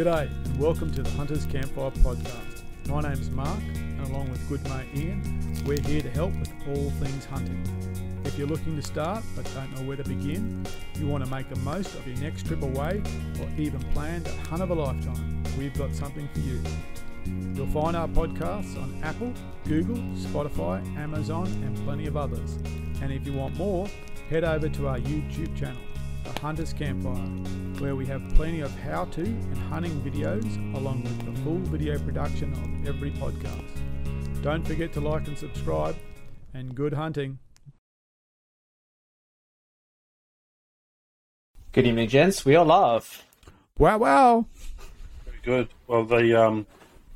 G'day and welcome to the Hunters Campfire Podcast. My name's Mark and along with good mate Ian, we're here to help with all things hunting. If you're looking to start but don't know where to begin, you want to make the most of your next trip away or even plan a hunt of a lifetime, we've got something for you. You'll find our podcasts on Apple, Google, Spotify, Amazon and plenty of others. And if you want more, head over to our YouTube channel, The Hunters Campfire, where we have plenty of how-to and hunting videos along with the full video production of every podcast. Don't forget to like and subscribe and good hunting. Good evening, gents. We are live. Wow wow. Very good. Well, the um,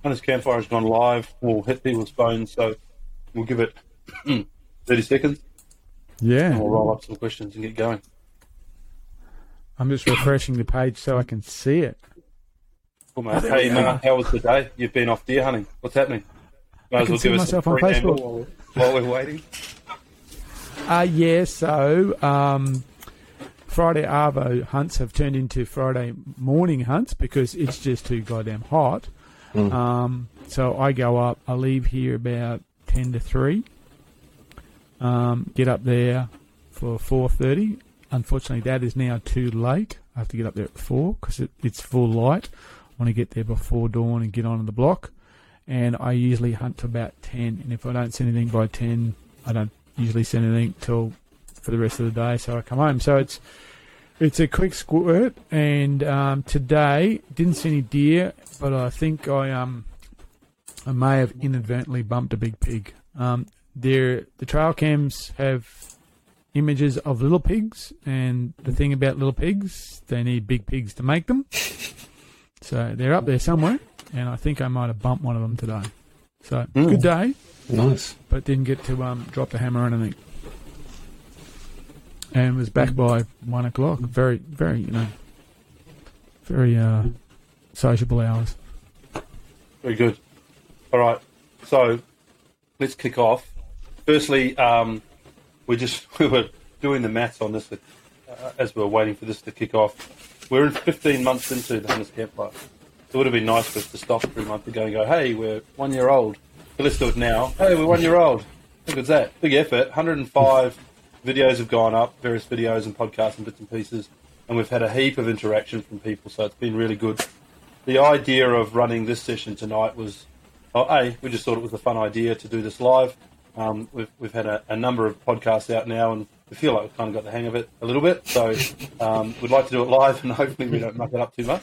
Hunters Campfire has gone live. We'll hit people's phones, so we'll give it 30 seconds Yeah. and Yeah. we'll roll up some questions and get going. I'm just refreshing the page so I can see it. Cool, mate. Hey, Mark, how was the day? You've been off deer hunting. What's happening? Might as can well see give myself some on Facebook. While we're, while we're waiting. Uh, yeah, so um, Friday Arvo hunts have turned into Friday morning hunts because it's just too goddamn hot. Um, so I go up, I leave here about 10 to 3, um, get up there for 4.30. Unfortunately, that is now too late. I have to get up there at 4 because it, it's full light. I want to get there before dawn and get on the block. And I usually hunt to about 10. And if I don't see anything by 10, I don't usually see anything till for the rest of the day. So I come home. So it's it's a quick squirt. And um, today didn't see any deer, but I think I um I may have inadvertently bumped a big pig. Um, there the trail cams have images of little pigs, and the thing about little pigs, they need big pigs to make them. So they're up there somewhere, and I think I might have bumped one of them today. So good day Nice. but didn't get to um, drop the hammer or anything. And was back by one o'clock. Very, very, you know, very uh, sociable hours. Very good. All right. So let's kick off. Firstly, um, we just we were doing the maths on this uh, as we were waiting for this to kick off. We're in 15 months into the Hunters Campfire. It would have been nice for us to stop three months ago and go, "Hey, we're one year old." But let's do it now. Hey, we're one year old. How good's that? Big effort. 105 videos have gone up, various videos and podcasts and bits and pieces, and we've had a heap of interaction from people. So it's been really good the idea of running this session tonight was, oh, a we just thought it was a fun idea to do this live. Um, we've we've had a, a number of podcasts out now, and we feel like we've kind of got the hang of it a little bit. So um, we'd like to do it live, and hopefully we don't muck it up too much.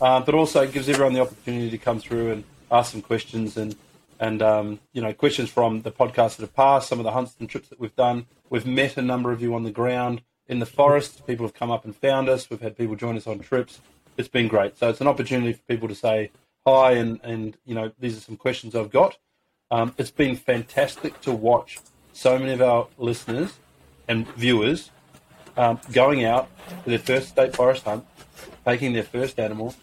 Um, but also it gives everyone the opportunity to come through and ask some questions and and um, you know questions from the podcasts that have passed, some of the hunts and trips that we've done. We've met a number of you on the ground in the forest. People have come up and found us. We've had people join us on trips. It's been great. So it's an opportunity for people to say hi and and you know these are some questions I've got. Um, it's been fantastic to watch so many of our listeners and viewers um, going out for their first state forest hunt, taking their first animal,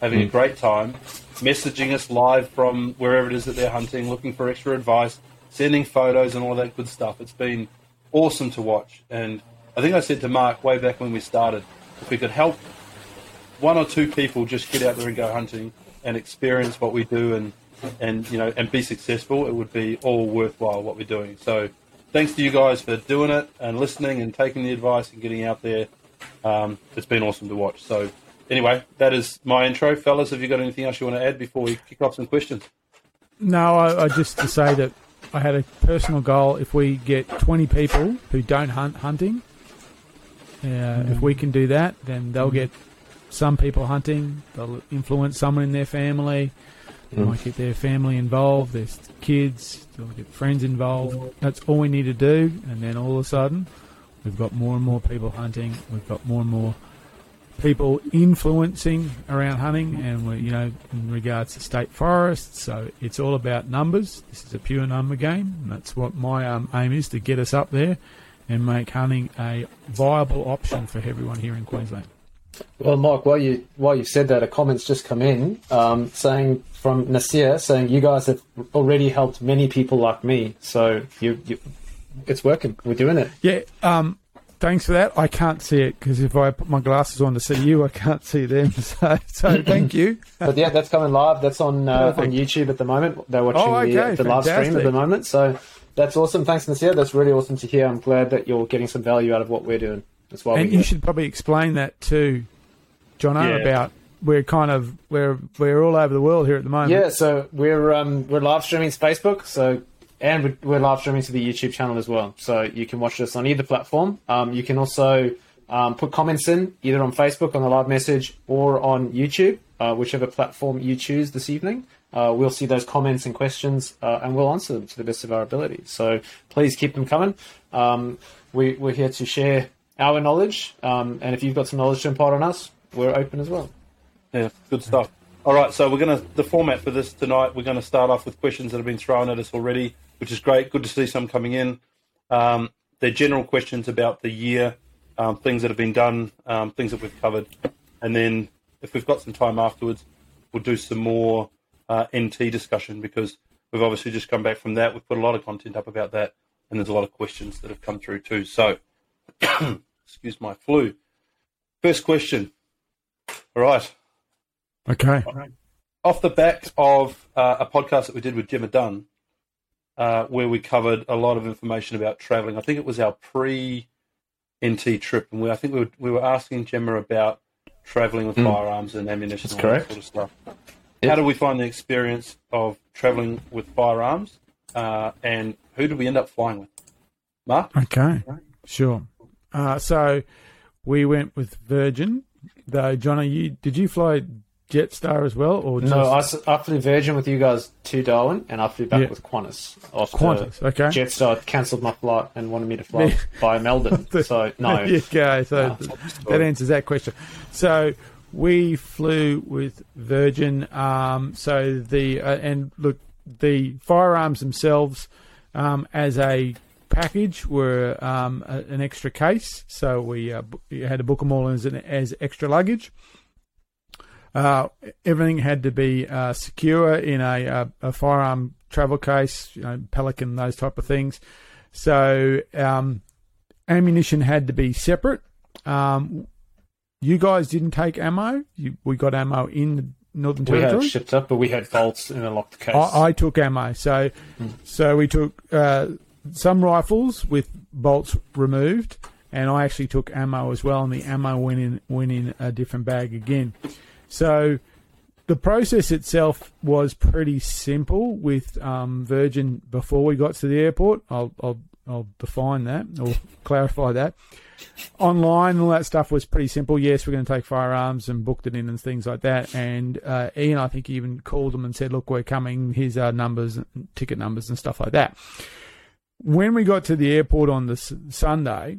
having a great time, messaging us live from wherever it is that they're hunting, looking for extra advice, sending photos and all that good stuff. It's been awesome to watch. And I think I said to Mark way back when we started, if we could help one or two people just get out there and go hunting and experience what we do and and you know and be successful, it would be all worthwhile what we're doing. So thanks to you guys for doing it and listening and taking the advice and getting out there. Um, it's been awesome to watch. So anyway, that is my intro, fellas. Have you got anything else you want to add before we kick off some questions? No, I, I just to say that I had a personal goal. If we get 20 people who don't hunt hunting, uh, if we can do that, then they'll get some people hunting. They'll influence someone in their family. They might get their family involved, their kids, they'll get friends involved. That's all we need to do, and then all of a sudden, we've got more and more people hunting. We've got more and more people influencing around hunting, and we, you know, in regards to state forests. So it's all about numbers. This is a pure number game. And that's what my um, aim is to get us up there and make hunting a viable option for everyone here in Queensland. Well, Mike, while you while you've said that, a comment's just come in um, saying from Nasir saying you guys have already helped many people like me. So you, you it's working. We're doing it. Yeah, um, thanks for that. I can't see it because if I put my glasses on to see you, I can't see them. So, so thank you. But yeah, that's coming live. That's on uh, on YouTube at the moment. They're watching Oh, the, okay, the live stream at the moment. So that's awesome. Thanks, Nasir. That's really awesome to hear. I'm glad that you're getting some value out of what we're doing. That's why And you should probably explain that to John Yeah. about we're kind of we're we're all over the world here at the moment. Yeah, so we're um, we're live streaming to Facebook, so and we're, we're live streaming to the YouTube channel as well. So you can watch us on either platform. Um, you can also um, put comments in either on Facebook on the live message or on YouTube, uh, whichever platform you choose this evening. Uh, we'll see those comments and questions, uh, and we'll answer them to the best of our ability. So please keep them coming. Um, we, we're here to share our knowledge, um, and if you've got some knowledge to impart on us, we're open as well. Yeah, good stuff. All right, so we're going to the format for this tonight. We're going to start off with questions that have been thrown at us already, which is great. Good to see some coming in. Um, they're general questions about the year, um, things that have been done, um, things that we've covered, and then if we've got some time afterwards, we'll do some more uh, NT discussion because we've obviously just come back from that. We've put a lot of content up about that, and there's a lot of questions that have come through too. So, excuse my flu. First question. All right Okay. off the back of uh, a podcast that we did with Gemma Dunn, uh, where we covered a lot of information about traveling. I think it was our pre NT trip, and we, I think we were, we were asking Gemma about traveling with firearms and ammunition. That's and all that correct. Sort of stuff. Yep. How do we find the experience of traveling with firearms, uh, and who did we end up flying with? Mark, Okay. Sure. Uh, so we went with Virgin. Though, Johnny, you did you fly Jetstar as well, or just No, I flew Virgin with you guys to Darwin, and I flew back Yeah. with Qantas. After Qantas? Okay. Jetstar cancelled my flight and wanted me to fly Yeah. by Melbourne. So no, you. So No. that answers that question. So we flew with Virgin. Um, so the uh, and look, the firearms themselves um, as a package were um, a, an extra case. So we, uh, had to book them all as an, as extra luggage. Uh, everything had to be uh, secure in a, a, a firearm travel case, you know, Pelican, those type of things. So um, ammunition had to be separate. Um, you guys didn't take ammo. You, we got ammo in the Northern Territory. we had shipped up, but we had bolts in a locked case. I, I took ammo. So, so we took uh, some rifles with bolts removed, and I actually took ammo as well. And the ammo went in went in a different bag again. So, the process itself was pretty simple with um, Virgin before we got to the airport. I'll, I'll I'll define that or clarify that. Online, all that stuff was pretty simple. Yes, we're going to take firearms and booked it in and things like that. And uh, Ian, I think, even called them and said, "Look, we're coming. Here's our numbers, ticket numbers, and stuff like that." When we got to the airport on the s- Sunday,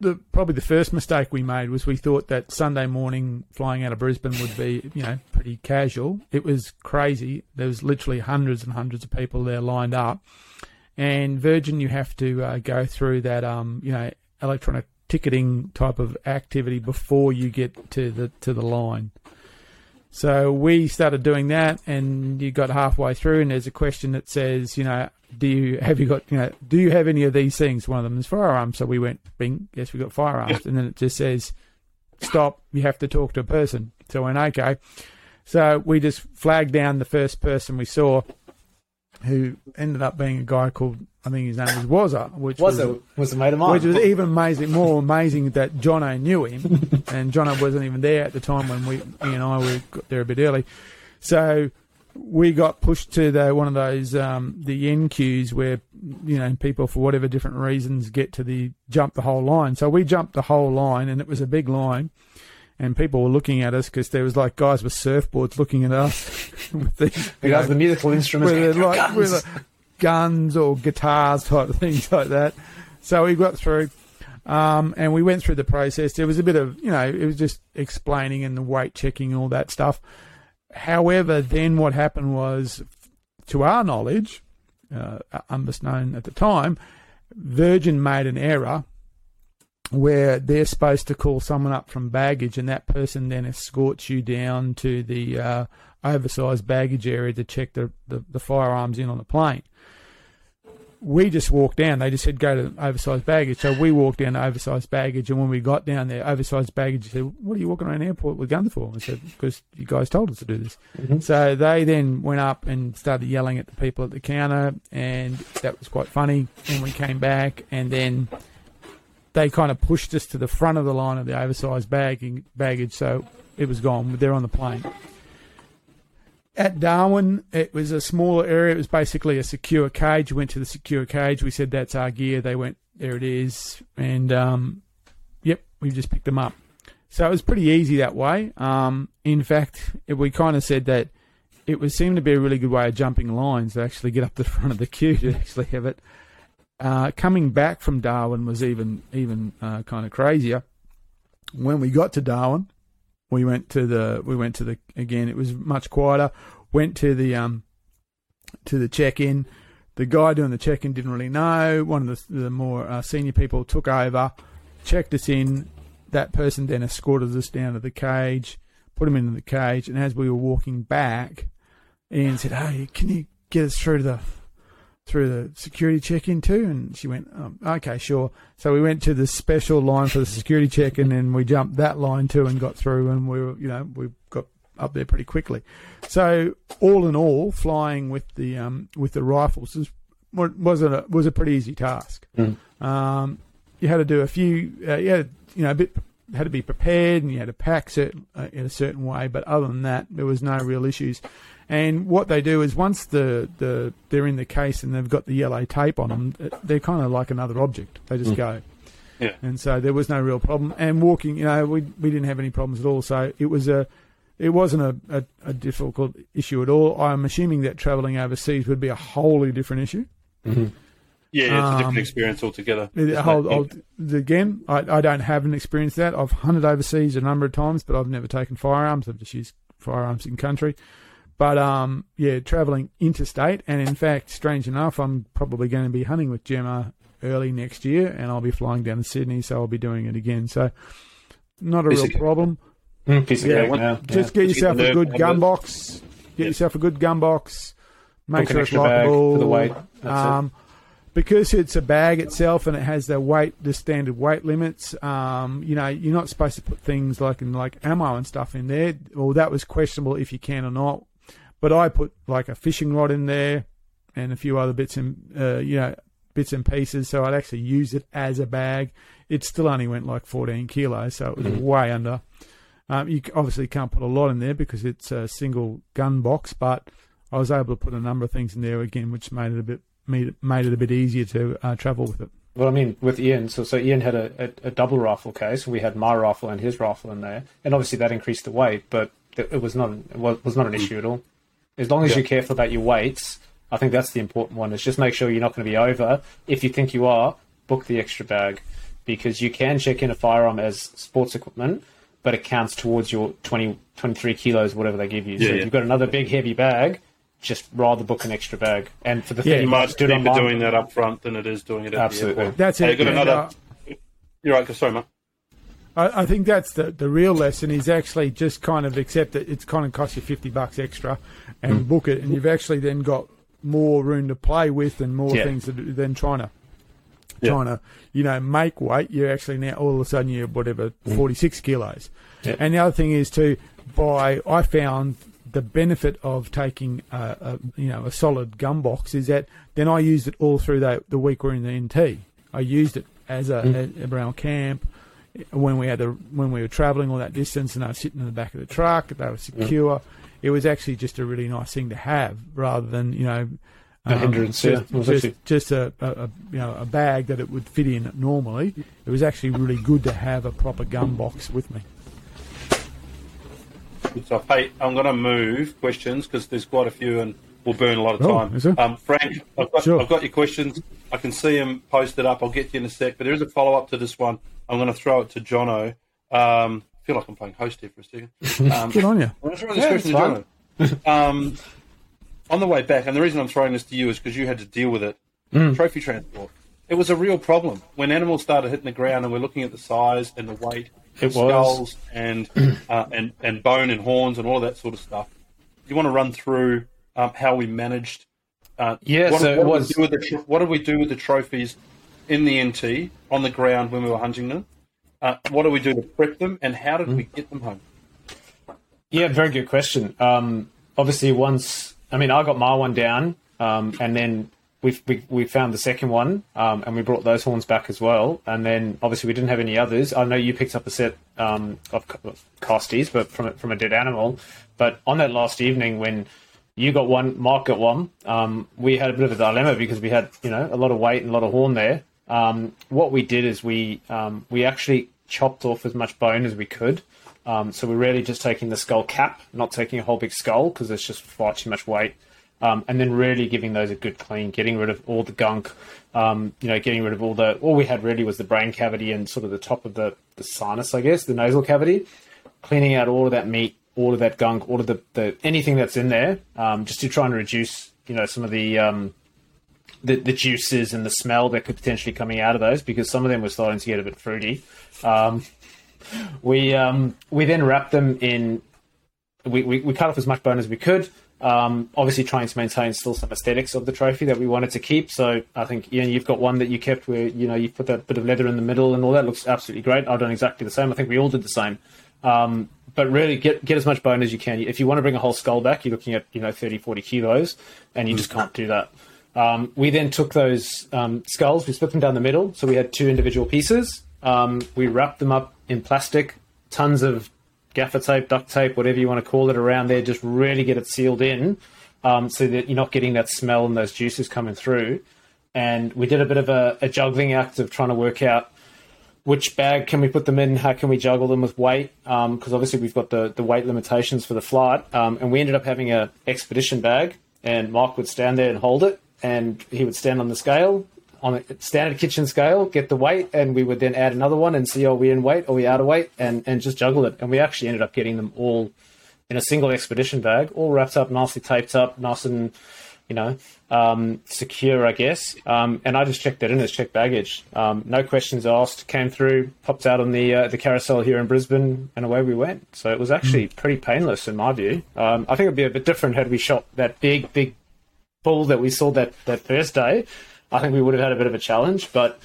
the probably the first mistake we made was we thought that Sunday morning flying out of Brisbane would be, you know, pretty casual. It was crazy. There was literally hundreds and hundreds of people there lined up. And Virgin, you have to uh, go through that, um, you know, electronic ticketing type of activity before you get to the to the line. So we started doing that, and you got halfway through, and there's a question that says, you know, do you have you got, you know, do you have any of these things? One of them is firearms. So we went, bing, yes, we got firearms, and then it just says, stop, you have to talk to a person. So I went, okay. So we just flagged down the first person we saw, who ended up being a guy called, I think his name was Wazza, which was was a mate of mine. which was even amazing, more amazing that Jono knew him, and Jono wasn't even there at the time when we, he and I, were got there a bit early. So we got pushed to the one of those um, the N queues where you know people for whatever different reasons get to the jump the whole line. So we jumped the whole line, and it was a big line. And people were looking at us because there was like guys with surfboards looking at us with the, the guys, the musical instruments, with like "Guns!" with like, guns or guitars type of things like that. So we got through, um, and we went through the process. There was a bit of you know it was just explaining and the weight checking and all that stuff. However, then what happened was, to our knowledge, uh, at the time, Virgin made an error where they're supposed to call someone up from baggage, and that person then escorts you down to the uh, oversized baggage area to check the, the, the firearms in on the plane. We just walked down. They just said go to oversized baggage. So we walked down to oversized baggage, and when we got down there, oversized baggage said, "What are you walking around the airport with guns for?" I said, "Because you guys told us to do this." Mm-hmm. So they then went up and started yelling at the people at the counter, and that was quite funny. And we came back, and then they kind of pushed us to the front of the line of the oversized bagging, baggage, so it was gone. They're on the plane. At Darwin, it was a smaller area. It was basically a secure cage. We went to the secure cage. We said, that's our gear. They went, there it is. And, um, yep, we just picked them up. So it was pretty easy that way. Um, in fact, it, we kind of said that it would seem to be a really good way of jumping lines to actually get up the front of the queue to actually have it. Uh, coming back from Darwin was even even uh, kind of crazier. When we got to Darwin, we went to the we went to the again. It was much quieter. Went to the um to the check in. The guy doing the check in didn't really know. One of the, the more uh, senior people took over, checked us in. That person then escorted us down to the cage, put him into the cage, and as we were walking back, Ian said, "Hey, can you get us through to the through the security check-in too?" And she went, um, "Okay, sure." So we went to the special line for the security check-in, and we jumped that line too and got through, and we were, you know, we got up there pretty quickly. So all in all, flying with the um, with the rifles was was a was a pretty easy task. Um, you had to do a few, uh, you had you know a bit had to be prepared, and you had to pack certain, uh, in a certain way. But other than that, there was no real issues. And what they do is once the, the they're in the case and they've got the yellow tape on them, they're kind of like another object. They just go. Yeah. And so there was no real problem. And walking, you know, we we didn't have any problems at all. So it was a it wasn't a, a, a difficult issue at all. I'm assuming that travelling overseas would be a wholly different issue. Yeah, it's a Um, different experience altogether. It- isn't hold- hold- again, I, I don't have an experience that. I've hunted overseas a number of times, but I've never taken firearms. I've just used firearms in country. But um, yeah, travelling interstate, and in fact, strange enough, I'm probably going to be hunting with Gemma early next year, and I'll be flying down to Sydney, so I'll be doing it again. So, not a Piece real problem. Piece of Yeah, cake, one- yeah, Just get yourself a good gun box. Get yourself a good gun box. Make sure it's lockable. for the weight. That's it. Um, because it's a bag itself and it has the weight, the standard weight limits. Um, you know, you're not supposed to put things like in like ammo and stuff in there. Well, that was questionable if you can or not. But I put like a fishing rod in there and a few other bits and uh, you know bits and pieces. So I'd actually use it as a bag. It still only went like 14 kilos, so it was way under. Um, you obviously can't put a lot in there because it's a single gun box, but I was able to put a number of things in there again, which made it a bit made it, made it a bit easier to uh, travel with it. Well, I mean, with Ian, so so Ian had a, a, a double rifle case. We had my rifle and his rifle in there, and obviously that increased the weight, but it, it was not an, it was, was not an issue at all. As long as Yeah. you're careful about your weights, I think that's the important one. Is just make sure you're not going to be over. If you think you are, book the extra bag because you can check in a firearm as sports equipment, but it counts towards your 20, 23 kilos, whatever they give you. so Yeah, if you've got another big heavy bag, just rather book an extra bag. And for the Yeah, thirty much bucks, do cheaper doing that up front than it is doing it at Absolutely. the airport. That's Hey, it. got and, another. uh, You're right. Sorry, mate. I, I think that's the, the real lesson is actually just kind of accept that it's kind of cost you 50 bucks extra and book it, and you've actually then got more room to play with and more Yeah. things to do than trying to. Yeah. Trying to, you know, make weight. You're actually now all of a sudden you're whatever 46 kilos, Yeah. and the other thing is too. By I found the benefit of taking a, a you know a solid gun box is that then I used it all through the the week we're in the NT. I used it as a, mm. a around camp when we had the when we were travelling all that distance and I was sitting in the back of the truck. They were secure. It was actually just a really nice thing to have rather than you know. A um, hindrance, yeah. just, was just, actually- just a, a, a you know a bag that it would fit in normally. It was actually really good to have a proper gun box with me. Stuff. Hey, I'm going to move questions because there's quite a few and we'll burn a lot of Oh, time. Um, Frank, I've got, Sure. I've got your questions. I can see them posted up. I'll get to you in a sec. But there is a follow up to this one. I'm going to throw it to Jono. Um, I feel like I'm playing host here for a second. Um, Good on you. I'm going to throw this Yeah, question to Jono. um, on the way back, and the reason I'm throwing this to you is because you had to deal with it. Mm. Trophy transport. It was a real problem when animals started hitting the ground, and we're looking at the size and the weight, It of was. skulls and uh, and and bone and horns and all of that sort of stuff. Do you want to run through um, how we managed Uh, Yeah, what, so what it was- do the what did we do with the trophies in the NT on the ground when we were hunting them? Uh, what do we do to prep them, and how did we get them home? Yeah, very good question. Um, obviously, once I mean, I got my one down, um, and then we, we we found the second one, um, and we brought those horns back as well. And then obviously we didn't have any others. I know you picked up a set um, of costies, but from from a dead animal. But on that last evening when you got one, Mark got one. Um, we had a bit of a dilemma because we had, you know, a lot of weight and a lot of horn there. Um, what we did is we um, we actually chopped off as much bone as we could. Um, so we're really just taking the skull cap, not taking a whole big skull because there's just far too much weight. Um, and then really giving those a good clean, getting rid of all the gunk, um, you know, getting rid of all the. All we had really was the brain cavity and sort of the top of the, the sinus, I guess, the nasal cavity cleaning out all of that meat, all of that gunk, all of the, the anything that's in there, um, just to try and reduce, you know, some of the, um, the the juices and the smell that could potentially coming out of those, because some of them were starting to get a bit fruity. Um, we um, we then wrapped them in. We, we, we cut off as much bone as we could. Um, obviously, trying to maintain still some aesthetics of the trophy that we wanted to keep. So I think Ian, you've got one that you kept where you know you put that bit of leather in the middle and all that looks absolutely great. I've done exactly the same. I think we all did the same. Um, but really, get get as much bone as you can. If you want to bring a whole skull back, you're looking at you know 30, 40 kilos, and you just can't do that. Um, we then took those um, skulls, we split them down the middle, so we had two individual pieces. Um, we wrapped them up in plastic, tons of gaffer tape, duct tape, whatever you want to call it, around there. Just really get it sealed in, um, so that you're not getting that smell and those juices coming through. And we did a bit of a, a juggling act of trying to work out which bag can we put them in? How can we juggle them with weight? Because obviously we've got the, the weight limitations for the flight, um, and we ended up having a expedition bag. And Mark would stand there and hold it, and he would stand on the scale on a standard kitchen scale, get the weight, and we would then add another one and see are we in weight, are we out of weight, and and just juggle it. And we actually ended up getting them all in a single expedition bag, all wrapped up, nicely taped up, nice and you know, um, secure, I guess. Um, and I just checked that in as checked baggage. Um, no questions asked. Came through, popped out on the uh, the carousel here in Brisbane, and away we went. So it was actually pretty painless in my view. Um, I think it'd be a bit different had we shot that big, big bull that we saw that that first day. I think we would have had a bit of a challenge, but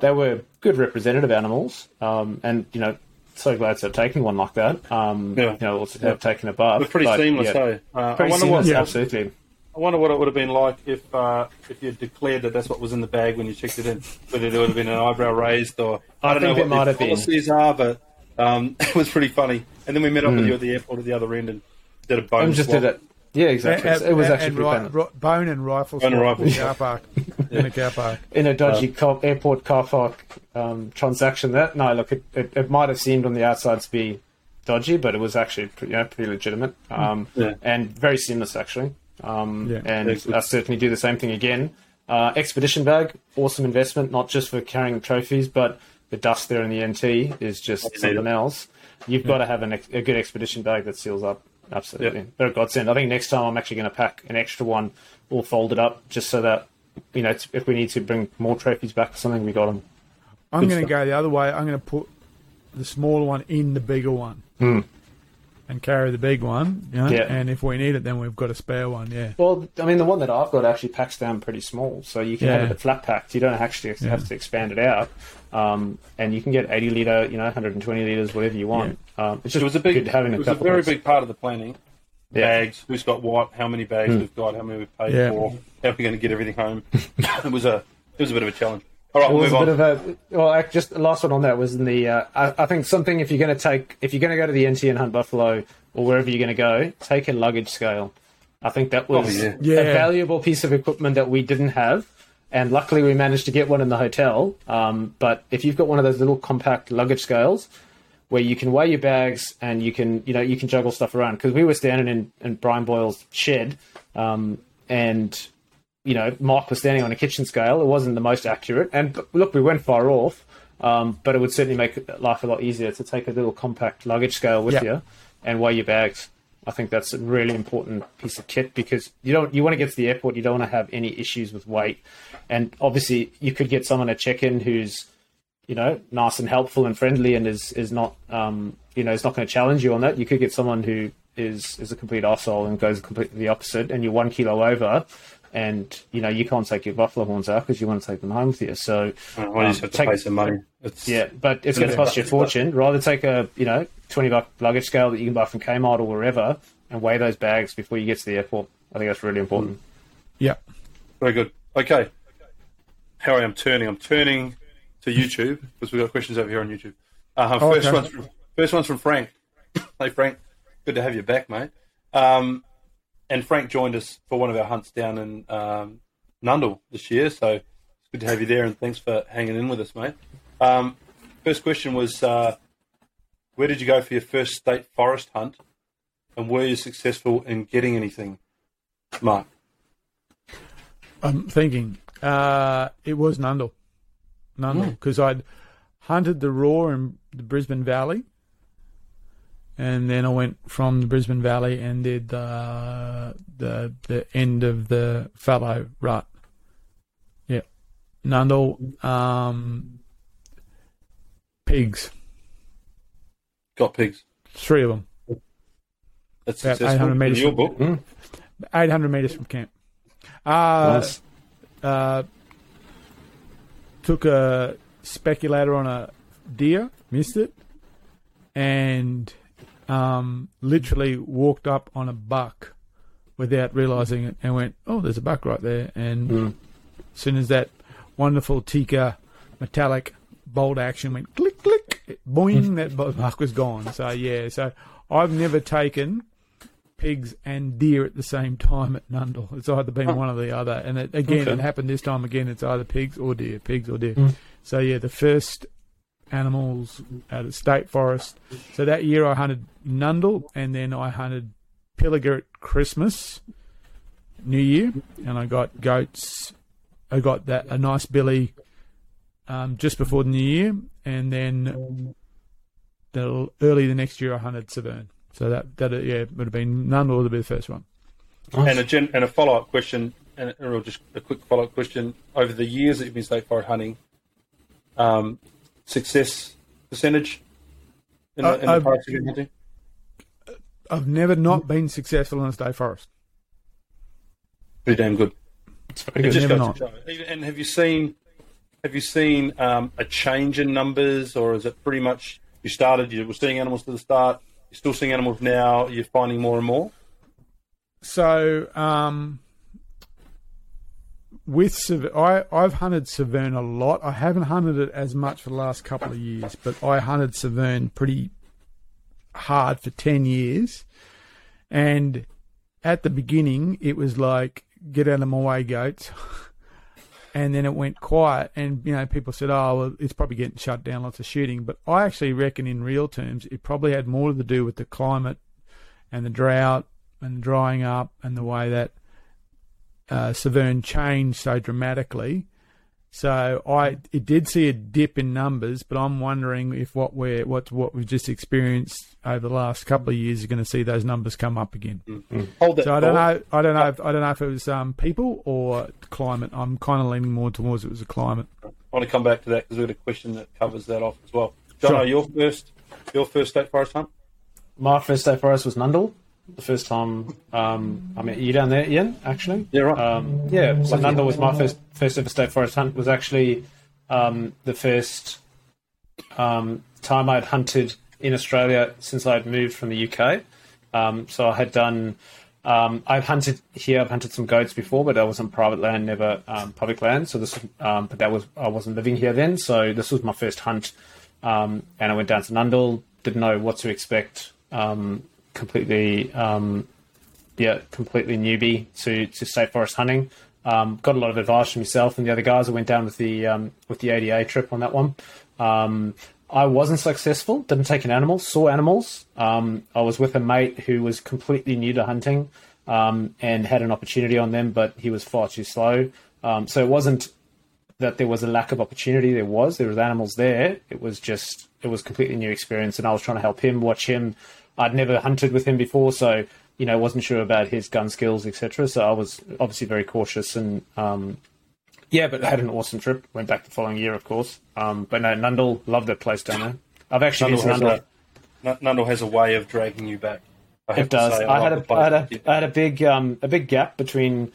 they were good representative animals. Um, and you know, so glad to have taken one like that. Um, Yeah. You know, also to have taken a buff. We're pretty But, seamless, yeah, though. Uh, I Pretty wonder seamless, what absolutely. I wonder what it would have been like if uh, if you declared that that's what was in the bag when you checked it in. Whether there would have been an eyebrow raised or I, I don't know it what might have been. policies are, but um, it was pretty funny. And then we met up with you at the airport at the other end and did a bone And just swap. did it. Yeah, exactly. And- it was and- actually and ri- ri- bone and rifle Bone and rifle, in the yeah. car park. in a car park. in a dodgy car, airport car park um, transaction. That no, look, it, it, it might have seemed on the outside to be dodgy, but it was actually pretty, you know, pretty legitimate um, Yeah. and very seamless actually. Um, Yeah. and Excellent. I certainly do the same thing again. Uh, expedition bag, awesome investment, not just for carrying trophies, but the dust there in the NT is just something else. You've got to have an ex- a good expedition bag that seals up. Absolutely, Yep. they're a godsend. I think next time I'm actually going to pack an extra one, all folded up, just so that you know if we need to bring more trophies back or something, we got them. I'm Good going to go the other way. I'm going to put the smaller one in the bigger one. Hmm. And carry the big one, you know, Yeah. and if we need it, then we've got a spare one. Yeah, Well, I mean, the one that I've got actually packs down pretty small, so you can Yeah. have it flat packed. You don't actually Yeah. have to expand it out, um, and you can get 80 liter, you know, 120 liters, whatever you want. Um, it's just It was a big, good having it a was a couple. very of big part of the planning. Yeah. Bags, who's got what, how many bags we've got, how many we've paid Yeah. for, how we're going to get everything home. it was a it was a bit of a challenge. All right, It we'll was move a on. bit of a well. ac- Just the last one on that was in the. Uh, I, I think something if you're going to take if you're going to go to the NT and hunt buffalo or wherever you're going to go, take a luggage scale. I think that was Oh, yeah. Yeah. a valuable piece of equipment that we didn't have, and luckily we managed to get one in the hotel. Um, but if you've got one of those little compact luggage scales where you can weigh your bags and you can you know you can juggle stuff around because we were standing in, in Brian Boyle's shed um, and you know, Mark was standing on a kitchen scale. It wasn't the most accurate, and look, we went far off. Um, but it would certainly make life a lot easier to take a little compact luggage scale with you and weigh your bags. I think that's a really important piece of kit because you don't you want to get to the airport. You don't want to have any issues with weight, and obviously you could get someone at check-in who's you know nice and helpful and friendly and is is not um, you know is not going to challenge you on that. You could get someone who is is a complete asshole and goes completely the opposite, and you're one kilo over, and you know you can't take your buffalo horns out because you want to take them home with you. So well, you just have to take- pay some money. It's, yeah, but it's going to cost you a fortune. Rather take a you know twenty buck luggage scale that you can buy from Kmart or wherever, and weigh those bags before you get to the airport. I think that's really important. Yeah. Very good. Okay. Harry, I'm turning. I'm turning to YouTube because we've got questions over here on YouTube. Uh, Oh, first, okay. one's from, first one's from Frank. hey, Frank. Good to have you back, mate. Um, and Frank joined us for one of our hunts down in um, Nundle this year, so it's good to have you there, and thanks for hanging in with us, mate. Um, first question was uh, Where did you go for your first state forest hunt, and were you successful in getting anything, Mark? I'm thinking uh, it was Nundle, Nundle, because I'd hunted the raw in the Brisbane Valley, and then I went from the Brisbane Valley and did the the the end of the fallow rut. Yeah, Nundle, um, pigs, Got pigs. three of them, That's About successful 800 in metres your from- book. 800 meters from camp. Uh, Nice. uh, took a speculator on a deer, missed it, and um, literally walked up on a buck without realizing it and went, "Oh, there's a buck right there." And Mm. as soon as that wonderful Tikka metallic bolt action went click click, boing, that buck was gone. So yeah, so I've never taken pigs and deer at the same time at Nundle. It's either been one or the other, and it, again, Okay. it happened this time again. It's either pigs or deer, pigs or deer. Mm. So yeah, the first animals at of state forest. So that year I hunted Nundle, and then I hunted Pilliga at Christmas, New Year, and I got goats. I got that a nice billy um, just before the New Year, and then the early the next year I hunted Severn. So that that uh, yeah would have been Nundle would be the first one. And a gen- and a follow up question, and a, just a quick follow up question. Over the years that you've been state forest hunting, um, success percentage in the, Uh, in the I've- forests you've hunting? I've never not been successful in a state forest. Pretty damn good. It's It very good. Never goes to show. And have you seen have you seen um, a change in numbers, or is it pretty much you started you were seeing animals to the start, you're still seeing animals now, you're finding more and more? So, um, with I, I've hunted Severn a lot. I haven't hunted it as much for the last couple of years, but I hunted Severn pretty hard for 10 years. And at the beginning, it was like, get out of my way, goats. and then it went quiet. And, you know, people said, oh, well, it's probably getting shut down, lots of shooting. But I actually reckon, in real terms, it probably had more to do with the climate and the drought and drying up and the way that uh, Severn changed so dramatically. So I it did see a dip in numbers, but I'm wondering if what we're what what we've just experienced over the last couple of years is going to see those numbers come up again. Hold that. So I don't know. I don't know. If, I don't know if it was um, people or climate. I'm kind of leaning more towards it was a climate. I want to come back to that because we've got a question that covers that off as well. John, Sure. your first your first state forest hunt? My first state forest was Nundle. The first time um, I met you down there, Ian. Actually, Yeah, right. Um, yeah, so Nundle was my first first ever state forest hunt. Was actually um, the first um, time I had hunted in Australia since I'd moved from the UK. Um, so I had done. Um, I've hunted here. I've hunted some goats before, but that was on private land, never um, public land. So this, um, but that was I wasn't living here then. So this was my first hunt, um, and I went down to Nundle. Didn't know what to expect. Um, completely, um, yeah, completely newbie to to state forest hunting. Um, got a lot of advice from yourself and the other guys. I went down with the um, with the ADA trip on that one. Um, I wasn't successful. Didn't take an animal. Saw animals. Um, I was with a mate who was completely new to hunting um, and had an opportunity on them, but he was far too slow. So it wasn't that there was a lack of opportunity. There was. There was animals there. It was just it was completely new experience, and I was trying to help him, watch him. I'd never hunted with him before, so you know wasn't sure about his gun skills, etc. So I was obviously very cautious and um, yeah, but I had an awesome trip. Went back the following year, of course. Um, but no, Nundle, loved that place down there. I've actually Nundle has, Nundle. a, Nundle has a way of dragging you back. I It does. say, I had love a, I a, I had a big, um, a big gap between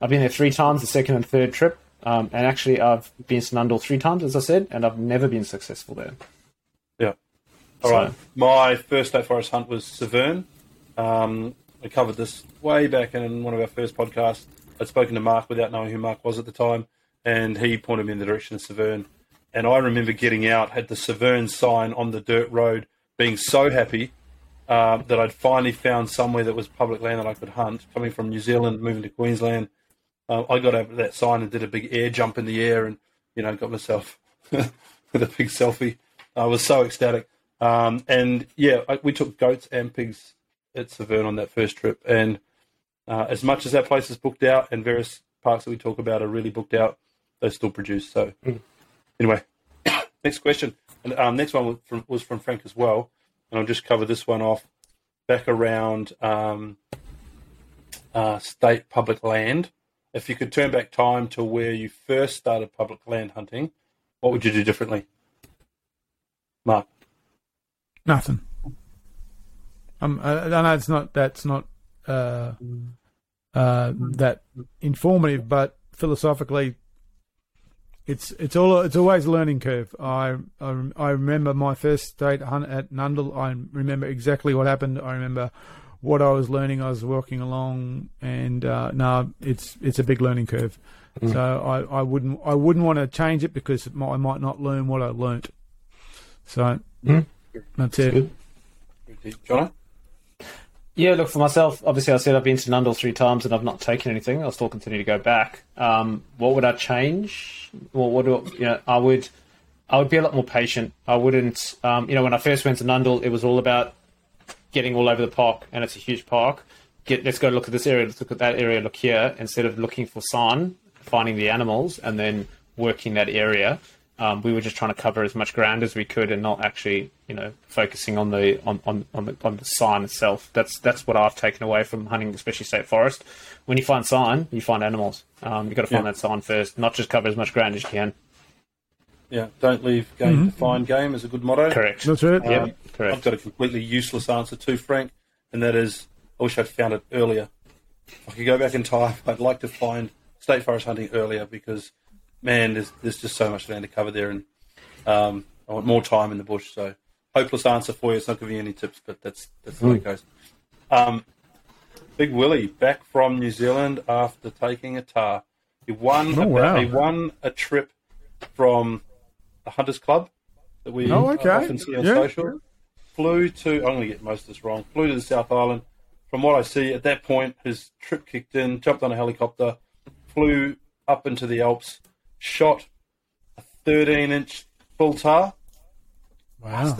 I've been there three times, the second and third trip. Um, and actually, I've been to Nundle three times, as I said, and I've never been successful there. All So- right. My first state forest hunt was Severn. Um, I covered this way back in one of our first podcasts. I'd spoken to Mark without knowing who Mark was at the time, and he pointed me in the direction of Severn. And I remember getting out, had the Severn sign on the dirt road, being so happy um, that I'd finally found somewhere that was public land that I could hunt. Coming from New Zealand, moving to Queensland, uh, I got over that sign and did a big air jump in the air, and you know, got myself with a big selfie. I was so ecstatic. Um, and yeah, I, we took goats and pigs at Severn on that first trip. And uh, as much as that place is booked out, and various parks that we talk about are really booked out, they still produce. So anyway, next question. And um, next one was from, was from Frank as well, and I'll just cover this one off. Back around um, uh, state public land. If you could turn back time to where you first started public land hunting, what would you do differently? Mark. Nothing. Um, I, I know it's not. That's not uh, uh, that informative, but philosophically, it's it's all it's always a learning curve. I I, I remember my first state hunt at Nundle. I remember exactly what happened. I remember what I was learning. I was walking along, and uh, no, it's it's a big learning curve. So I, I wouldn't I wouldn't want to change it because it might, I might not learn what I learnt. So that's it. Jono? Yeah, look for myself. Obviously, I said I've been to Nundle three times and I've not taken anything. I'll still continue to go back. Um, what would I change? Well, what do you know? I would, I would be a lot more patient. I wouldn't. Um, you know, when I first went to Nundle, it was all about getting all over the park, and it's a huge park. Get, let's go look at this area. Let's look at that area. Look here, instead of looking for sign, finding the animals, and then working that area. Um, we were just trying to cover as much ground as we could, and not actually, you know, focusing on the on, on, on the on the sign itself. That's that's what I've taken away from hunting, especially state forest. When you find sign, you find animals. Um, you got to find Yeah. that sign first, not just cover as much ground as you can. Yeah, don't leave game to find game is a good motto. Correct. That's it. Yep. Um, I've got a completely useless answer too, Frank, and that is I wish I'd found it earlier. If I could go back in time, I'd like to find state forest hunting earlier because, man, there's, there's just so much land to cover there, and um, I want more time in the bush. So, hopeless answer for you. It's not giving you any tips, but that's that's the way it goes. Um, Big Willie back from New Zealand after taking a tahr. He won. Oh, a, wow. He won a trip from the Hunters Club that we Oh, okay. often see on Yeah. social. Flew to. I'm going to get most of this wrong. Flew to the South Island. From what I see, at that point, his trip kicked in. Jumped on a helicopter, flew up into the Alps, shot a 13 inch full tahr Wow.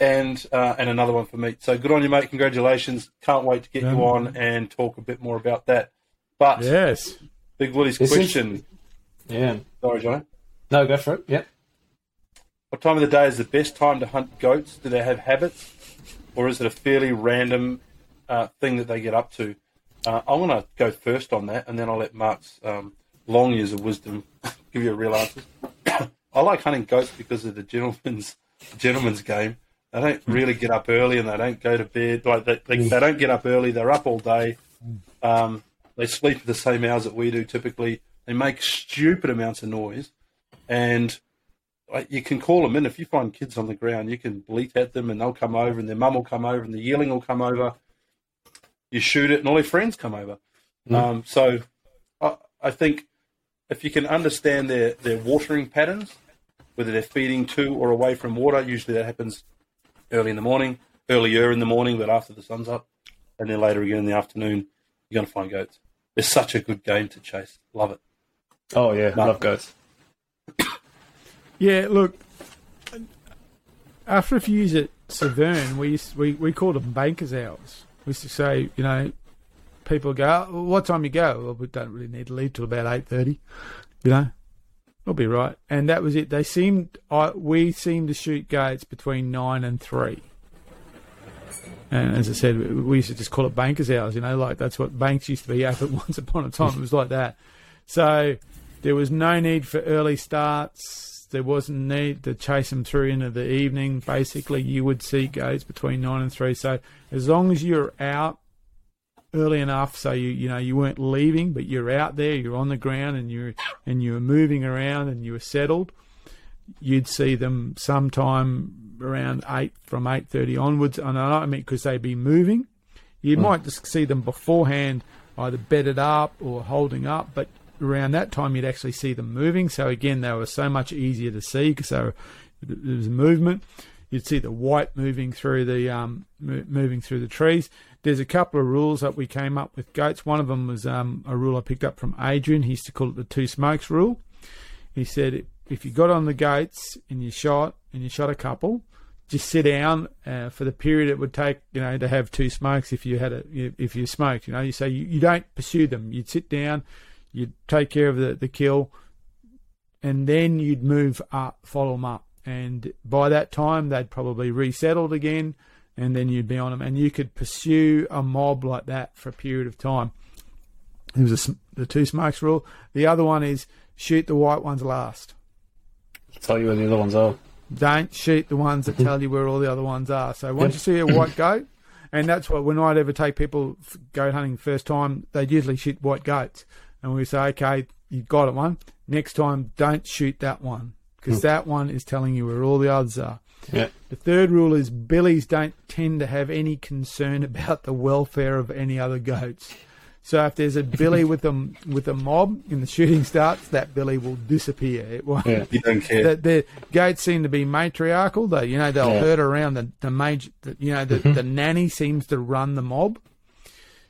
and uh, and another one for me. So good on you, mate. Congratulations. Can't wait to get you on and talk a bit more about that. But Yes. Big Willie's This is- question. Yeah. Sorry, John. No, go for it. Yep. What time of the day is the best time to hunt goats? Do they have habits, or is it a fairly random uh, thing that they get up to? Uh, I want to go first on that, and then I'll let Mark's um, long years of wisdom give you a real answer. I like hunting goats because of the gentleman's gentleman's game. They don't really get up early, and they don't go to bed. Like they, they, they don't get up early. They're up all day. Um, they sleep at the same hours that we do typically. They make stupid amounts of noise, and like, you can call them in. If you find kids on the ground, you can bleat at them and they'll come over and their mum will come over and the yearling will come over. You shoot it and all their friends come over. Um, so I, I think if you can understand their, their watering patterns, whether they're feeding to or away from water, usually that happens early in the morning, earlier in the morning, but after the sun's up, and then later again in the afternoon, you're going to find goats. It's such a good game to chase. Love it. Oh yeah, No. love goats. Yeah, look, after a few years at Severn, we used, we, we called them bankers' hours. We used to say, you know, people go, what time you go? Well, we don't really need to leave till about 8.30, you know. We'll be right. And that was it. They seemed, I, we seemed to shoot gates between 9 and 3. And as I said, we used to just call it bankers' hours, you know, like that's what banks used to be at once upon a time. It was like that. So there was no need for early starts. There wasn't need to chase them through into the evening. Basically, you would see gates between nine and three. So as long as you're out early enough so you you know you weren't leaving, but you're out there, you're on the ground, and you're and you were moving around, and you were settled. You'd see them sometime around eight from eight thirty onwards, and I mean because they'd be moving. You might just see them beforehand, either bedded up or holding up, but around that time you'd actually see them moving. So again, they were so much easier to see because there was movement. You'd see the white moving through the um, moving through the trees. There's a couple of rules that we came up with goats. One of them was um, a rule I picked up from Adrian. He used to call it the two smokes rule. He said if you got on the goats and you shot and you shot a couple, just sit down uh, for the period it would take, you know, to have two smokes. If you had a, if you smoked, you know, you say you, you don't pursue them. You'd sit down, you'd take care of the, the kill, and then you'd move up, follow them up. And by that time, they'd probably resettled again, and then you'd be on them. And you could pursue a mob like that for a period of time. It was a the two smokes rule. The other one is shoot the white ones last. tell you where the other ones are. Don't shoot the ones that tell you where all the other ones are. So once you see a white goat, and that's what when I'd ever take people goat hunting first time, they'd usually shoot white goats, and we say, okay, you've got it one. Next time, don't shoot that one because hmm. that one is telling you where all the others are. Yeah. The third rule is billies don't tend to have any concern about the welfare of any other goats. So if there's a billy with a with a mob and the shooting starts, that billy will disappear. It won't. Yeah. You don't care. The, the goats seem to be matriarchal. though. you know, they'll Yeah. herd around the the major. The, you know, the, the mm-hmm. nanny seems to run the mob.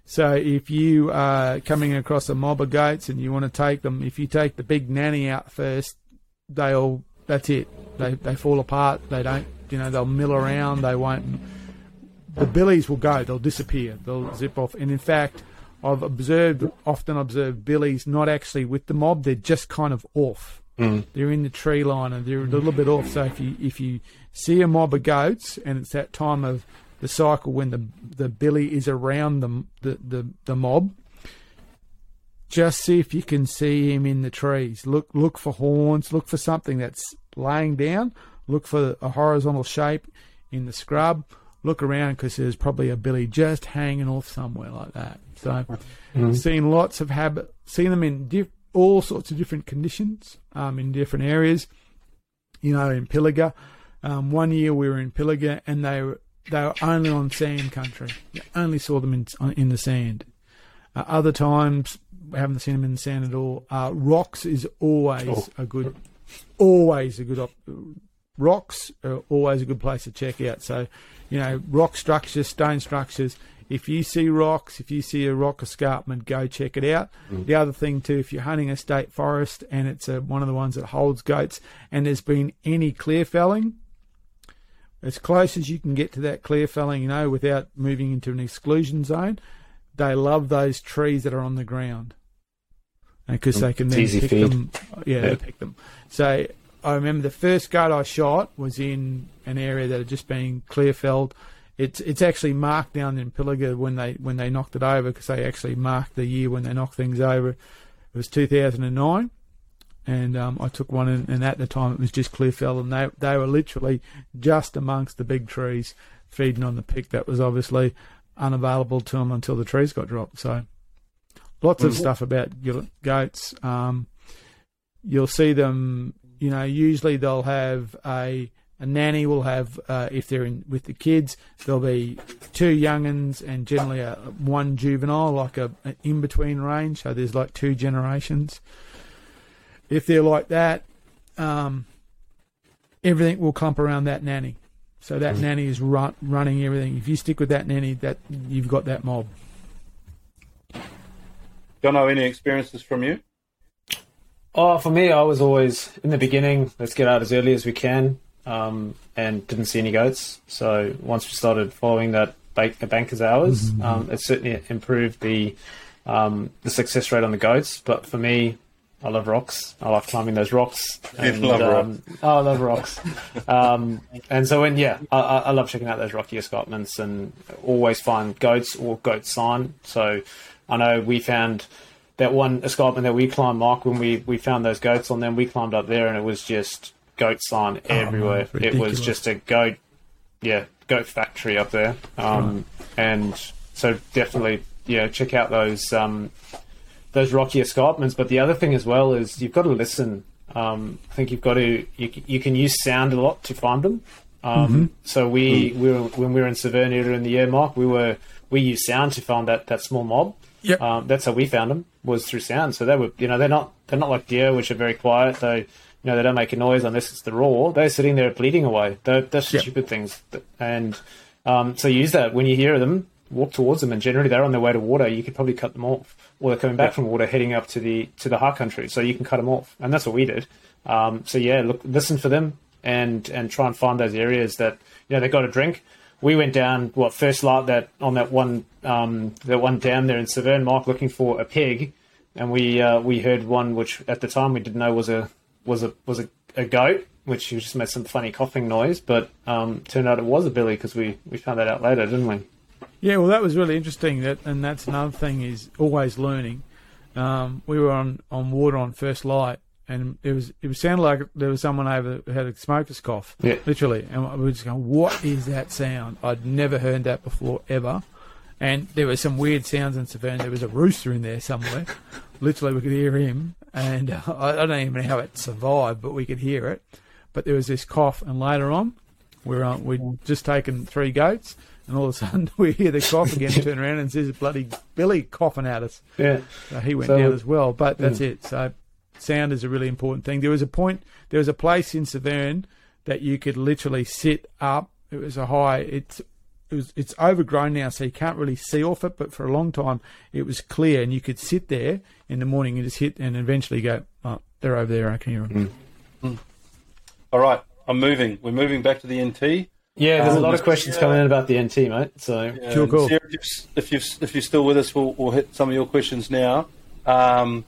So if you are coming across a mob of goats and you want to take them, if you take the big nanny out first, they all that's it. They they fall apart. They don't. You know, they'll mill around. They won't. The billies will go. They'll disappear. They'll zip off. And in fact, I've observed often observed billies not actually with the mob. They're just kind of off. Mm. They're in the tree line and they're a little bit off. So if you if you see a mob of goats and it's that time of the cycle when the the billy is around the the the, the mob, just see if you can see him in the trees. Look look for horns. Look for something that's laying down. Look for a horizontal shape in the scrub. Look around because there's probably a billy just hanging off somewhere like that. So, seen lots of habit, seen them in diff, all sorts of different conditions, um, in different areas. You know, in Pilliga, um, one year we were in Pilliga and they were they were only on sand country. You only saw them in in the sand. Uh, other times we haven't seen them in the sand at all. Uh, rocks is always Oh. a good, always a good op- rocks are always a good place to check out. So, you know, rock structures, stone structures. If you see rocks, if you see a rock escarpment, go check it out. Mm. The other thing too, if you're hunting a state forest and it's a, one of the ones that holds goats, and there's been any clear felling, as close as you can get to that clear felling, you know, without moving into an exclusion zone, they love those trees that are on the ground because they can then easy pick feed. them. Yeah, they pick them. So I remember the first goat I shot was in an area that had just been clear felled. It's it's actually marked down in Pilliga when they when they knocked it over because they actually marked the year when they knocked things over. It was 2009, and um, I took one, and, and at the time it was just clear fell, and they they were literally just amongst the big trees, feeding on the pick that was obviously unavailable to them until the trees got dropped. So lots of Mhm. stuff about go- goats. Um, you'll see them. You know, usually they'll have a a nanny will have uh, if they're in with the kids. There'll be two young'uns and generally a, one juvenile, like a, a in between range. So there's like two generations. If they're like that, um, everything will clump around that nanny. So that nanny is run, running everything. If you stick with that nanny, that you've got that mob. Jono, any experiences from you? Oh, for me, I was always in the beginning. Let's get out as early as we can, um, and didn't see any goats. So once we started following that bank, the banker's hours, um, it certainly improved the um, the success rate on the goats. But for me, I love rocks. I love climbing those rocks. You love um, oh, I love rocks. um, and so when yeah, I, I I love checking out those rocky escarpments and always find goats or goat sign. So I know we found that one escarpment that we climbed, Mark, when we, we found those goats on them, we climbed up there and it was just goat sign everywhere. it was just a goat, yeah, goat factory up there. Um, And so definitely yeah, check out those um, those rocky escarpments. But the other thing as well is you've got to listen. Um, I think you've got to you, you can use sound a lot to find them. Um, So we, we were, when we were in Severn earlier in the year, Mark, we were we used sound to find that, that small mob. Yep. Um, that's how we found them was through sound. So they were you know they're not they're not like deer which are very quiet. They you know they don't make a noise unless it's the roar. They're sitting there bleeding away. They're, they're Yep. stupid things. And um, so use that when you hear them. Walk towards them, and generally they're on their way to water. You could probably cut them off, or they're coming back from water, heading up to the to the high country. So you can cut them off, and that's what we did. Um, so yeah, look, listen for them, and and try and find those areas that you know they got a drink. We went down what first light that on that one um, that one down there in Severn, Mark, looking for a pig, and we uh, we heard one which at the time we didn't know was a was a was a, a goat, which just made some funny coughing noise, but um, turned out it was a billy because we we found that out later, didn't we? Yeah, well, that was really interesting. That and that's another thing is always learning. Um, we were on, on water on first light, and it was it sounded like there was someone over who had a smoker's cough, Yeah. literally. And we were just going, "What is that sound? I'd never heard that before ever." And there were some weird sounds in Severn. There was a rooster in there somewhere. literally, we could hear him, and uh, I, I don't even know how it survived, but we could hear it. But there was this cough, and later on, we're on, we'd just taken three goats, and all of a sudden we hear the cough again, turn around and there's bloody Billy coughing at us. Yeah. So he went So- down as well. But that's it. So sound is a really important thing. There was a point, there was a place in Severn that you could literally sit up. It was a high, it's, it was, it's overgrown now, so you can't really see off it. But for a long time, it was clear, and you could sit there in the morning and just hit, and eventually go, oh, they're over there. I can hear them. All right, I'm moving. We're moving back to the NT. Yeah, there's a Um, lot of questions yeah. coming in about the NT, mate. So Cool, cool. Sarah, if, you've, if, you've, if you're still with us, we'll, we'll hit some of your questions now. Um,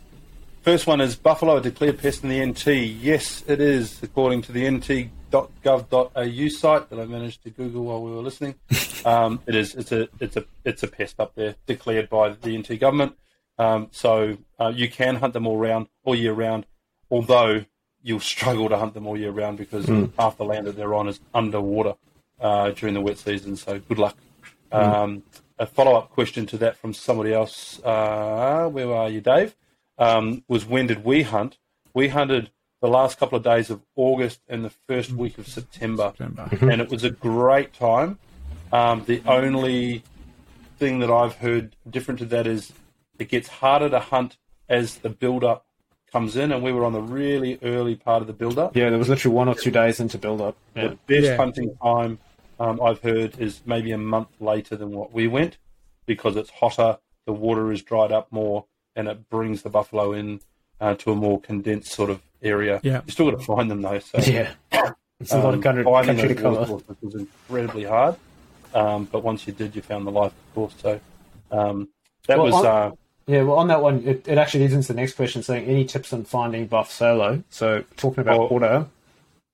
first one is Buffalo a declared pest in the NT? Yes, it is, according to the nt.gov.au site that I managed to Google while we were listening. Um, it is. It's a. It's a. It's a pest up there, declared by the NT government. Um, so uh, you can hunt them all round, all year round. Although you'll struggle to hunt them all year round because half the land that they're on is underwater uh, during the wet season. So good luck. Um, a follow-up question to that from somebody else. Uh, where are you, Dave? Um, was when did we hunt? We hunted the last couple of days of August and the first week of September, September. and it was a great time. Um, the only thing that I've heard different to that is it gets harder to hunt as the build-up comes in, and we were on the really early part of the build-up. yeah, there was literally one or two days into build up. Yeah. The best Yeah. hunting time um, I've heard is maybe a month later than what we went because it's hotter, the water is dried up more, and it brings the buffalo in uh, to a more condensed sort of area. Yeah. You still got to find them though. So Yeah. It's a lot um, of country, finding country to those cover. watercourses was incredibly hard. Um, but once you did, you found the life, of course. So um, that Well, was. on- Uh, Yeah, well, on that one, it, it actually leads into the next question saying any tips on finding buff solo. So talking about Well- water.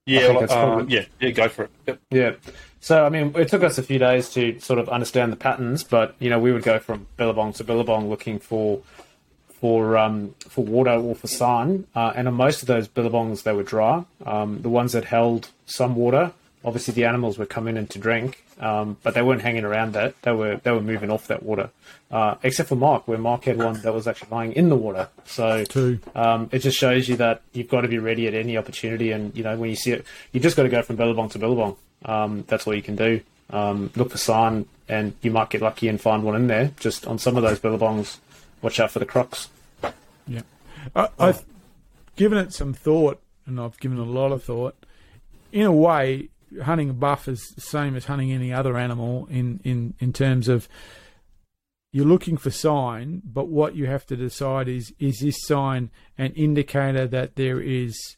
yeah, well, uh, probably- yeah, yeah, go for it. Yep. Yeah. So, I mean, it took us a few days to sort of understand the patterns, but, you know, we would go from Billabong to Billabong looking for for um, for water or for sign. Uh, and on most of those Billabongs, they were dry. Um, the ones that held some water, obviously the animals were coming in to drink, um, but they weren't hanging around that. They were they were moving off that water, uh, except for Mark, where Mark had one that was actually lying in the water. So um, it just shows you that you've got to be ready at any opportunity, and you know when you see it, you just got to go from Billabong to Billabong. Um, that's all you can do. Um, look for sign, and you might get lucky and find one in there. Just on some of those Billabongs, watch out for the crocs. Yeah, I, I've oh. given it some thought, and I've given it a lot of thought. In a way, hunting a buff is the same as hunting any other animal in, in, in terms of you're looking for sign, but what you have to decide is is this sign an indicator that there is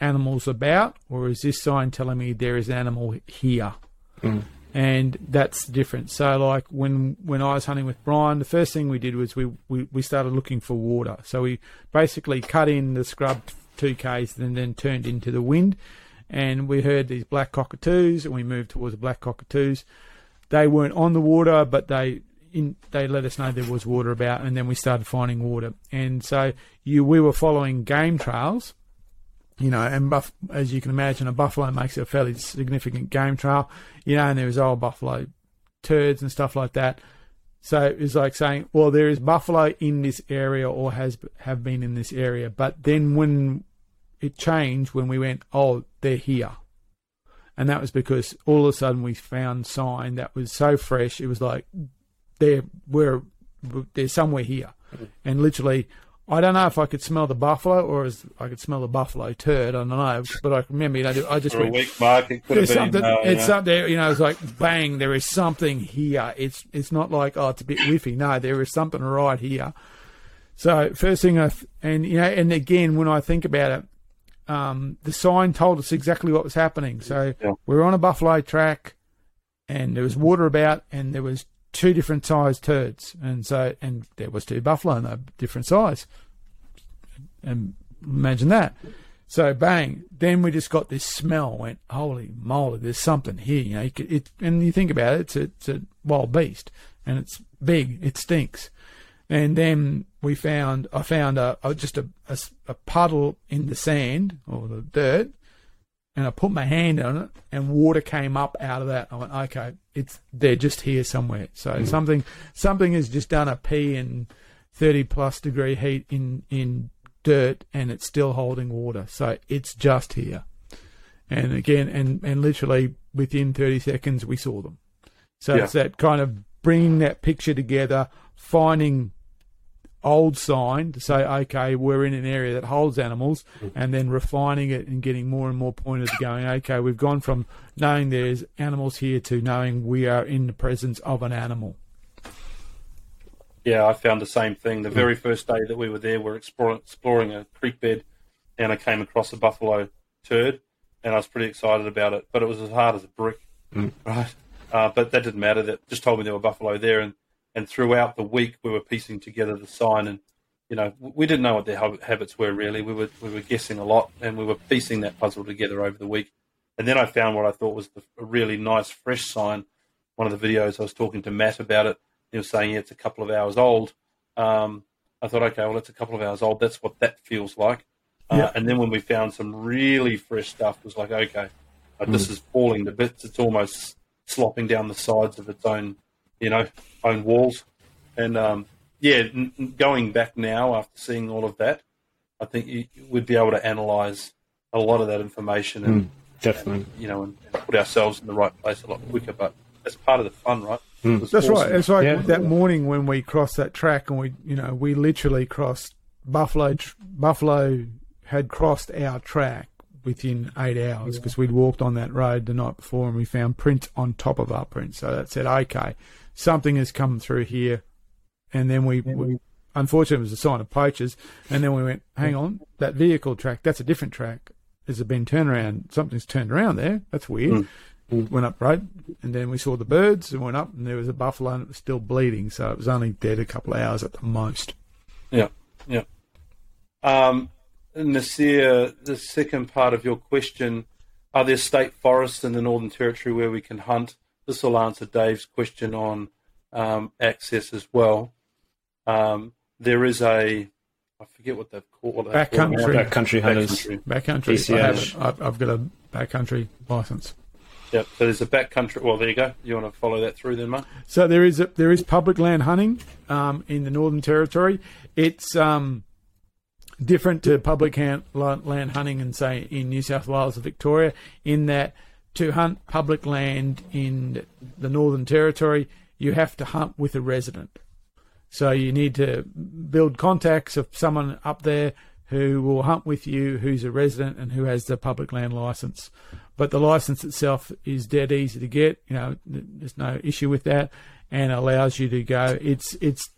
animals about, or is this sign telling me there is an animal here? Mm. And that's the difference. So, like when when I was hunting with Brian, the first thing we did was we, we, we started looking for water. So we basically cut in the scrub two k's, and then turned into the wind, and we heard these black cockatoos, and we moved towards the black cockatoos. They weren't on the water, but they in, they let us know there was water about, and then we started finding water. And so you we were following game trails you know, and buff, as you can imagine, a buffalo makes a fairly significant game trail, you know, and there was old buffalo turds and stuff like that. So it's like saying, well, there is buffalo in this area or has have been in this area, but then when it changed, when we went, oh, they're here, and that was because all of a sudden we found sign that was so fresh, it was like they're we're they're somewhere here, mm. and literally I don't know if I could smell the buffalo or as I could smell the buffalo turd. I don't know, but I remember, you know, I just For a went, week mark, it could have been. something. uh, it's yeah. something. You know, it's like bang. There is something here. It's it's not like oh, it's a bit whiffy. No, there is something right here. So first thing I th- and you know, and again when I think about it, um, the sign told us exactly what was happening. So Yeah. we were on a buffalo track, and there was water about, and there was two different sized turds, and so and there was two buffalo, and they're different size. And imagine that. So bang, then we just got this smell. Went holy moly, there's something here. You know, you could, it, and you think about it, it's a, it's a wild beast, and it's big. It stinks. And then we found, I found a, a just a, a a puddle in the sand or the dirt, and I put my hand on it, and water came up out of that. I went, okay, it's they're just here somewhere. So mm. something something has just done a pee in thirty plus degree heat in in dirt, and it's still holding water. So it's just here. And again, and and literally within thirty seconds, we saw them. So Yeah. it's that kind of bringing that picture together, finding old sign to say, okay, we're in an area that holds animals, and then refining it and getting more and more pointed going, okay, we've gone from knowing there's animals here to knowing we are in the presence of an animal. Yeah, I found the same thing. The very first day that we were there, we were exploring, exploring a creek bed, and I came across a buffalo turd, and I was pretty excited about it. But it was as hard as a brick, Hmm. right? Uh, but that didn't matter. That just told me there were buffalo there, and and throughout the week we were piecing together the sign, and you know we didn't know what their habits were really. We were we were guessing a lot, and we were piecing that puzzle together over the week. And then I found what I thought was the, a really nice fresh sign. One of the videos I was talking to Matt about it. He was saying, yeah, it's a couple of hours old. Um, I thought, okay, well, it's a couple of hours old. That's what that feels like. Uh, Yeah. And then when we found some really fresh stuff, it was like, okay, uh, this is falling to bits. It's almost slopping down the sides of its own, you know, own walls. And um, yeah, n- n- going back now after seeing all of that, I think you, we'd be able to analyze a lot of that information and Definitely. you know, and, and put ourselves in the right place a lot quicker. But that's part of the fun, right? It was That's awesome. right. It's like Yeah. that morning when we crossed that track, and we, you know, we literally crossed Buffalo. Buffalo had crossed our track within eight hours because we'd walked on that road the night before, and we found prints on top of our prints. So that said, okay, something has come through here, and then we. we Unfortunately, it was a sign of poachers, and then we went, "Hang on, that vehicle track, that's a different track. Has it been turned around? Something's turned around there. That's weird." went up road, and then we saw the birds and went up, and there was a buffalo, and it was still bleeding, so it was only dead a couple of hours at the most. Yeah, yeah. Um, Nasir, the second part of your question: Are there state forests in the Northern Territory where we can hunt? This will answer Dave's question on um, access as well. Um, there is a, I forget what they've called. it. Backcountry. Backcountry hunters. Backcountry. Backcountry, I PCH. haven't. I've, I've got a backcountry license. Yep. So there's a backcountry. Well, there you go. You want to follow that through then, Mark? So there is a, there is public land hunting um, in the Northern Territory. It's um, different to public hand, land hunting in say in New South Wales or Victoria, in that to hunt public land in the Northern Territory, you have to hunt with a resident. So you need to build contacts of someone up there who will hunt with you, who's a resident and who has the public land license. But the license itself is dead easy to get. You know, there's no issue with that, and allows you to go. It's it's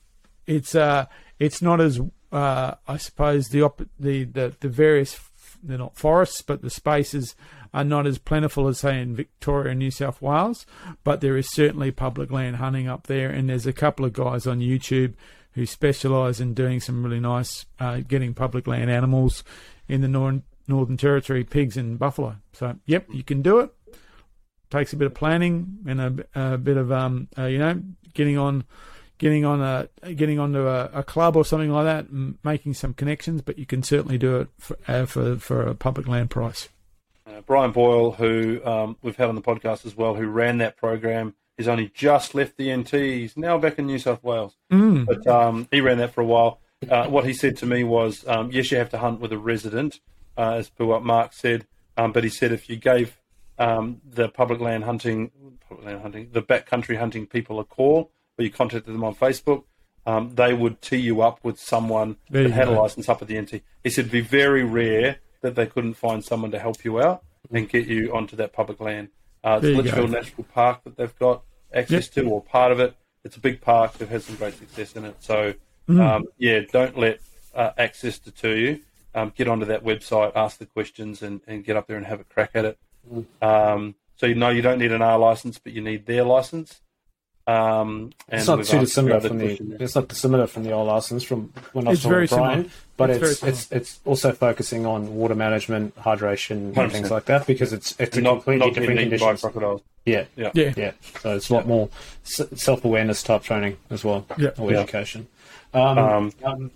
it's uh it's not as uh I suppose the op- the the the various they're not forests, but the spaces are not as plentiful as say in Victoria and New South Wales. But there is certainly public land hunting up there, and there's a couple of guys on YouTube who specialise in doing some really nice uh, getting public land animals in the Northern Northern Territory, pigs and buffalo. So yep, you can do it. Takes a bit of planning and a, a bit of um uh, you know getting on getting on a getting onto a, a club or something like that, making some connections. But you can certainly do it for uh, for, for a public land price. Uh, Brian Boyle, who um, we've had on the podcast as well, who ran that program, He's only just left the NT. He's now back in New South Wales. Mm. But um, he ran that for a while. Uh, what he said to me was, um, yes, you have to hunt with a resident, uh, as per what Mark said. Um, but he said if you gave um, the public land hunting, public land hunting, the backcountry hunting people a call, or you contacted them on Facebook, um, they would tee you up with someone There that had a license up at the NT. He said it'd be very rare that they couldn't find someone to help you out and get you onto that public land. Uh, it's Litchfield go. National Park that they've got access to, or part of it. It's a big park. They've some great success in it. So, Mm. um, yeah, don't let uh, access deter you. Um, get onto that website, ask the questions, and, and get up there and have a crack at it. Um, so you know you don't need an R license, but you need their license. Um, and It's not too dissimilar from the. there. It's not dissimilar from the old license from when I was It's talking very Brian, similar. but It's it's similar. it's it's also focusing on water management, hydration, 100%. and things like that because it's it's a not, completely not different being eaten by conditions. crocodiles. Yeah, Yeah. Yeah. yeah. So it's a lot more self awareness type training as well, Yeah. or Yeah. education. Um, Um, um,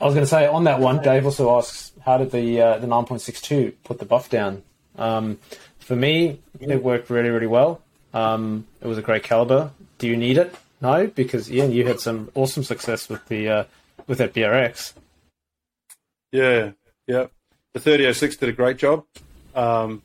I was going to say on that one, Dave also asks, how did the uh, the nine point six two put the buff down? Um, for me, it worked really really well. Um, it was a great caliber. Do you need it? No, because Ian, you had some awesome success with the uh, with that BRX. Yeah, yeah. The 3006 did a great job, um,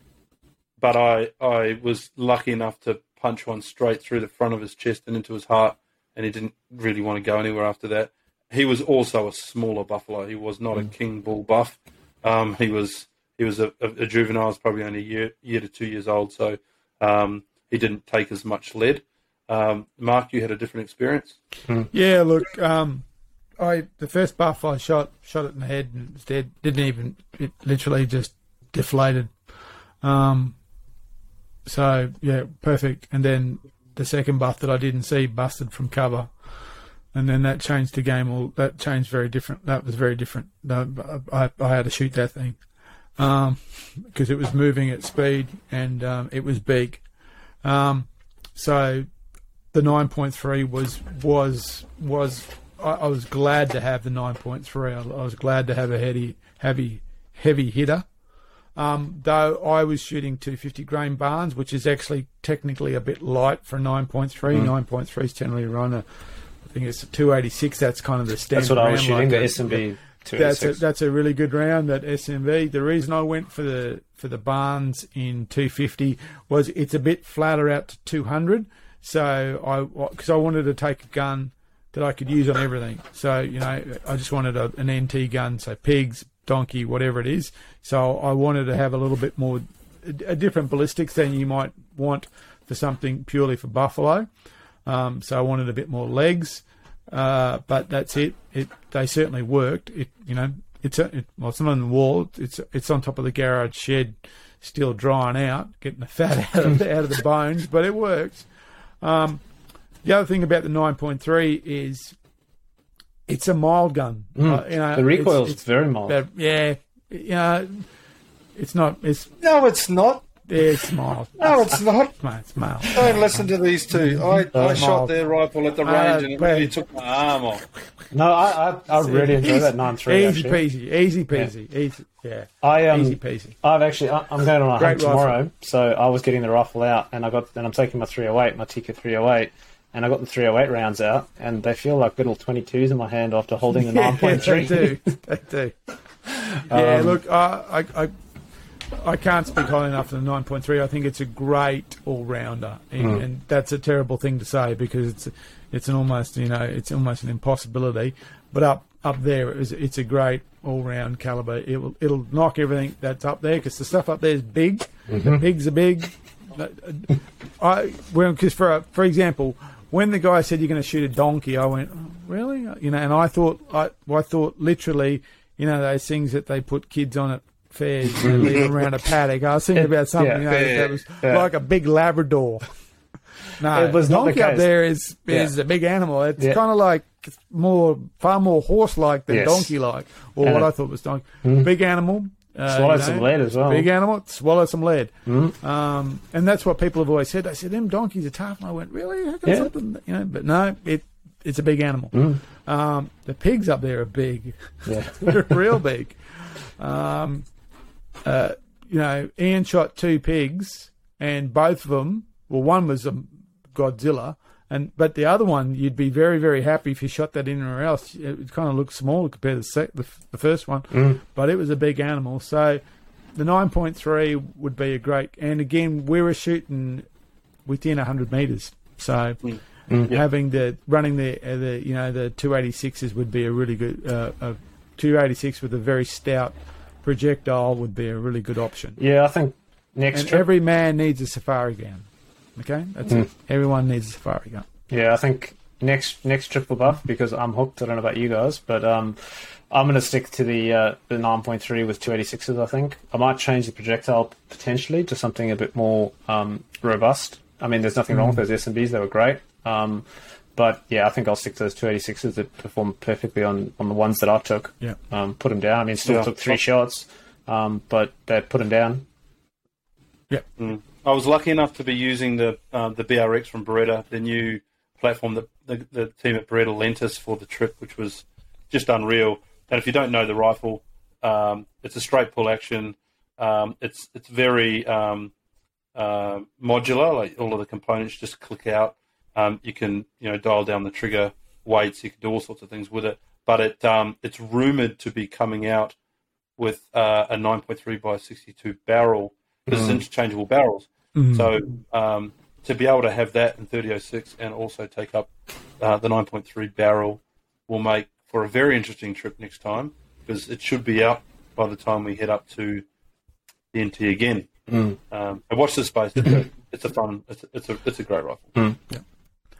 but I I was lucky enough to punch one straight through the front of his chest and into his heart, and he didn't really want to go anywhere after that. He was also a smaller buffalo. He was not a king bull buff. Um, he was he was a, a, a juvenile, was probably only a year year to two years old, so um, he didn't take as much lead. Um, Mark, you had a different experience. Yeah, look, um, I the first buff I shot shot it in the head and it was dead. Didn't even it literally just deflated. Um, so yeah, perfect. And then the second buff that I didn't see busted from cover, and then that changed the game. All that changed very different. That was very different. I, I had to shoot that thing because it was moving at speed and um, it was big. Um, so the 9.3 was was was I, I was glad to have the 9.3. I, I was glad to have a heavy heavy heavy hitter. Um, though I was shooting 250 grain Barnes, which is actually technically a bit light for 9.3. 9.3 is generally around a, I think it's a 286. That's kind of the standard. That's what I was shooting. like the a- SMB two eighty that's a, that's a really good round. That SMV. The reason I went for the for the Barnes in 250 was it's a bit flatter out to 200. So I because I wanted to take a gun that I could use on everything. So you know I just wanted a, an NT gun, so pigs, donkey, whatever it is. So I wanted to have a little bit more a, a different ballistics than you might want for something purely for buffalo. Um, so I wanted a bit more legs. Uh, but that's it. It they certainly worked. It you know it's a, it, well it's not on the wall. It's it's on top of the garage shed, still drying out, getting the fat out of out of the bones. But it works. Um, the other thing about the 9.3 is it's a mild gun. Uh, you know, the recoil is very mild. it's- yeah, yeah. It's not. It's No, it's not. It's mild. No, it's not. It's mild. Don't listen to these two. I, I shot their rifle at the Uh, range and it but- really took my arm off. no, I I, I really enjoy that nine three. Easy Actually, peasy, easy peasy, easy. Yeah, I um easy peasy. I've actually I- I'm going on a Great hunt tomorrow, so I was getting the rifle out, and I got and I'm taking my 308, my Tikka 308, and I got the 308 rounds out, and they feel like good little 22s in my hand after holding the Yeah, they 9.3. do. They do. Yeah, Um, look, I, I, I, can't speak highly enough of the 9.3. I think it's a great all rounder, and, Hmm. and that's a terrible thing to say because it's it's an almost you know it's almost an impossibility. But up up there, it's, it's a great all round caliber. It will it'll knock everything that's up there because the stuff up there is big. Mm-hmm. The pigs are big. I well, because for for example, when the guy said you're going to shoot a donkey, I went, oh, really? You know, and I thought I I thought literally, you know, those things that they put kids on at fairs, you leave them around a paddock. I was thinking about something Yeah. Yeah, that was yeah. like a big Labrador. No, It was donkey up there is is a big animal. It's kind of like more far more horse like than Yes. donkey like, or And what it- I thought was donkey. Big animal. Uh, Swallowed you know, some lead as well. Big animal, swallow some lead. Um, and that's what people have always said. They said, them donkeys are tough. And I went, really? How come something, you know, but no, it, it's a big animal. Um, the pigs up there are big. Yeah. They're real big. Um, uh, you know, Ian shot two pigs and both of them, well, one was a Godzilla. And but the other one, you'd be very very happy if you shot that anywhere else. It kind of looks smaller compared to the, sec- the, the first one, Mm. but it was a big animal. So the 9.3 would be a great. And again, we were shooting within 100 meters, so Mm. having the running the uh, the you know the 286s would be a really good uh, a 286 with a very stout projectile would be a really good option. Yeah, I think next And trip. every man needs a safari gun. Okay, that's Mm. it. Everyone needs a safari gun. Yeah, I think next next triple buff because I'm hooked. I don't know about you guys, but um, I'm going to stick to the uh, the 9.3 with 286s. I think I might change the projectile potentially to something a bit more um, robust. I mean, there's nothing wrong with those SMBs; they were great. Um, but yeah, I think I'll stick to those 286s that perform perfectly on, on the ones that I took. Yeah. Um, put them down. I mean, still Yeah. took three shots, um, but they put them down. Yeah, I was lucky enough to be using the uh, the BRX from Beretta, the new platform that the, the team at Beretta lent us for the trip, which was just unreal. And if you don't know the rifle, um, it's a straight pull action. Um, it's it's very um, uh, modular. Like all of the components just click out. Um, you can you know dial down the trigger weights. You can do all sorts of things with it. But it um, it's rumored to be coming out with uh, a 9.3 by 62 barrel because it's interchangeable barrels. So um, to be able to have that in 3006 and also take up uh, the 9.3 barrel will make for a very interesting trip next time because it should be out by the time we head up to the NT again. Um, and watch this space. It's a, it's a fun. It's a, it's a it's a great rifle.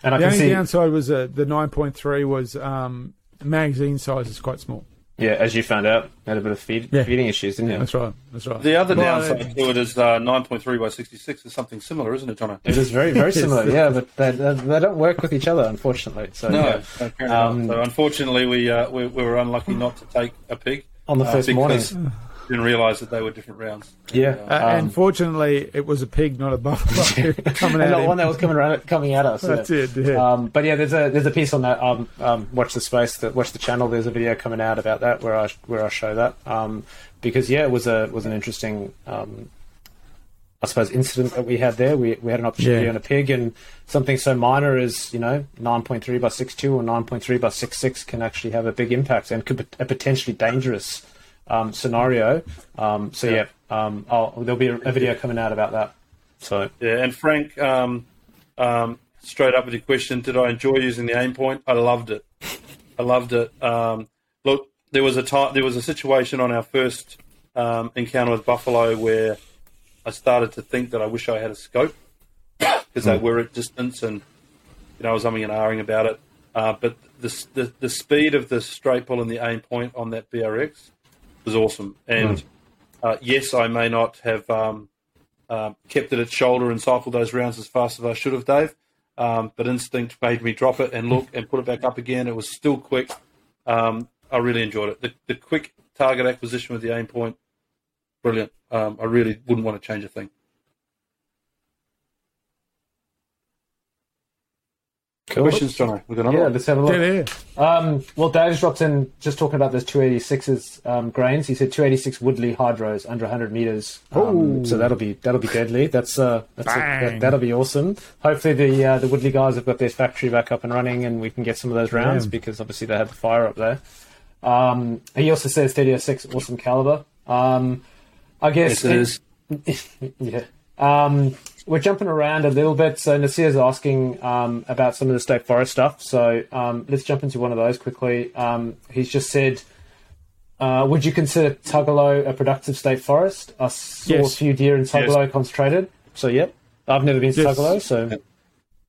And I The can only see, downside was uh, the 9.3 was um, magazine size is quite small. yeah, as you found out, had a bit of feed, Yeah. feeding issues, didn't you? That's right. That's right. The other Well, downside to it is uh, 9.3 by 66 is something similar, isn't it, Jono? It is very, very similar, yeah, but they, they, they don't work with each other, unfortunately. So, No, yeah. apparently Um. So unfortunately, we, uh, we we were unlucky not to take a pig on the uh, first morning. Because Didn't realise that they were different rounds. Yeah. Uh, um, and fortunately, it was a pig, not a buffalo, coming and at not him. one that was coming around, coming at us. That's yeah. it. Yeah. Um, but yeah, there's a there's a piece on that. Um, um, watch the space. That watch the channel. There's a video coming out about that where I where I show that. Um, because yeah, it was a was an interesting. Um, I suppose incident that we had there. We we had an opportunity Yeah. on a pig, and something so minor as you know 9.3 by 6.2 or 9.3 by 6.6 can actually have a big impact and could be a potentially dangerous um, scenario. Um, so yeah, um, I'll, there'll be a, a video coming out about that. So Yeah, and Frank, um, um, straight up with your question, did I enjoy using the Aimpoint? I loved it. I loved it. Um, look, there was a time, there was a situation on our first um, encounter with buffalo where I started to think that I wish I had a scope because they were at distance, and you know I was umming and ahhing about it. Uh, but the, the the speed of the straight pull and the Aimpoint on that BRX was awesome. And uh, yes, I may not have. Um, um, kept it at shoulder and cycled those rounds as fast as I should have, Dave. Um, but instinct made me drop it and look and put it back up again. It was still quick. Um, I really enjoyed it. The, the quick target acquisition with the Aimpoint, brilliant. Um, I really wouldn't want to change a thing. Cool. Questions, John? We've got another Yeah, one. let's have a look. Yeah, yeah. Um, well, Dave's dropped in just talking about those 286s um, grains. He said 286 Woodleigh hydros under 100 meters. Um, so that'll be that'll be deadly. That's uh, that's a, that, that'll be awesome. Hopefully the uh, the Woodleigh guys have got their factory back up and running, and we can get some of those rounds Yeah. because obviously they had the fire up there. Um, he also says 306 awesome caliber. Um, I guess Yes, it is. yeah. We're jumping around a little bit. So Nasir's asking um, about some of the state forest stuff. So um, let's jump into one of those quickly. Um, he's just said, uh, would you consider Tuggolo a productive state forest? I saw Yes. a few deer in Tuggolo concentrated. So yep, I've never been to Yes. Tuggolo. So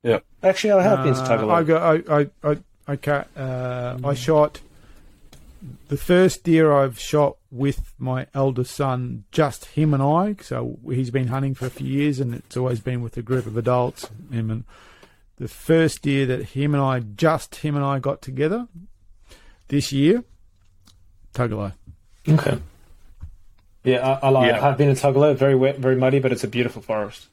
Yeah. actually, I have been to Uh, Tuggolo. I got. I. I. I. I, ca- uh, I shot the first deer I've shot with my eldest son, just him and I. So he's been hunting for a few years, and it's always been with a group of adults. Him and the first deer that him and I, just him and I, got together this year, Tuggolo. okay. Yeah, I, I like yeah. I've been in Tuggolo. Very wet, very muddy, but it's a beautiful forest.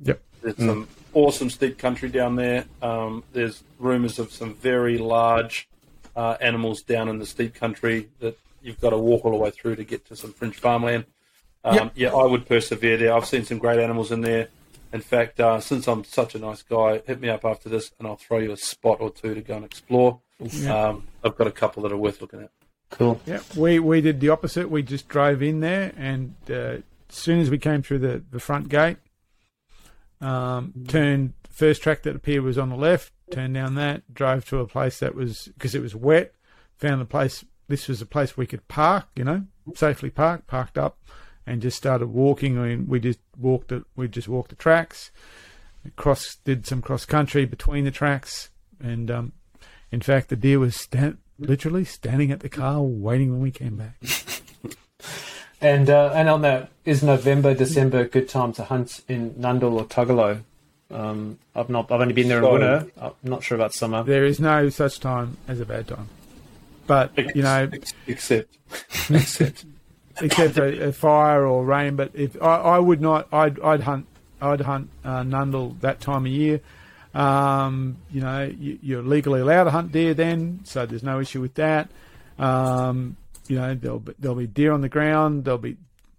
Yep. There's some awesome steep country down there. Um, there's rumours of some very large uh, animals down in the steep country that you've got to walk all the way through to get to some fringe farmland. Um, Yep. Yeah, I would persevere there. I've seen some great animals in there. In fact, uh, since I'm such a nice guy, hit me up after this, and I'll throw you a spot or two to go and explore. Um, I've got a couple that are worth looking at. Cool. Yeah, we we did the opposite. We just drove in there, and uh, as soon as we came through the, the front gate, um, turned first track that appeared was on the left. Turned down that, drove to a place that was because it was wet. Found a place. This was a place we could park, you know, safely park. Parked up, and just started walking. I mean, we just walked it. We just walked the tracks. Cross did some cross country between the tracks, and um, in fact, the deer was stand, literally standing at the car waiting when we came back. And uh, and on that, is November, December a good time to hunt in Nundle or Tuggolo? Um, I've not. I've only been there in So- winter. I'm not sure about summer. There is no such time as a bad time. But, you know, except, except, except a, a fire or rain. But if I, I would not, I'd, I'd hunt, I'd hunt uh, Nundle that time of year. Um, you know, you, you're legally allowed to hunt deer then, so there's no issue with that. Um, you know, there'll be, there'll be deer on the ground. There'll be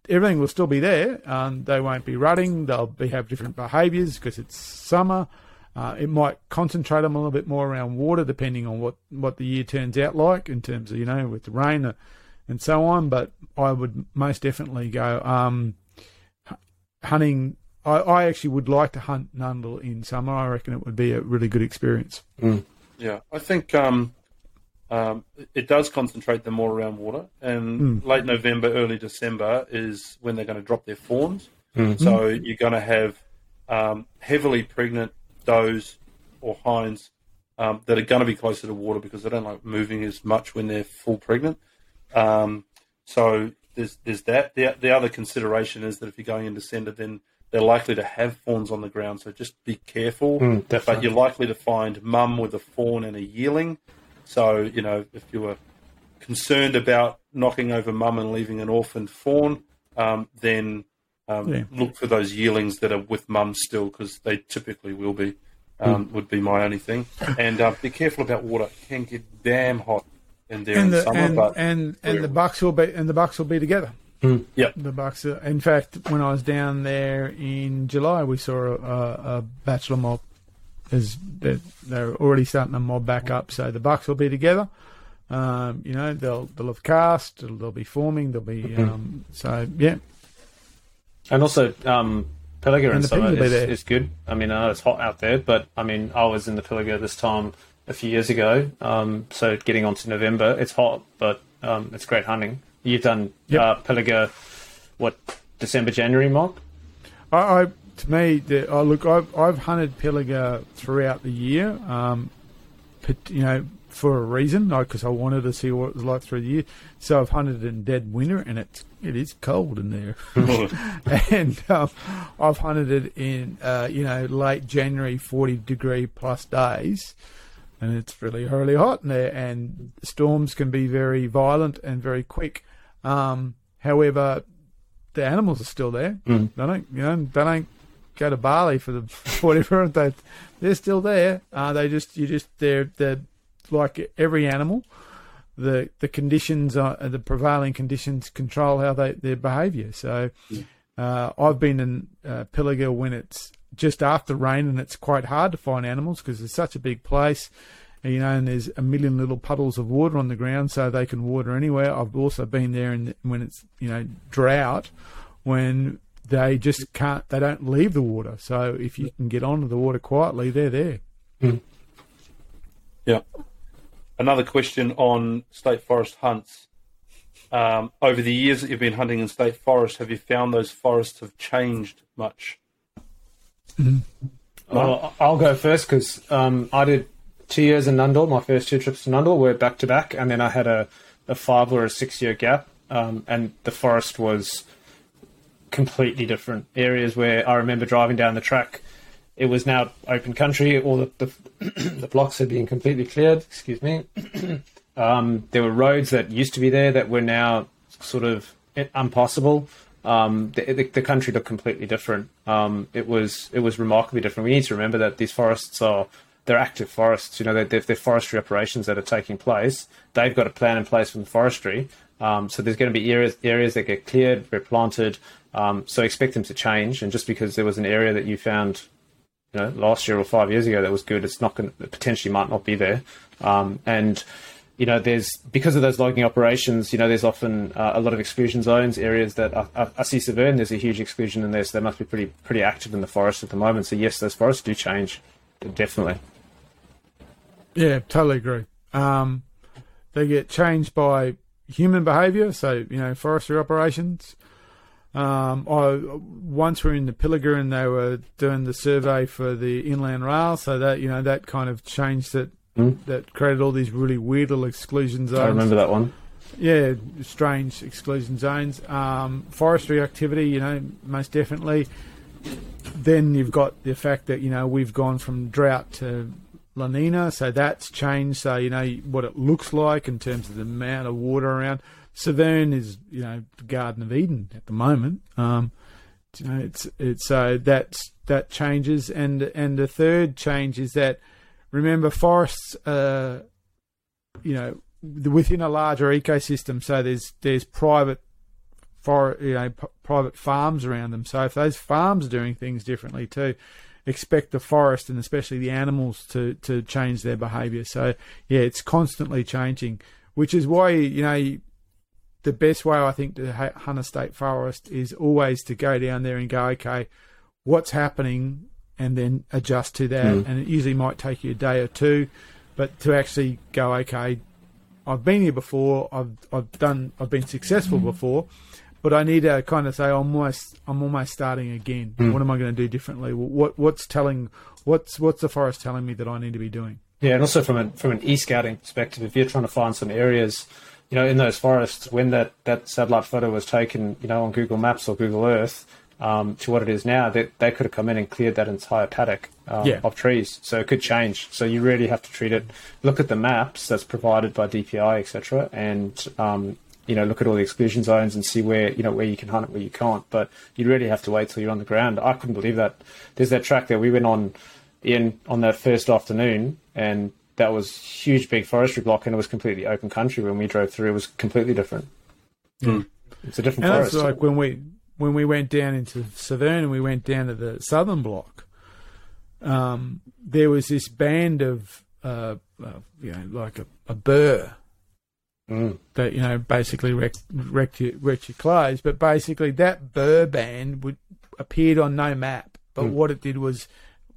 everything will still be there. Um, they won't be rutting. They'll be have different behaviours because it's summer. Uh, it might concentrate them a little bit more around water, depending on what, what the year turns out like in terms of you know with the rain and so on. But I would most definitely go um, hunting. I, I actually would like to hunt Nundle in summer. I reckon it would be a really good experience. yeah, I think um, um, it does concentrate them more around water, and late November, early December is when they're going to drop their fawns. So you're going to have um, heavily pregnant does or hinds um, that are going to be closer to water because they don't like moving as much when they're full pregnant. Um, so there's there's that. The, the other consideration is that if you're going into December, then they're likely to have fawns on the ground. So just be careful. but you're likely to find mum with a fawn and a yearling. So you know if you were concerned about knocking over mum and leaving an orphaned fawn, um, then um, Yeah. look for those yearlings that are with mum still because they typically will be. Um, Would be my only thing. And uh, be careful about water. It can get damn hot in there in And the summer, and, but and and the bucks will be and the bucks will be together. yeah, The bucks. Are, in fact, when I was down there in July, we saw a, a, a bachelor mob. Is they're, they're already starting to mob back up, so the bucks will be together. Um, you know, they'll they'll have cast, they'll, they'll be forming, they'll be um, so yeah. And also, um, Pilliga in the summer be is, good. I mean, I know it's hot out there, but I mean, I was in the Pilliga this time a few years ago. Um, so getting on to November, it's hot, but um, it's great hunting. You've done Yep. uh, Pilliga, what, December, January, Mark? I, I to me, the, oh, look, I've I've hunted Pilliga throughout the year. Um, but, you know, for a reason, because I wanted to see what it was like through the year. So I've hunted in dead winter, and it's it is cold in there. and um, I've hunted it in uh, you know late January, forty degree plus days, and it's really really hot in there. And storms can be very violent and very quick. Um, however, the animals are still there. They don't you know they don't go to Bali for the whatever. They they're still there. Uh, they just you just they're they're like every animal the the conditions are the prevailing conditions control how they their behaviour. So uh, I've been in uh, Pilliga when it's just after rain and it's quite hard to find animals because it's such a big place. You know, and there's a million little puddles of water on the ground, so they can water anywhere. I've also been there in, when it's you know drought, when they just can't, they don't leave the water. So if you can get onto the water quietly, they're there. Yeah. Another question on state forest hunts. Um, over the years that you've been hunting in state forest, have you found those forests have changed much? Well, I'll go first because um, I did two years in Nundle. My first two trips to Nundle were back to back, and then I had a, a five or a six year gap. Um, and the forest was completely different. Areas where I remember driving down the track, it was now open country. All the the, the blocks had been completely cleared. Excuse me. um, there were roads that used to be there that were now sort of impossible. Um, the, the, the country looked completely different. Um, it was it was remarkably different. We need to remember that these forests are they're active forests. You know, they're, they're, forestry operations that are taking place. They've got a plan in place from the forestry. Um, so there's going to be areas areas that get cleared, replanted, Um, so expect them to change. And just because there was an area that you found, you know, last year or five years ago that was good, it's not going to potentially might not be there. Um, and you know, there's because of those logging operations, you know, there's often uh, a lot of exclusion zones, areas that I, I, I see Severn. There's a huge exclusion in there, so they must be pretty pretty active in the forest at the moment. So yes, those forests do change, definitely. Yeah, totally agree. Um, they get changed by human behaviour, so you know, forestry operations. Um, I once we were in the Pilliga and they were doing the survey for the inland rail, so that you know that kind of changed it Mm. that created all these really weird little exclusion zones. I remember that one. Yeah, strange exclusion zones. Um, forestry activity, you know, most definitely. Then you've got the fact that, you know, we've gone from drought to La Nina, so that's changed. So, you know, what it looks like in terms of the amount of water around. Severn is, you know, the Garden of Eden at the moment. Um, you know, it's it's so that's that changes, and and the third change is that remember forests, uh, you know, within a larger ecosystem. So there's there's private for you know p- private farms around them. So if those farms are doing things differently too, expect the forest and especially the animals to to change their behaviour. So yeah, it's constantly changing, which is why you know the best way I think to hunt a state forest is always to go down there and go, okay, what's happening, and then adjust to that. Mm. And it usually might take you a day or two, but to actually go, okay, I've been here before. I've I've done. I've been successful before, but I need to kind of say I'm almost I'm almost starting again. What am I going to do differently? What what's telling what's what's the forest telling me that I need to be doing? Yeah, and also from an from an e-scouting perspective, if you're trying to find some areas, you know, in those forests, when that, that satellite photo was taken, you know, on Google Maps or Google Earth, um, to what it is now, they, they could have come in and cleared that entire paddock um, Yeah. of trees. So it could change. So you really have to treat it. Look at the maps that's provided by DPI, etc., and um, you know, look at all the exclusion zones and see where you know where you can hunt it, where you can't. But you really have to wait till you're on the ground. I couldn't believe that. There's that track that we went on in on that first afternoon, and that was huge, big forestry block, and it was completely open country. When we drove through, it was completely different. Mm. It's a different And forest. that's like when we when we went down into Severn and we went down to the southern block. Um, there was this band of uh, uh, you know like a, a burr Mm. that you know basically wrecked wrecked your, wrecked your clothes, but basically that burr band would appeared on no map. But Mm. what it did was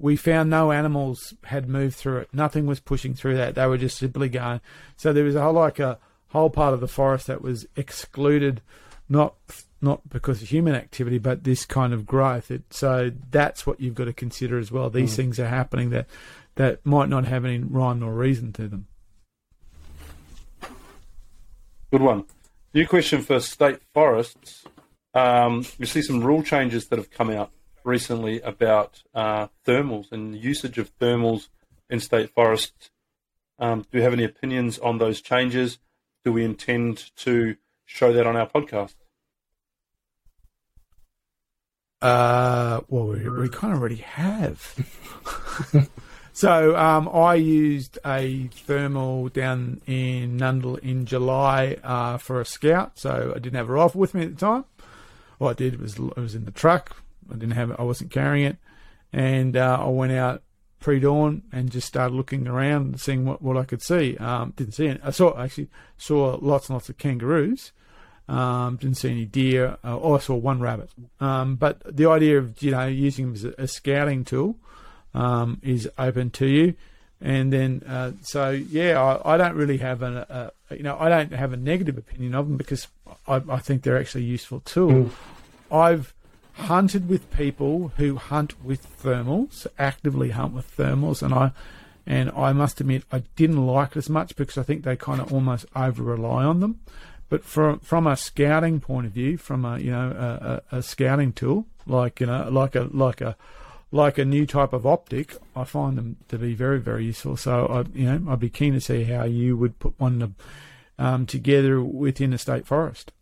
we found no animals had moved through it. Nothing was pushing through that. They were just simply going. So there was a whole like a whole part of the forest that was excluded, not not because of human activity, but this kind of growth. It, so that's what you've got to consider as well. These things are happening that that might not have any rhyme nor reason to them. Good one. New question for state forests. Um, we see some rule changes that have come out recently about uh, thermals and usage of thermals in state forests. Um, do you have any opinions on those changes? Do we intend to show that on our podcast? Uh, well, we, we kind of already have. so um, I used a thermal down in Nundle in July uh, for a scout. So I didn't have a rifle with me at the time. What I did was it was in the truck. I didn't have. it. I wasn't carrying it, and uh, I went out pre-dawn and just started looking around and seeing what, what I could see. Um, didn't see any. I saw actually saw lots and lots of kangaroos. Um, didn't see any deer. Uh, oh, I saw one rabbit. Um, but the idea of you know using them as a, a scouting tool um, is open to you. And then, uh, so yeah, I, I don't really have a, a, you know, I don't have a negative opinion of them because I, I think they're actually a useful tool. I've hunted with people who hunt with thermals, actively hunt with thermals, and I, and I must admit I didn't like it as much because I think they kind of almost over rely on them. But from from a scouting point of view, from a you know a, a, a scouting tool like you know like a like a like a new type of optic, I find them to be very very useful. So I you know I'd be keen to see how you would put one um, together within a state forest.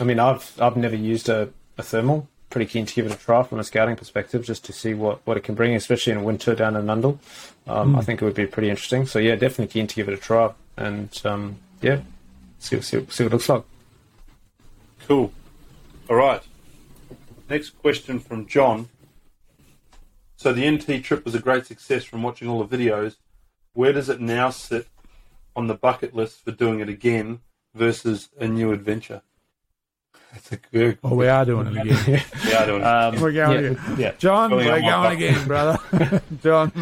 I mean, I've I've never used a, a thermal. Pretty keen to give it a try from a scouting perspective, just to see what, what it can bring, especially in winter down in Nundle. Um, I think it would be pretty interesting. So yeah, definitely keen to give it a try, and um, yeah, see, see, see what it looks like. Cool. All right. next question from John. So the NT trip was a great success from watching all the videos. Where does it now sit on the bucket list for doing it again versus a new adventure? That's a good. Oh, we are doing it again. Yeah, doing it. Um, We're going yeah, again. yeah. John, Going we're on my going again, brother. John,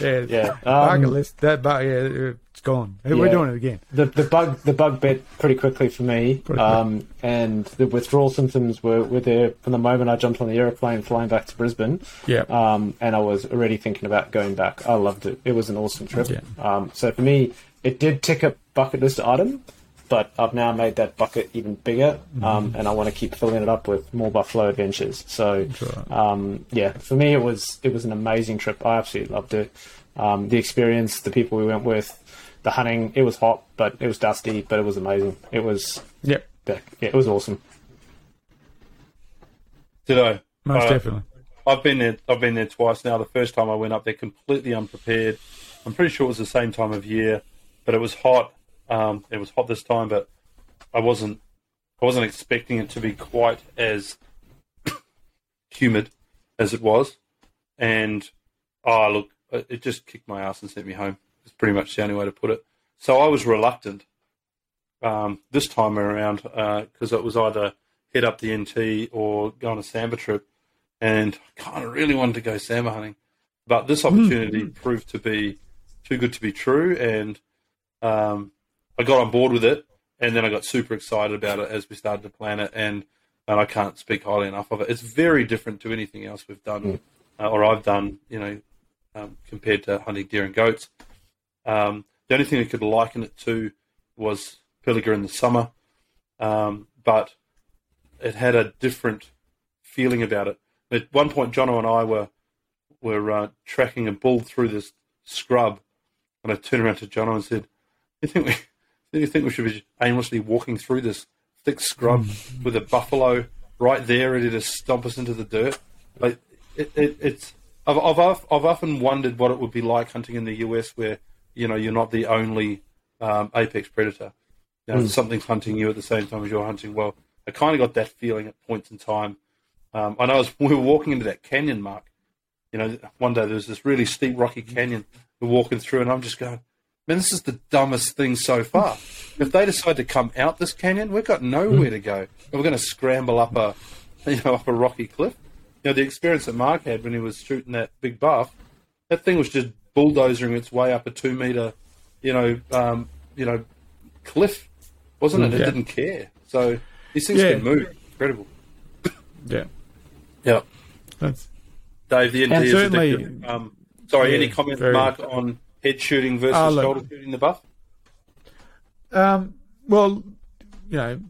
yeah, Yeah, bucket um, list. That, but yeah, it's gone. We're doing it again. the the bug the bug bit pretty quickly for me, Pretty um, and the withdrawal symptoms were, were there from the moment I jumped on the aeroplane flying back to Brisbane. Yeah. um, and I was already thinking about going back. I loved it. It was an awesome trip. Yeah. Um, so for me, it did tick a bucket list item, but I've now made that bucket even bigger, Mm-hmm. um, and I want to keep filling it up with more buffalo adventures. So, right. um, yeah, for me, it was it was an amazing trip. I absolutely loved it. Um, the experience, the people we went with, the hunting. It was hot, but it was dusty, but it was amazing. It was Yep. yeah, it was awesome. Did I? Most Uh, definitely. I've been there. I've been there twice now. The first time I went up there completely unprepared. I'm pretty sure it was the same time of year, but it was hot. Um, it was hot this time, but I wasn't. I wasn't expecting it to be quite as humid as it was, and oh look, it just kicked my ass and sent me home. It's pretty much the only way to put it. So I was reluctant um, this time around because it was either head up the NT or go on a sambar trip and I kind of really wanted to go sambar hunting, but this opportunity proved to be too good to be true, and um, I got on board with it, and then I got super excited about it as we started to plan it, and and I can't speak highly enough of it. It's very different to anything else we've done uh, or I've done, you know, um, compared to hunting deer and goats. Um, the only thing I could liken it to was Pilliga in the summer, um, but it had a different feeling about it. At one point, Jono and I were were uh, tracking a bull through this scrub, and I turned around to Jono and said, "You think we, do you think we should be aimlessly walking through this thick scrub with a buffalo right there, ready to stomp us into the dirt?" Like it, it, it's. I've, I've I've often wondered what it would be like hunting in the US, where you know you're not the only um, apex predator. You know, something's hunting you at the same time as you're hunting. Well, I kind of got that feeling at points in time. Um, I know as we were walking into that canyon, Mark. You know, one day there was this really steep, rocky canyon. We're walking through, and I'm just going, "Man, this is the dumbest thing so far." If they decide to come out this canyon, we've got nowhere to go. We're going to scramble up a, you know, up a rocky cliff. You know, the experience that Mark had when he was shooting that big buff, that thing was just bulldozing its way up a two meter, you know, um, you know, cliff, wasn't it? It Yeah. didn't care. So these things Yeah. can move. Incredible. Yeah. Yeah. That's, Dave, the NT is certainly- Um, sorry, Yeah, any comments, Mark, on head shooting versus Ah, look. shoulder shooting the buff? Um, well, you know,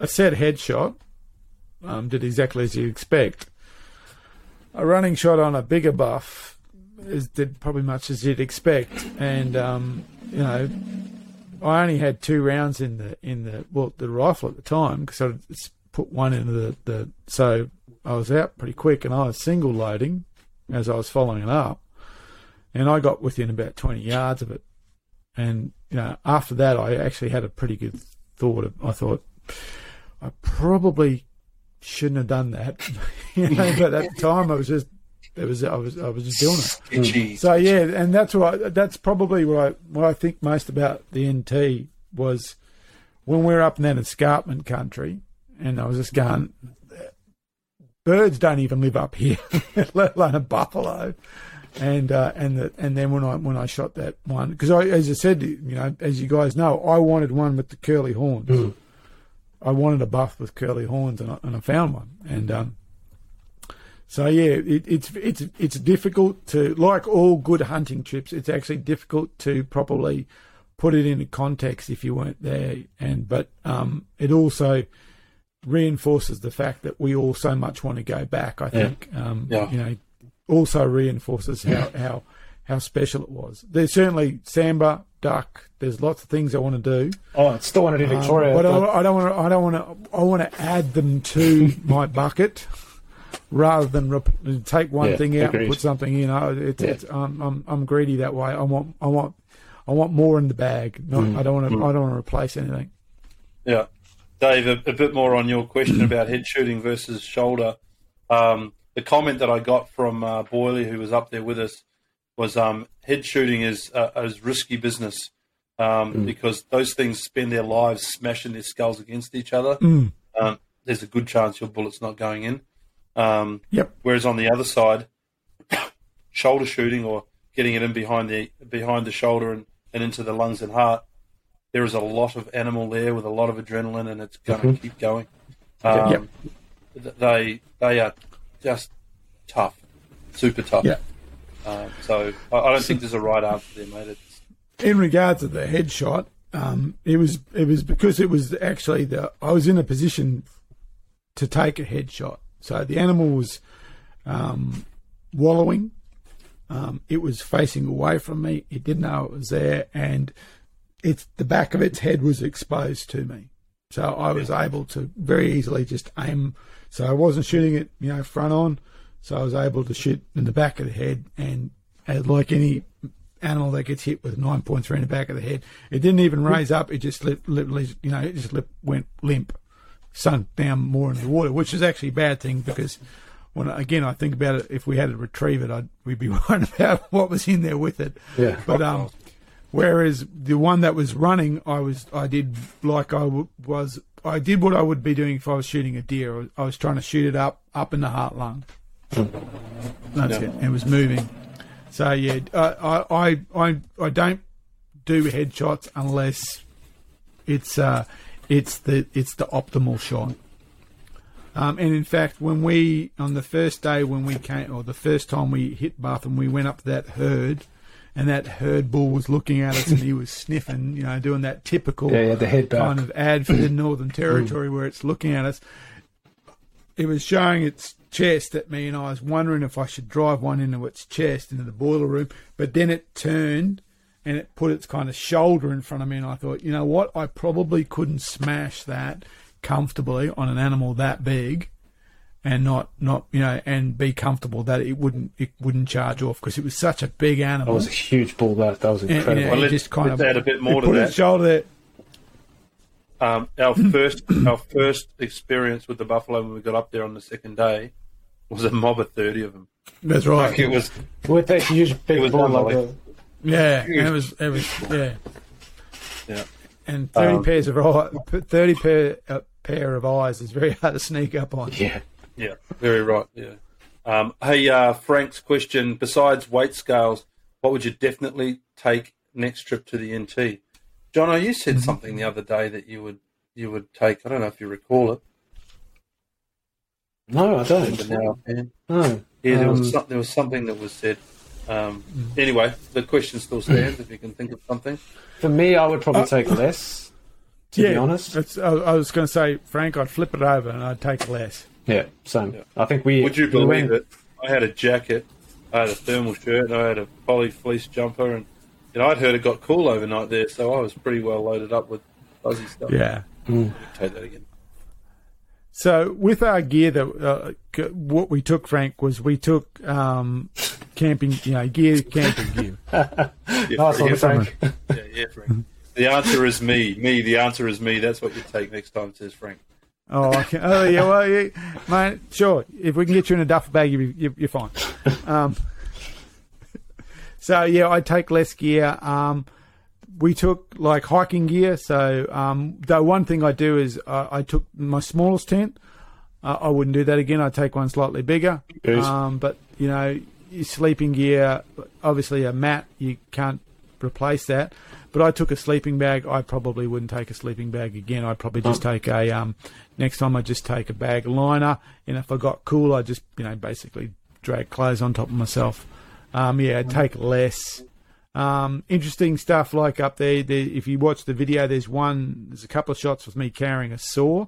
a set headshot um, did exactly as you expect. A running shot on a bigger buff is, did probably much as you'd expect, and um, you know, I only had two rounds in the in the well the rifle at the time because I put one into the, the so I was out pretty quick and I was single loading as I was following it up, and I got within about twenty yards of it. And you know, after that, I actually had a pretty good thought. Of, I thought I probably shouldn't have done that, you know. But at the time, I was just it was I was I was just doing it. So yeah, and that's what that's probably what I what I think most about the NT was when we were up in that escarpment country, and I was just going. Birds don't even live up here, let alone a buffalo and uh, and the, and then when I when I shot that one because I as I said you know as you guys know I wanted one with the curly horns. I wanted a buff with curly horns and I, and I found one. And um, so yeah it, it's it's it's difficult to like all good hunting trips it's actually difficult to properly put it into context if you weren't there. And but um, it also reinforces the fact that we all so much want to go back I think. Um, Yeah. you know also reinforces how, how how special it was. There's certainly sambar, duck. There's lots of things I want to do, Oh, it's still wanted in um, Victoria. but but- I, I don't want to. I don't want to. I want to add them to my bucket rather than rep- take one Yeah, thing out agreed. and put something in. I, it's, Yeah. it's, I'm, I'm I'm greedy that way. I want I want I want more in the bag. Not, Mm. I don't want to. I don't want to replace anything. Yeah. Dave, a, a bit more on your question about head shooting versus shoulder. Um, the comment that I got from uh, Boyley, who was up there with us, was um, head shooting is uh, is risky business um, because those things spend their lives smashing their skulls against each other. Um, there's a good chance your bullet's not going in. Um, Yep. Whereas on the other side, shoulder shooting or getting it in behind the behind the shoulder and, and into the lungs and heart, there is a lot of animal there with a lot of adrenaline, and it's going to keep going. Um, Yep. They they are just tough, super tough. Yeah. Um, so I, I don't think there's a right answer there, mate. It's, in regards to the headshot, um, it was it was because it was actually the I was in a position to take a headshot. So the animal was um, wallowing. Um, it was facing away from me. It didn't know it was there, and it's the back of its head was exposed to me. So I was able to very easily just aim. So I wasn't shooting it, you know, front on. So I was able to shoot in the back of the head, and uh, like any animal that gets hit with 9.3 in the back of the head, it didn't even raise up. It just lit, literally, you know, it just lit, went limp, sunk down more in the water, which is actually a bad thing because when again I think about it, if we had to retrieve it, I'd, we'd be worried about what was in there with it. Yeah. But um, whereas the one that was running, I was I did like I w- was I did what I would be doing if I was shooting a deer. I was, trying to shoot it up up in the heart lung. That's it. It was moving. So yeah, I I I I don't do headshots unless it's uh it's the it's the optimal shot. Um, and in fact, when we on the first day when we came, or the first time we hit Bath and we went up that herd, and that herd bull was looking at us and he was sniffing, you know, doing that typical Yeah, yeah, kind of ad for the Northern Territory where it's looking at us. It was showing its chest at me, and I was wondering if I should drive one into its chest into the boiler room. But then it turned and it put its kind of shoulder in front of me, and I thought, you know what, I probably couldn't smash that comfortably on an animal that big. And not, not you know, and be comfortable that it wouldn't, it wouldn't charge off because it was such a big animal. That was a huge bull. That that was And- incredible. and Well, let's- just kind let's of add a bit more to put that. its shoulder there. um, our first our first experience with the buffalo when we got up there on the second day was a mob of thirty of them. That's right. Like it was With that huge big It was bull, like unbelievable. Yeah, and it was it was yeah, yeah. and thirty Um, pairs of eye, thirty pair a pair of eyes is very hard to sneak up on. yeah. Yeah, very right. Yeah. Um, hey, uh, Frank's question: Besides weight scales, what would you definitely take next trip to the NT? John, you said something the other day that you would you would take. I don't know if you recall it. No, I But don't. now, man, No. yeah, there Um, was some, there was something that was said. Um, anyway, the question still stands. if you can think of something, For me, I would probably take less. To be honest. it's, I, I was going to say, Frank, I'd flip it over and I'd take less. Yeah, same. Yeah. I think we. would you we believe went- it? I had a jacket, I had a thermal shirt, and I had a poly fleece jumper, and you know, I'd heard it got cool overnight there, so I was pretty well loaded up with fuzzy stuff. Yeah. take that again. So with our gear, that uh, c- what we took, Frank, was we took um, camping, you know, gear, camping gear. Yeah, Nice one, yeah, Frank. Yeah, yeah, Frank. The answer is me. Me. The answer is me. That's what you take next time, says Frank. Oh, okay. oh yeah, well, yeah, mate, sure. If we can get you in a duffel bag, you, you, you're fine. Um, so yeah, I take less gear. Um, we took like hiking gear. So um, the one thing I do is uh, I took my smallest tent. Uh, I wouldn't do that again. I'd take one slightly bigger. Um, but you know, your sleeping gear, obviously a mat, you can't replace that. But I took a sleeping bag. I probably wouldn't take a sleeping bag again. I'd probably just take a um, next time. I just take a bag liner, and if I got cool, I just you know basically drag clothes on top of myself. Um, yeah, I'd take less. Um, interesting stuff like up there, there. If you watch the video, there's one. There's a couple of shots with me carrying a saw.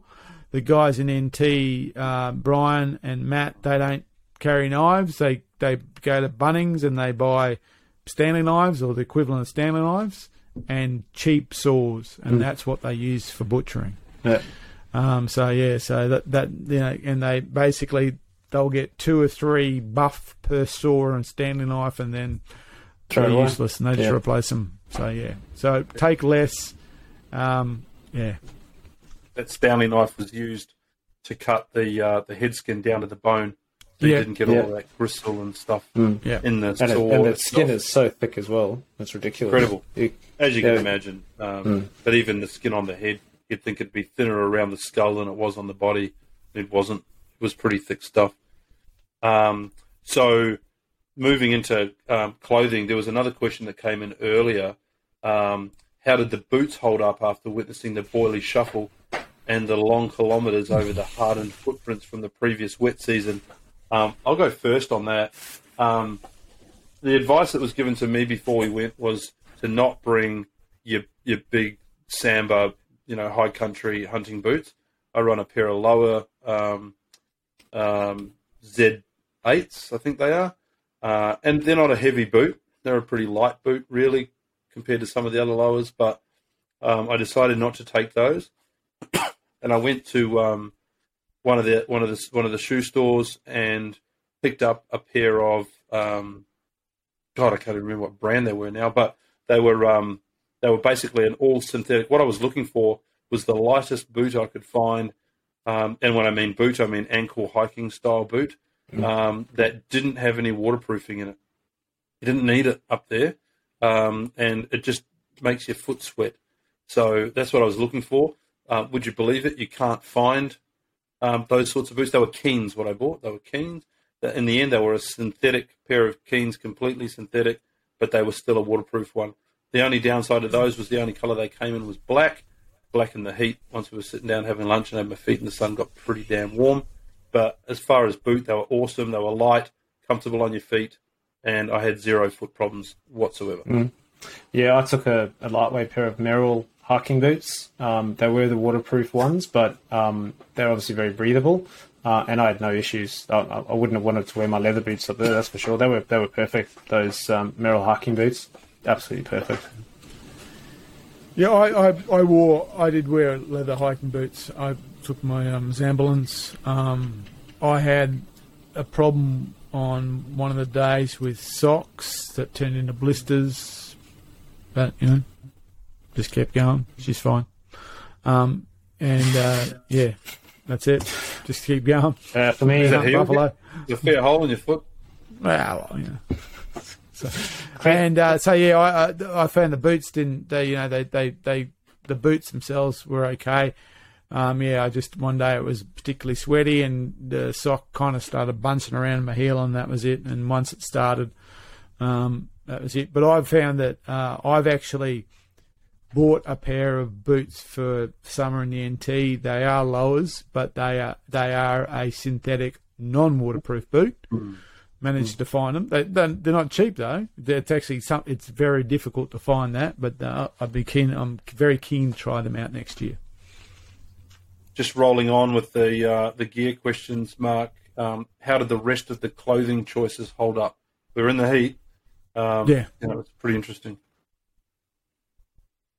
The guys in NT, uh, Brian and Matt, they don't carry knives. They they go to Bunnings and they buy Stanley knives or the equivalent of Stanley knives and cheap saws, and that's what they use for butchering. Yeah. Um, so yeah, so that that you know, and they basically they'll get two or three buff per saw and Stanley knife, and then Throw it they're useless, and they just replace them. So yeah, so take less. Um, yeah, that Stanley knife was used to cut the uh, the head skin down to the bone. So you didn't get Yeah. all that gristle and stuff Yeah. in the And, it, saw. and the itself. skin is so thick as well. It's ridiculous. Incredible. You- as you can Yeah. imagine. Um, But even the skin on the head, you'd think it'd be thinner around the skull than it was on the body. It wasn't. It was pretty thick stuff. Um, so, moving into um, clothing, there was another question that came in earlier. Um, how did the boots hold up after witnessing the Boyley shuffle and the long kilometres over the hardened footprints from the previous wet season? Um, I'll go first on that. Um, the advice that was given to me before we went was to not bring your your big sambar, you know, high country hunting boots. I run a pair of Lowa um, um, Z8s, I think they are, uh, and they're not a heavy boot. They're a pretty light boot, really, compared to some of the other Lowas. But um, I decided not to take those, and I went to um, one of the one of the one of the shoe stores and picked up a pair of um, God, I can't even remember what brand they were now, but they were um, they were basically an all synthetic. What I was looking for was the lightest boot I could find, um, and when I mean boot, I mean ankle hiking style boot um, that didn't have any waterproofing in it. You didn't need it up there, um, and it just makes your foot sweat. So that's what I was looking for. Uh, would you believe it? You can't find um, those sorts of boots. They were Keens. What I bought, they were Keens. In the end, they were a synthetic pair of Keens, completely synthetic, but they were still a waterproof one. The only downside of those was the only colour they came in was black. Black in the heat. Once we were sitting down having lunch and had my feet in the sun, got pretty damn warm. But as far as boot, they were awesome. They were light, comfortable on your feet, and I had zero foot problems whatsoever. Yeah, I took a, a lightweight pair of Merrell hiking boots. Um, they were the waterproof ones, but um, they're obviously very breathable. Uh, and I had no issues. I, I I wouldn't have wanted to wear my leather boots up there. That's for sure. They were they were perfect. Those um, Merrell hiking boots, absolutely perfect. Yeah, I, I, I wore, I did wear leather hiking boots. I took my um. Um, I had a problem on one of the days with socks that turned into blisters, but you know, just kept going. She's fine. Um, and uh, yeah, that's it. Just keep going. Uh, for me, Is that? Buffalo. There's a hole in your foot. Well, well, you know. So, and uh, so yeah, I, I I found the boots didn't they you know they they they the boots themselves were okay. Um, yeah, I just one day it was particularly sweaty and the sock kind of started bunching around my heel and that was it. And once it started, um, that was it. But I've found that uh, I've actually bought a pair of boots for summer in the NT. They are Lowas, but they are they are a synthetic non-waterproof boot. Managed to find them. They, they're, they're not cheap though. It's actually some. It's very difficult to find that, but uh, I'd be keen. I'm very keen to try them out next year. Just rolling on with the uh, the gear questions, Mark. Um, how did the rest of the clothing choices hold up? We were in the heat. Um, Yeah. you know, it's pretty interesting.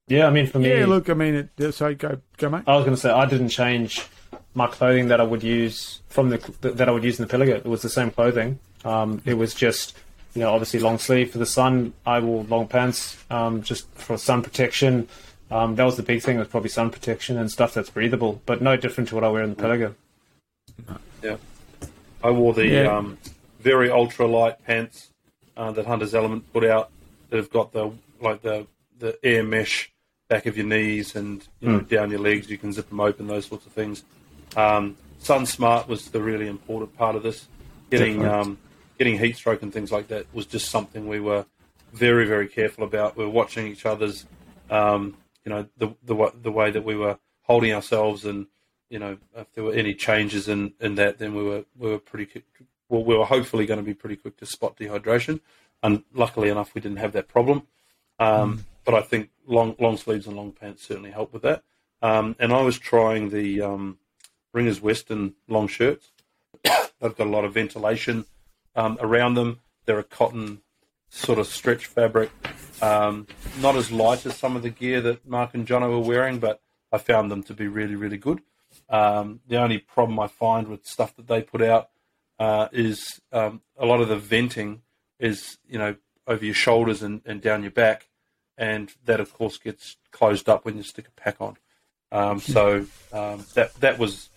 yeah, I mean for me, Yeah, look, I mean, it, so go go mate. I was going to say I didn't change my clothing that I would use from the that I would use in the Pilliga. It was the same clothing. Um, it was just you know obviously long sleeve for the sun. I wore long pants um, just for sun protection. Um, that was the big thing. Was probably sun protection and stuff that's breathable, but no different to what I wear in the Pilliga. Yeah, I wore the Yeah. um, very ultra light pants uh, that Hunter's Element put out that have got the like the the air mesh back of your knees and you know, down your legs. You can zip them open, those sorts of things. Um, Sun Smart was the really important part of this. Getting um, getting heat stroke and things like that was just something we were very very careful about. We were watching each other's um, you know the the the way that we were holding ourselves and you know if there were any changes in, in that then we were we were pretty quick, well we were hopefully going to be pretty quick to spot dehydration. And luckily enough we didn't have that problem. Um, but I think long long sleeves and long pants certainly help with that. Um, and I was trying the um, Ringers Western long shirts. They've got a lot of ventilation um, around them they're a cotton sort of stretch fabric um, not as light as some of the gear that Mark and Jono were wearing, but I found them to be really, really good. Um, the only problem I find with stuff that they put out uh, is um, a lot of the venting is, you know, over your shoulders and, and down your back, and that of course gets closed up when you stick a pack on. Um, so um, that that was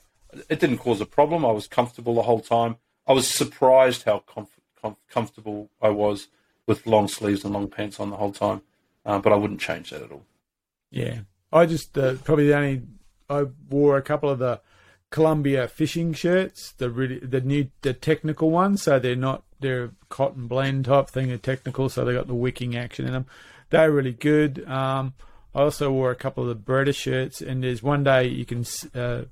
it didn't cause a problem. I was comfortable the whole time. I was surprised how comf- com- comfortable I was with long sleeves and long pants on the whole time. Uh, but I wouldn't change that at all. Yeah, I just uh, probably the only I wore a couple of the Columbia fishing shirts, the really the new the technical ones, so they're not they're cotton blend type thing, they're technical, so they got the wicking action in them. They're really good. Um, I also wore a couple of the Breda shirts, and there's one day you can. Uh,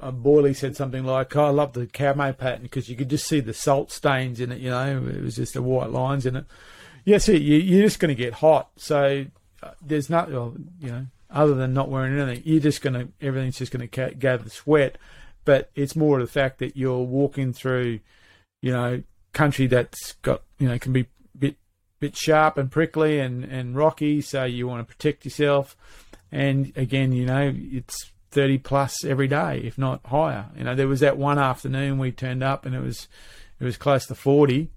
uh, Boyley said something like, oh, "I love the camo pattern because you could just see the salt stains in it. You know, it was just the white lines in it. Yes, you, you're just going to get hot. So uh, there's not, well, you know, other than not wearing anything, you're just going to everything's just going to gather sweat. But it's more of the fact that you're walking through, you know, country that's got, you know, can be a bit bit sharp and prickly and and rocky. So you want to protect yourself. And again, you know, it's 30 plus every day, if not higher. You know, there was that one afternoon we turned up and it was it was close to 40,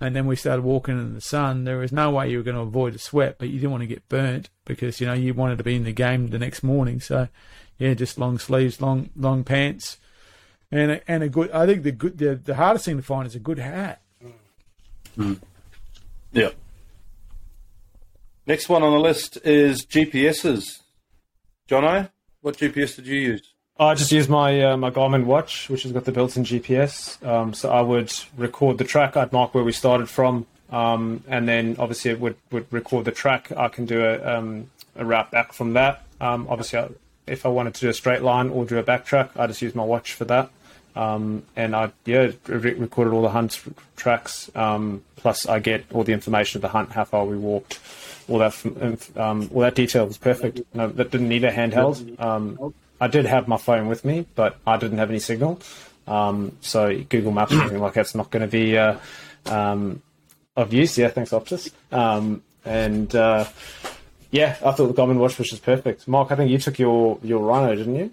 and then we started walking in the sun. There was no way you were going to avoid a sweat, but you didn't want to get burnt because you know you wanted to be in the game the next morning. So, yeah, just long sleeves, long long pants, and a, and a good. I think the good the, the hardest thing to find is a good hat. Mm. Yeah. Next one on the list is GPSs. Jono, what GPS did you use? I just use my uh, my Garmin watch, which has got the built-in GPS. Um, so I would record the track. I'd mark where we started from, um, and then obviously it would, would record the track. I can do a, um, a route back from that. Um, obviously, I, if I wanted to do a straight line or do a backtrack, I just use my watch for that. Um, and I yeah re- recorded all the hunt tracks. Um, plus, I get all the information of the hunt, how far we walked, all that um, all that detail was perfect. No, that didn't need a handheld. Um, I did have my phone with me, but I didn't have any signal. Um, so Google Maps or anything like that's not going to be uh, um, of use. Yeah, thanks, Optus. Um, and uh, yeah, I thought the Garmin watch was just perfect. Mark, I think you took your your Rino, didn't you?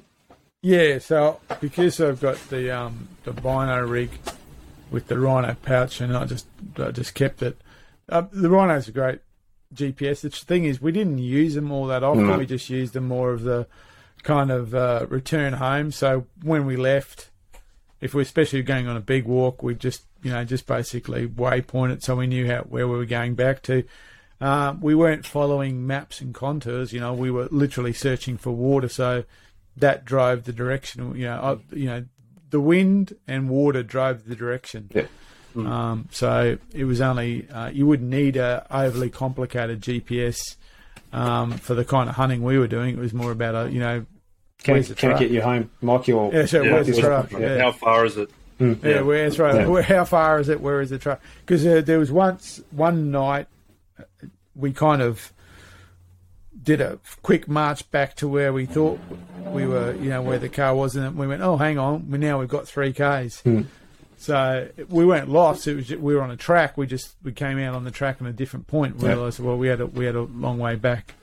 Yeah, so because I've got the um, the Bino rig with the Rino pouch, and I just I just kept it. Uh, the Rino's a great GPS. The thing is, we didn't use them all that often. No. We just used them more of the kind of uh, return home. So when we left, if we're especially going on a big walk, we just you know just basically waypoint it so we knew how where we were going back to. Uh, we weren't following maps and contours. You know, we were literally searching for water. So that drove the direction. You know, I, you know, the wind and water drove the direction. Yeah. Um, so it was only uh, you wouldn't need a overly complicated GPS um, for the kind of hunting we were doing. It was more about a you know Can, Where's the can it truck? get you home, Mike? Your yeah, so Yeah, where's the truck? Yeah. How far is it? Yeah, Yeah. where, that's right. Yeah. Where, how far is it? Where is the truck? Because uh, there was once one night uh, we kind of did a quick march back to where we thought we were, you know, where the car was, and we went, oh, hang on, we now we've got three k's. So we weren't lost. It was just, we were on a track. We just we came out on the track on a different point. We Yeah. realised well we had a, we had a long way back.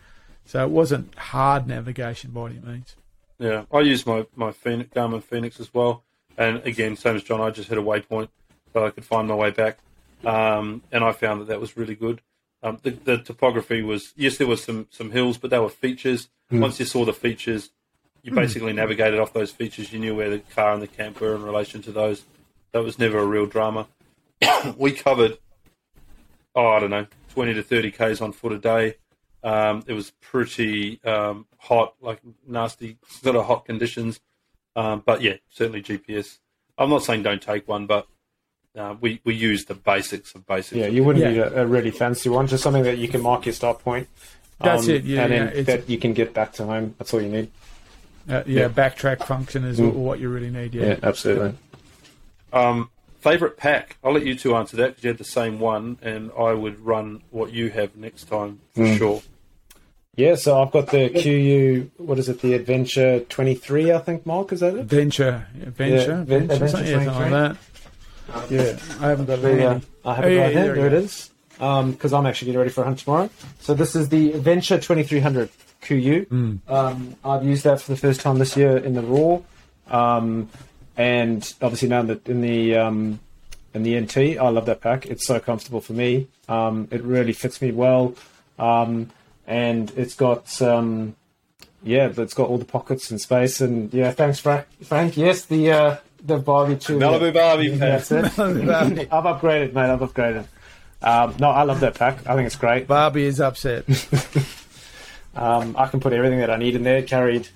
So it wasn't hard navigation by any means. Yeah, I used my my Fenix, Garmin Fenix as well, and again, same as John, I just hit a waypoint so I could find my way back, um, and I found that that was really good. Um, the, the topography was yes, there was some some hills, but they were features. Once you saw the features, you basically navigated off those features. You knew where the car and the camp were in relation to those. That was never a real drama. we covered, oh, I don't know, twenty to thirty k's on foot a day. Um, it was pretty um, hot, like nasty sort of hot conditions. Um, but yeah, certainly GPS. I'm not saying don't take one, but uh, we we use the basics of basics. Yeah, you wouldn't Yeah. need a, a really fancy one, just something that you can mark your start point. That's um, it, yeah, and then yeah, that you can get back to home. That's all you need. Uh, yeah, Yeah. backtrack function is Mm. what you really need. Yeah, absolutely. Um, favorite pack? I'll let you two answer that because you had the same one, and I would run what you have next time for Mm. sure. Yeah, so I've got the KUIU. What is it? The Adventure 23, I think. Mark, is that it? Venture, venture, Yeah, venture, Adventure something, yeah, something like that. Yeah, I haven't got. The, uh. I have Oh, it yeah, right here. there we There it go. is. Because I'm actually getting ready for a hunt tomorrow. So this is the Adventure 2300 KUIU. Hmm. Um, I've used that for the first time this year in the roar, um, and obviously now in the in the um, in the NT. I love that pack. It's so comfortable for me. Um, it really fits me well, um, and it's got um, yeah, it's got all the pockets and space. And yeah, thanks, Frank. Frank, yes, the uh, the Barbie too. Malibu Barbie Yeah, pack. that's it. I've upgraded, mate. I've upgraded. Um, no, I love that pack. I think it's great. Barbie is upset. Um, I can put everything that I need in there. Carried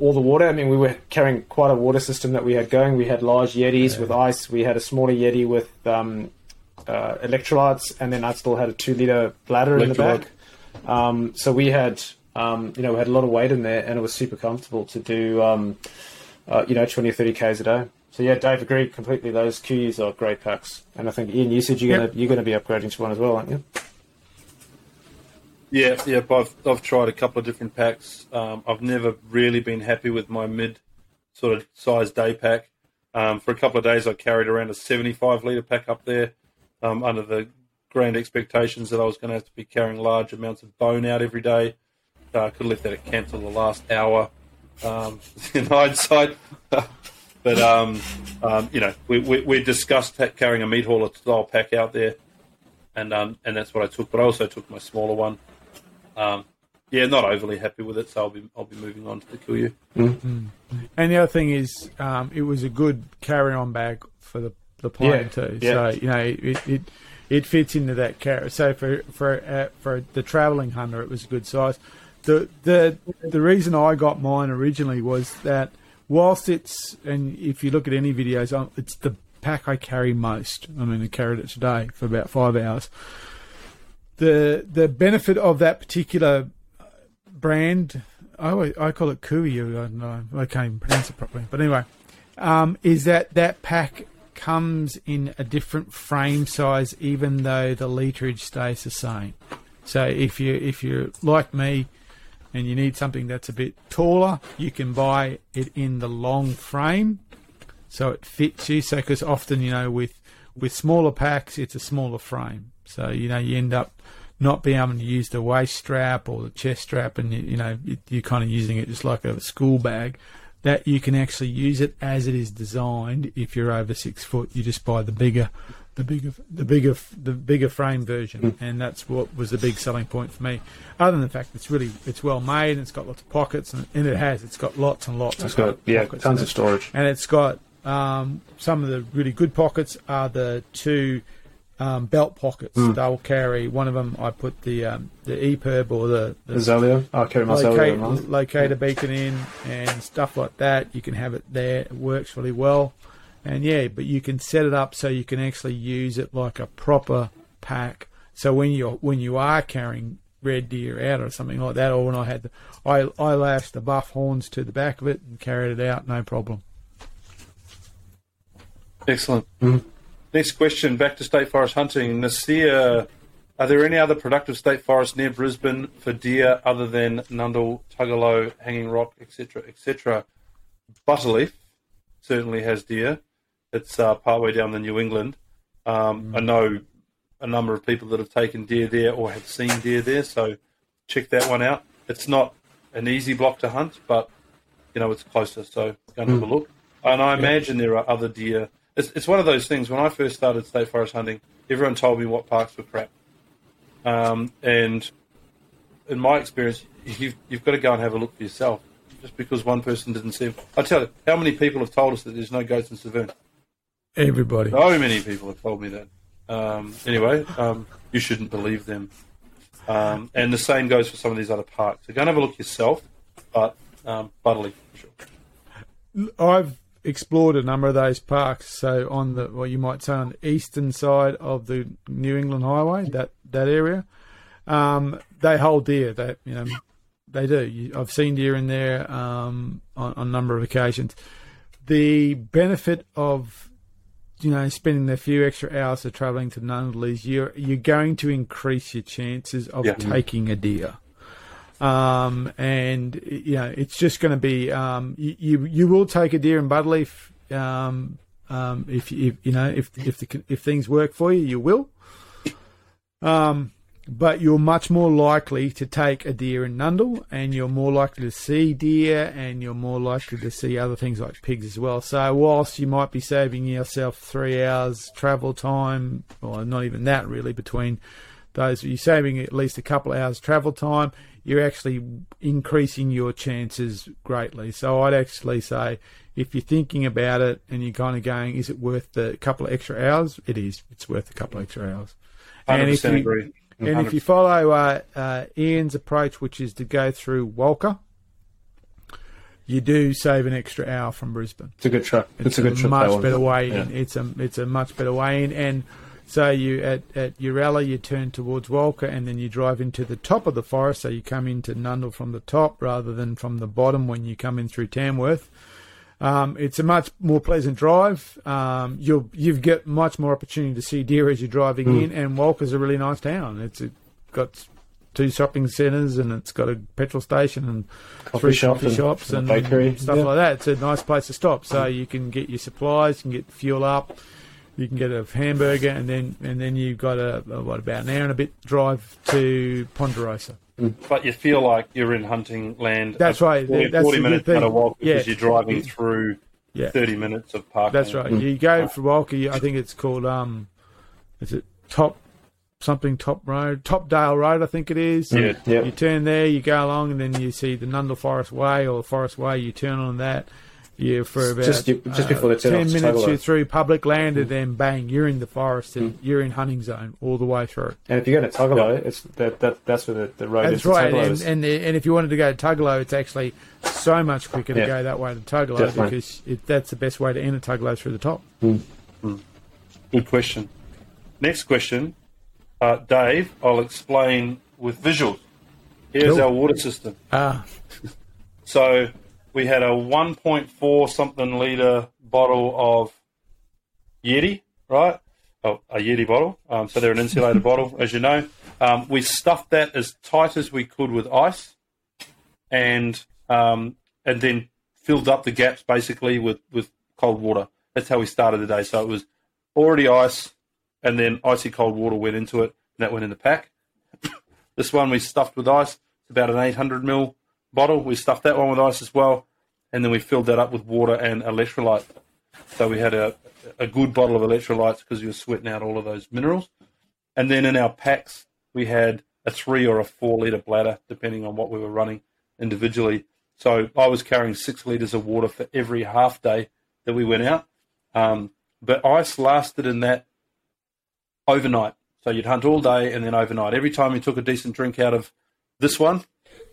all the water. I mean, we were carrying quite a water system that we had going. We had large Yetis with ice. We had a smaller Yeti with um, uh, electrolytes, and then I still had a two liter bladder in the back. Um, so we had, um, you know, we had a lot of weight in there, and it was super comfortable to do, um, uh, you know, twenty or thirty k's a day. So yeah, Dave agreed completely. Those KUIUs are great packs, and I think Ian, you said you're Yep. gonna you're gonna be upgrading to one as well, aren't you? Yeah, yeah. I've I've tried a couple of different packs. Um, I've never really been happy with my mid sort of size day pack. Um, for a couple of days, I carried around a 75 liter pack up there, um, under the grand expectations that I was going to have to be carrying large amounts of bone out every day. Uh, I could have left that at camp till the last hour. Um, in hindsight, but um, um, you know, we, we, we discussed carrying a meat hauler style pack out there, and um, and that's what I took. But I also took my smaller one. Um, yeah, not overly happy with it, so I'll be I'll be moving on to the KUIU. And the other thing is, um, it was a good carry-on bag for the the plane Yeah, too. yeah. So you know, it, it it fits into that carry. So for for uh, for the travelling hunter, it was a good size. The the the reason I got mine originally was that whilst it's and if you look at any videos, um, it's the pack I carry most. I mean, I carried it today for about five hours. The the benefit of that particular brand, I, I call it Kui. I don't know. I can't even pronounce it properly. But anyway, um, is that that pack comes in a different frame size, even though the literage stays the same. So if you if you're like me and you need something that's a bit taller, you can buy it in the long frame, so it fits you. So because often you know with with smaller packs, it's a smaller frame, so you know you end up not being able to use the waist strap or the chest strap, and you, you know you- you're kind of using it just like a school bag. That you can actually use it as it is designed. If you're over six foot, you just buy the bigger, the bigger, the bigger, the bigger frame version, and that's what was the big selling point for me. Other than the fact it's really it's well made and it's got lots of pockets, and, and it has it's got lots and lots. It's of got yeah, tons of storage. and it's got um, some of the really good pockets are the two um, belt pockets. They'll carry one of them. I put the um, the EPIRB or the, the Azalea. I'll carry my Azalea. locate, around. locator beacon in and stuff like that. You can have it there. It works really well. And yeah, but you can set it up so you can actually use it like a proper pack. So when you're when you are carrying red deer out or something like that, or when I had the, I I lashed the buff horns to the back of it and carried it out, no problem. Excellent. Next question, back to state forest hunting. Nasir, are there any other productive state forests near Brisbane for deer other than Nundle, Tuggolo, Hanging Rock, etc., etc.? Butterleaf certainly has deer. It's uh, partway down the New England. Um, I know a number of people that have taken deer there or have seen deer there, so check that one out. It's not an easy block to hunt, but you know it's closer, so go and have a look. And I imagine there are other deer. It's, it's one of those things. When I first started state forest hunting, everyone told me what parks were crap, um, and in my experience, you've, you've got to go and have a look for yourself. Just because one person didn't see them, I tell you, how many people have told us that there's no goats in Savannah? Everybody. So many people have told me that. Um, anyway, um, you shouldn't believe them. Um, and the same goes for some of these other parks. So go and have a look yourself, but um, sure. I've explored a number of those parks. So on the what you might say on the eastern side of the New England Highway, that that area, um, they hold deer. They you know they do. You, I've seen deer in there um, on, on a number of occasions. The benefit of you know spending the few extra hours of travelling to Nundle is you're you're going to increase your chances of Yeah. taking a deer um, and you know it's just going to be um, you, you you will take a deer in Butterleaf um, um, if you if, you know if if the, if things work for you you will. Um, but you're much more likely to take a deer in Nundle and you're more likely to see deer and you're more likely to see other things like pigs as well. So whilst you might be saving yourself three hours travel time or not even that really between those you're saving at least a couple of hours travel time you're actually increasing your chances greatly. So I'd actually say if you're thinking about it and you're kind of going, is it worth the couple of extra hours? It is. It's worth a couple of extra hours. And if you- agree. And if you follow uh, uh, Ian's approach, which is to go through Walcha, you do save an extra hour from Brisbane. It's a good trip. It's, a good trip. much better way Yeah. in. It's a it's a much better way in. And so you at at Uralla you turn towards Walcha and then you drive into the top of the forest. So you come into Nundle from the top rather than from the bottom when you come in through Tamworth. Um, it's a much more pleasant drive. Um, you'll you've got much more opportunity to see deer as you're driving Hmm. in, and Walcha's a really nice town. It's a, got two shopping centres and it's got a petrol station and Coffee three shop coffee and shops and bakery. stuff Yeah. like that. It's a nice place to stop. So you can get your supplies, you can get fuel up, you can get a hamburger, and then and then you've got a, a what about an hour and a bit drive to Ponderosa. But you feel like you're in hunting land. That's right. 40, That's 40 minutes of walk because Yeah. you're driving through Yeah. 30 minutes of parking. That's right. You go for Walker. I think it's called um, is it Top something Top Road, Topdale Road? I think it is. Yeah. Yeah. You turn there, you go along, and then you see the Nundle Forest Way or Forest Way. You turn on that. You for about Just- just uh, before they turn ten off minutes, you're through public land, and mm. then bang, you're in the forest and mm. you're in hunting zone all the way through. And if you go to Tuggerah, it's that, that that's where the, the road is. That's right, Tuggerah and, is. and and if you wanted to go to Tuggolo, it's actually so much quicker to go that way to Tuggolo Definitely. because it, that's the best way to enter Tuggolo through the top. Mm. Good question. Next question. Uh, Dave, I'll explain with visuals. Here's Cool. our water system. Ah, So we had a 1.4 something litre bottle of Yeti, right? Oh, a Yeti bottle. Um, so they're an insulated bottle, as you know. Um, we stuffed that as tight as we could with ice, and um, and then filled up the gaps basically with with cold water. That's how we started the day. So it was already ice, and then icy cold water went into it, and that went in the pack. this one we stuffed with ice. It's about an 800 ml bottle. We stuffed that one with ice as well, and then we filled that up with water and electrolyte. So we had a, a good bottle of electrolytes because you were sweating out all of those minerals. And then in our packs, we had a three or a four litre bladder, depending on what we were running individually. So I was carrying six litres of water for every half day that we went out. Um, but ice lasted in that overnight. So you'd hunt all day and then overnight. Every time you took a decent drink out of this one,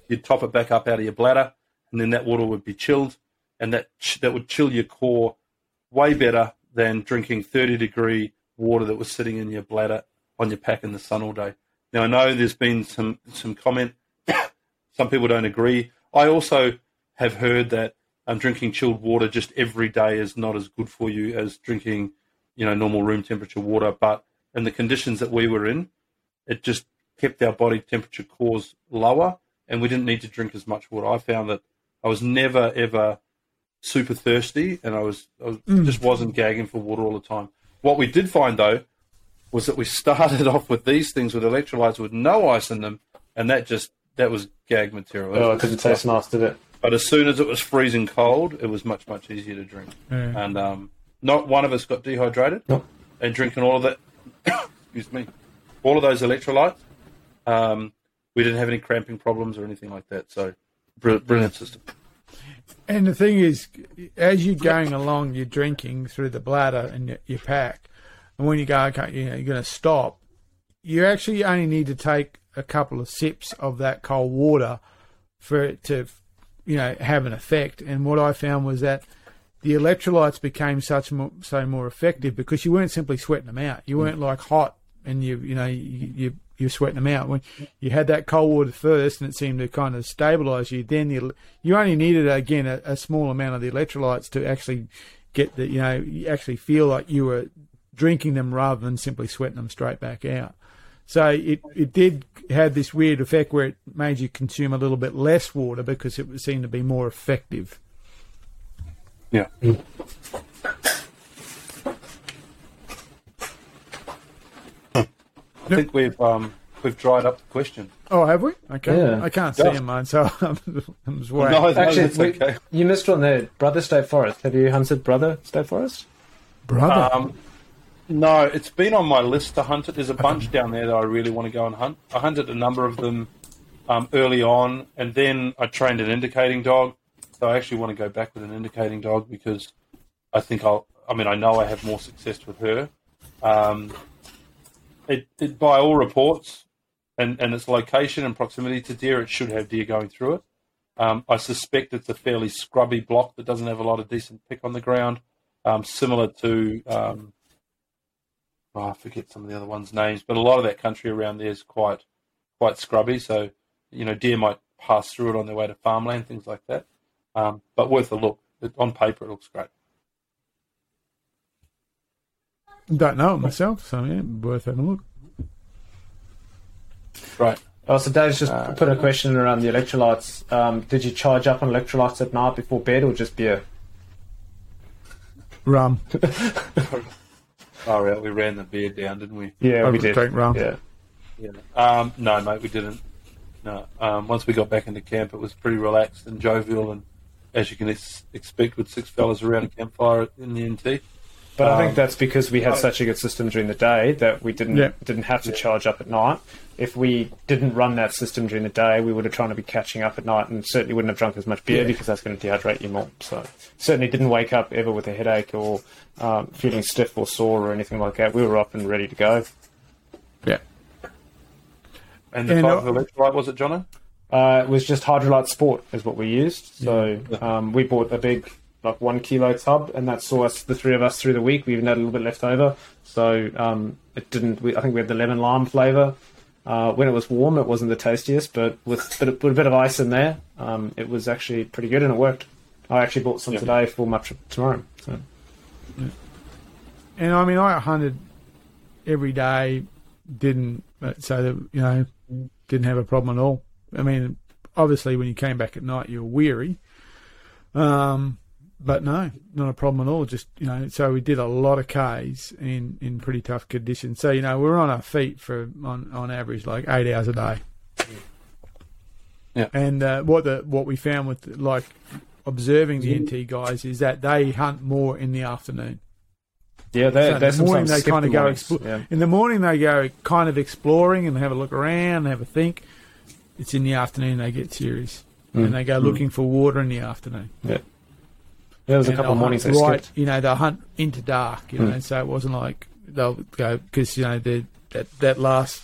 you'd top it back up out of your bladder, and then that water would be chilled, and that that would chill your core way better than drinking 30 degree water that was sitting in your bladder on your pack in the sun all day. Now I know there's been some some comment. some people don't agree. I also have heard that um, drinking chilled water just every day is not as good for you as drinking, you know, normal room temperature water. But in the conditions that we were in, it just kept our body temperature cores lower, and we didn't need to drink as much water. I found that I was never ever super thirsty, and I was, I was just wasn't gagging for water all the time. What we did find though was that we started off with these things with electrolytes with no ice in them, and that just that was gag material. Oh, was it didn't taste nice, did it? but as soon as it was freezing cold, it was much much easier to drink. Yeah. And um, not one of us got dehydrated. Nope. And drinking all of that, excuse me, all of those electrolytes, um, we didn't have any cramping problems or anything like that. So, br- brilliant system. And the thing is, as you're going along, you're drinking through the bladder and your, your pack. And when you go, okay, you know, you're going to stop, you actually only need to take a couple of sips of that cold water for it to, you know, have an effect. And what I found was that the electrolytes became such more, so more effective because you weren't simply sweating them out. You weren't like hot and you, you know, you, you you're sweating them out. When you had that cold water first, and it seemed to kind of stabilise you. Then the, you only needed again a, a small amount of the electrolytes to actually get the you know you actually feel like you were drinking them rather than simply sweating them straight back out. So it, it did have this weird effect where it made you consume a little bit less water because it seemed to be more effective. Yeah. Think we've um, we've dried up the question. Oh, have we? Okay, Yeah. I can't see Yeah. them, man. So I'm, I'm just worried. No, Actually, that's wait, okay. you missed one there. Brother State Forest. Have you hunted Brother State Forest? brother. Um, no, it's been on my list to hunt it. There's a bunch down there that I really want to go and hunt. I hunted a number of them um, early on, and then I trained an indicating dog. So I actually want to go back with an indicating dog because I think I'll. I mean, I know I have more success with her. Um, it, it, by all reports, and, and its location and proximity to deer, it should have deer going through it. Um, I suspect it's a fairly scrubby block that doesn't have a lot of decent pick on the ground, um, similar to um, oh, I forget some of the other ones' names, but a lot of that country around there is quite quite scrubby. So you know, deer might pass through it on their way to farmland, things like that. Um, but worth a look. It, on paper, it looks great. Don't know it myself, so yeah, worth having a look. Right. Oh, so Dave's just put a question around the electrolytes. Um, did you charge up on electrolytes at night before bed, or just beer? Rum. Oh, yeah, we ran the beer down, didn't we? Yeah, I we did. drink rum. Yeah. Yeah. Um, no, mate, we didn't. No. Um, once we got back into camp, it was pretty relaxed and jovial, and as you can ex- expect, with six fellas around a campfire in the NT. But I Um, think that's because we had such a good system during the day that we didn't Yeah. didn't have to charge up at night. If we didn't run that system during the day, we would have tried to be catching up at night and certainly wouldn't have drunk as much beer Yeah. because that's going to dehydrate you more. So certainly didn't wake up ever with a headache or um, feeling stiff or sore or anything like that. We were up and ready to go. Yeah. And the And, type uh, of electrolyte was it, Jono? Uh, it was just Hydrolyte Sport is what we used. So um, we bought a big like one kilo tub, and that saw us the three of us through the week. We even had a little bit left over, so um, it didn't. We, I think we had the lemon lime flavour. Uh, when it was warm, it wasn't the tastiest, but with, with a bit of ice in there, um, it was actually pretty good, and it worked. I actually bought some Yeah. today for my trip tomorrow. So. And I mean, I hunted every day, didn't so that you know didn't have a problem at all. I mean, obviously when you came back at night, you were weary, um, but no, not a problem at all. Just you know, so we did a lot of Ks in in pretty tough conditions. So you know, we were on our feet for on on average like eight hours a day. Yeah. And uh, what the what we found with like observing the NT guys is that they hunt more in the afternoon. Yeah, they, So in the morning they kind of go Yeah. in the morning they go kind of exploring and have a look around, have a think. It's in the afternoon they get serious Mm. and they go looking for water in the afternoon. Yeah, there was a couple of mornings they right, skipped. you know, they'll hunt into dark, you know, Mm. so it wasn't like they'll go because you know that that last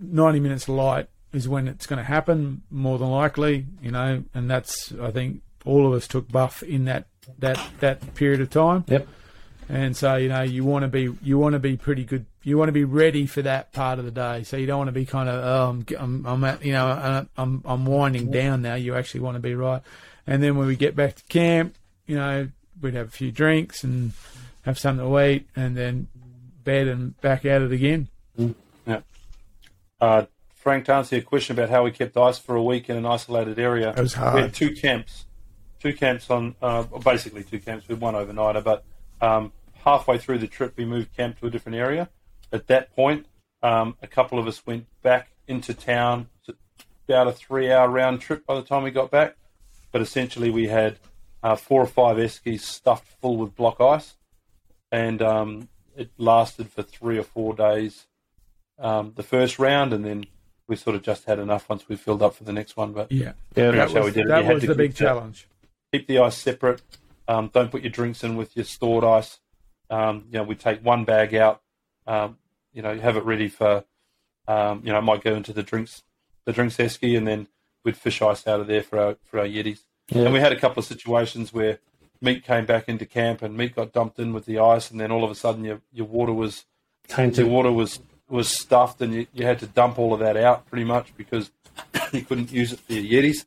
ninety minutes of light is when it's going to happen more than likely, you know, and that's I think all of us took buff in that that that period of time. Yep. And so you know you want to be you want to be pretty good. You want to be ready for that part of the day. So you don't want to be kind of oh, I'm, I'm I'm at you know I'm I'm winding down now. You actually want to be right. And then when we get back to camp, you know we'd have a few drinks and have something to eat, and then bed and back at it again. Uh, Frank, to answer your question about how we kept ice for a week in an isolated area, It was hard. we had two camps, two camps on, uh, basically two camps with one overnighter. But um, halfway through the trip, we moved camp to a different area. At that point, um, a couple of us went back into town. It's about a three-hour round trip by the time we got back. But essentially, we had uh, four or five eskies stuffed full with block ice, and um, it lasted for three or four days. Um, the first round, and then we sort of just had enough once we filled up for the next one. But Yeah, Yeah, Pretty that much how we did it. that You had was the big keep that- challenge. keep the ice separate. Um, don't put your drinks in with your stored ice. Um, you know, we take one bag out. Um, you know, have it ready for. Um, you know, I might go into the drinks, the drinks esky, and then we'd fish ice out of there for our for our yetis. Yeah. And we had a couple of situations where meat came back into camp and meat got dumped in with the ice, and then all of a sudden your your water was tainted. your water was was stuffed, and you, you had to dump all of that out pretty much because you couldn't use it for your yetis.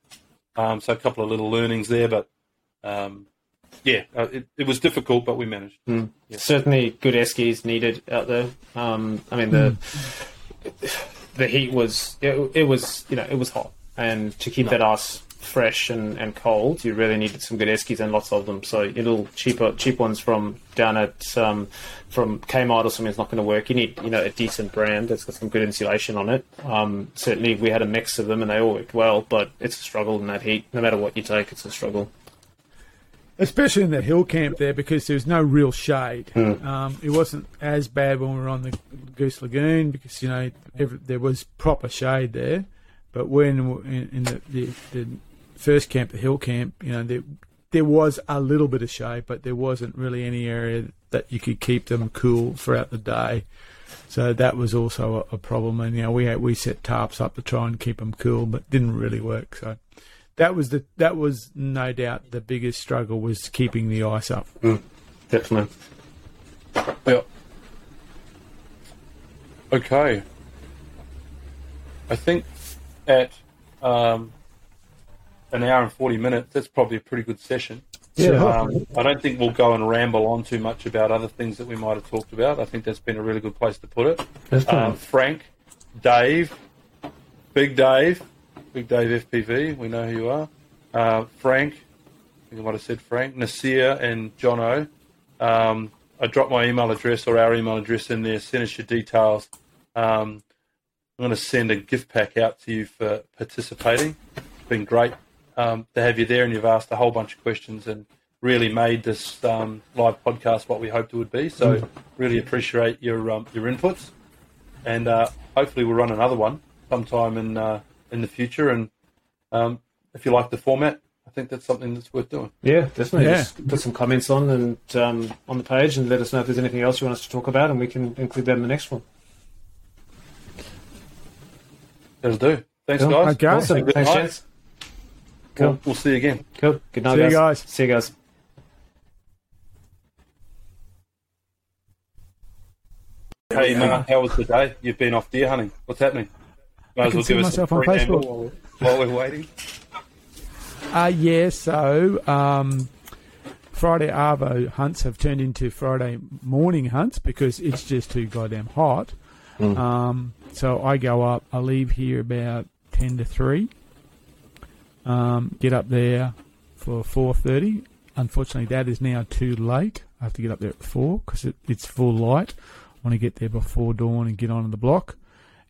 Um, so a couple of little learnings there, but um, yeah, uh, it, it was difficult, but we managed. certainly good eskies needed out there. Um, I mean the the heat was it, it was you know it was hot, and to keep that ice fresh and, and cold, you really needed some good eskies and lots of them. So your little cheaper cheap ones from down at um, from Kmart or something is not going to work. You need you know a decent brand that's got some good insulation on it. Um, certainly we had a mix of them and they all worked well, but it's a struggle in that heat. No matter what you take, it's a struggle. especially in the hill camp there because there was no real shade. Um, it wasn't as bad when we were on the Goose Lagoon because you know every, there was proper shade there, But when in, in the, the the first camp, the hill camp, you know, there there was a little bit of shade, but there wasn't really any area that you could keep them cool throughout the day. So that was also a, a problem. And you know, we had, we set tarps up to try and keep them cool, but didn't really work. So that was the that was no doubt the biggest struggle was keeping the ice up. Definitely. Yeah. Okay. I think at um, an hour and 40 minutes, that's probably a pretty good session. Yeah. Um, I don't think we'll go and ramble on too much about other things that we might have talked about. I think that's been a really good place to put it. Um, Frank, Dave, Big Dave, Big Dave FPV, we know who you are. Uh, Frank, I think I might have said Frank, Nasir, and Jono. Um, I dropped my email address or our email address in there. Send us your details. Um, I'm going to send a gift pack out to you for participating. It's been great um, to have you there, and you've asked a whole bunch of questions and really made this um, live podcast what we hoped it would be. So, really appreciate your um, your inputs, and uh, hopefully we'll run another one sometime in uh, in the future. And um, if you like the format, I think that's something that's worth doing. Yeah, definitely. Yeah. Just put some comments on and um, on the page, and let us know if there's anything else you want us to talk about, and we can include that in the next one. That'll do. Thanks, Cool. guys. Okay. Awesome. Have a good Thanks, night. Gents. Cool. We'll, we'll see you again. Cool. Good night, See you guys. guys. See you guys. Hey, Mark, how was the day? You've been off deer hunting. What's happening? Might as can well see give us a myself on Facebook. while we're, while we're waiting. Uh, yeah, so um, Friday Arvo hunts have turned into Friday morning hunts because it's just too goddamn hot. Um, so I go up, I leave here about 10 to 3, um, get up there for 4.30. Unfortunately, that is now too late. I have to get up there at 4 because it, it's full light. I want to get there before dawn and get onto the block.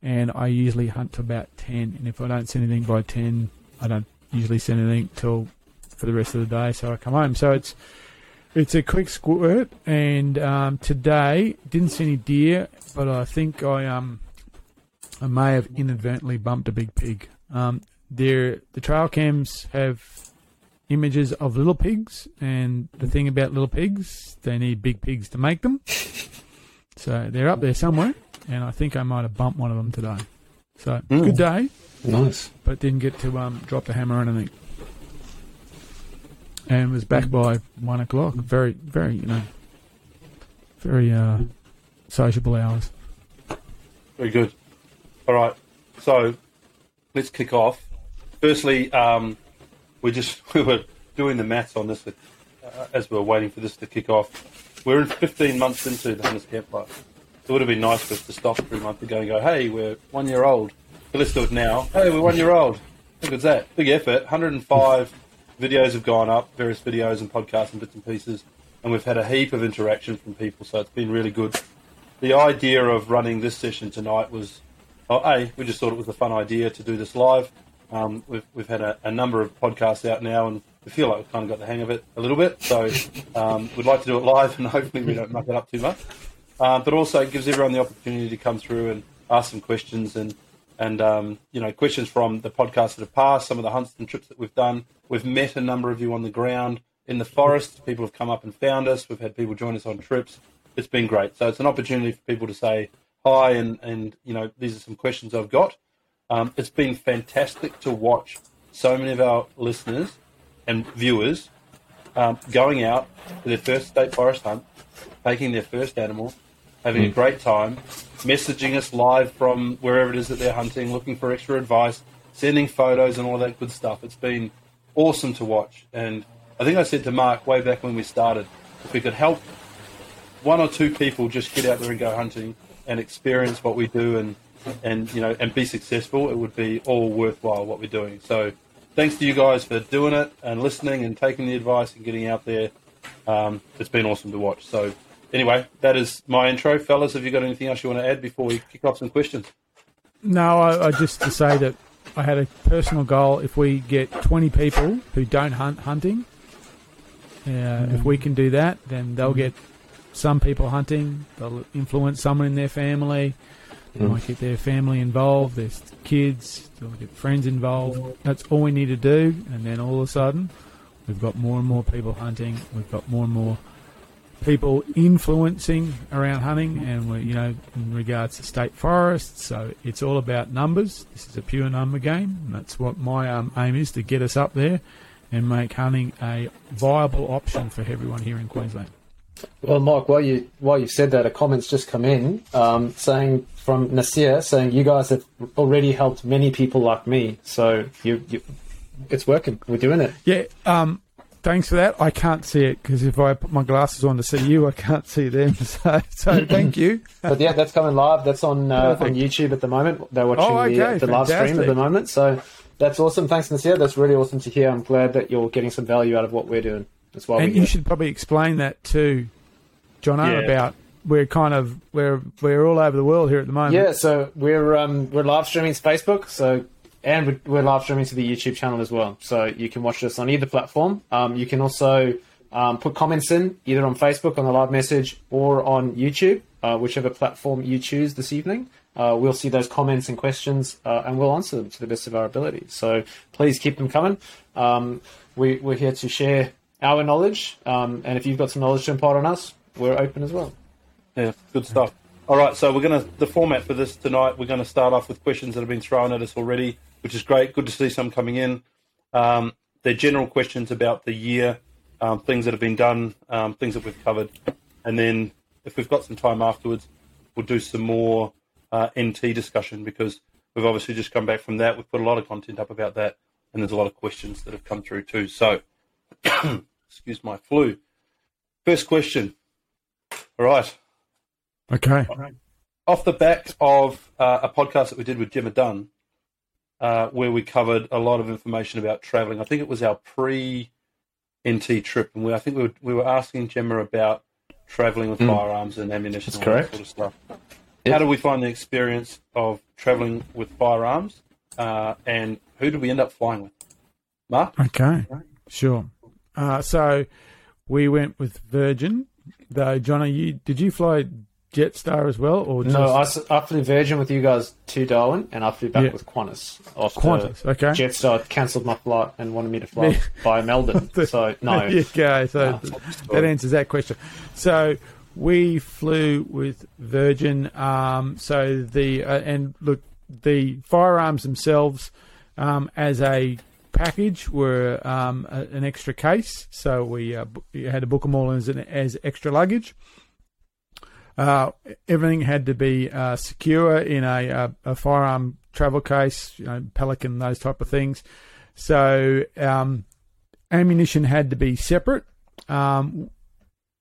And I usually hunt to about 10. And if I don't see anything by 10, I don't usually see anything till for the rest of the day. So I come home. So it's it's a quick squirt. And um, today didn't see any deer, but I think I um I may have inadvertently bumped a big pig. Um, there the trail cams have images of little pigs, and the thing about little pigs, they need big pigs to make them. So they're up there somewhere, and I think I might have bumped one of them today. So good day Nice. but didn't get to um, drop the hammer or anything. And was back by one o'clock. Very, very, you know, very uh, sociable hours. Very good. All right. So let's kick off. Firstly, um, we just we were doing the maths on this uh, as we were waiting for this to kick off. We're in 15 months into the Hunters Campfire. So it would have been nice for us to stop three months ago and go, "Hey, we're one year old." But let's do it now. Hey, we're one year old. How good's that? Big effort. 105 videos have gone up, various videos and podcasts and bits and pieces, and we've had a heap of interaction from people. So it's been really good the idea of running this session tonight was, oh, a, we just thought it was a fun idea to do this live. Um, we've we've had a, a number of podcasts out now, and we feel like we've kind of got the hang of it a little bit. So um, we'd like to do it live, and hopefully we don't muck it up too much. Um, but also it gives everyone the opportunity to come through and ask some questions and and um, you know questions from the podcasts that have passed, some of the hunts and trips that we've done. We've met a number of you on the ground in the forest. People have come up and found us. We've had people join us on trips. It's been great. So it's an opportunity for people to say hi and and you know these are some questions I've got. Um, it's been fantastic to watch so many of our listeners and viewers um, going out for their first state forest hunt, taking their first animal, having a great time, messaging us live from wherever it is that they're hunting, looking for extra advice, sending photos and all that good stuff. It's been awesome to watch. And I think I said to Mark way back when we started, if we could help one or two people just get out there and go hunting and experience what we do and and you know and be successful, it would be all worthwhile what we're doing. So thanks to you guys for doing it and listening and taking the advice and getting out there. Um, it's been awesome to watch. So anyway, that is my intro, fellas. Have you got anything else you want to add before we kick off some questions? No, I, I just to say that I had a personal goal. If we get 20 people who don't hunt hunting, uh, if we can do that, then they'll get some people hunting. They'll influence someone in their family. They might get their family involved, their kids, they'll get friends involved. That's all we need to do, and then all of a sudden, we've got more and more people hunting. We've got more and more people influencing around hunting, and we, you know, in regards to state forests. So it's all about numbers. This is a pure number game. And that's what my um, aim is to get us up there and make hunting a viable option for everyone here in Queensland. Well, Mike, while you while you've said that, a comment's just come in um, saying from Nasir saying you guys have already helped many people like me. So you, you it's working. We're doing it. Yeah. Um, thanks for that. I can't see it because if I put my glasses on to see you, I can't see them. So, so thank you. But yeah, that's coming live. That's on uh, on YouTube at the moment. They're watching Oh, okay. the, the live stream at the moment. So that's awesome. Thanks, Nasir. That's really awesome to hear. I'm glad that you're getting some value out of what we're doing. That's why And you should probably explain that to John Yeah. about we're kind of we're we're all over the world here at the moment. Yeah, so we're um, we're live streaming to Facebook, so and we're, we're live streaming to the YouTube channel as well. So you can watch us on either platform. Um, you can also um, put comments in either on Facebook on the live message or on YouTube, uh, whichever platform you choose this evening. Uh, we'll see those comments and questions, uh, and we'll answer them to the best of our ability. So please keep them coming. Um, we, we're here to share our knowledge, um, and if you've got some knowledge to impart on us, we're open as well. Yeah, good stuff. All right, so we're going to the format for this tonight. We're going to start off with questions that have been thrown at us already, which is great. Good to see some coming in. Um, they're general questions about the year, um, things that have been done, um, things that we've covered, and then if we've got some time afterwards, we'll do some more uh, NT discussion because we've obviously just come back from that. We've put a lot of content up about that, and there's a lot of questions that have come through too. So, excuse my flu. First question. All right Okay. off the back of uh, a podcast that we did with Gemma Dunn, uh, where we covered a lot of information about traveling. I think it was our pre NT trip, and we, I think we were, we were asking Gemma about traveling with firearms and ammunition. That's and all that correct. Sort of stuff. Yep. How do we find the experience of traveling with firearms, uh, and who did we end up flying with? Mark, Okay. Sure. Uh, so we went with Virgin. Though, Johnny, you did you fly Jetstar as well, or just No, I flew Virgin with you guys to Darwin, and I flew back Yeah. with Qantas. After Qantas? Okay. Jetstar cancelled my flight and wanted me to fly via Melbourne. So no, you go. So No. that answers that question. So we flew with Virgin. Um, so the uh, and look, the firearms themselves um, as a package were um, a, an extra case. So we, uh, had to book them all as an, as extra luggage. Uh, everything had to be uh, secure in a, a, a firearm travel case, you know, Pelican, those type of things. So um, ammunition had to be separate. Um,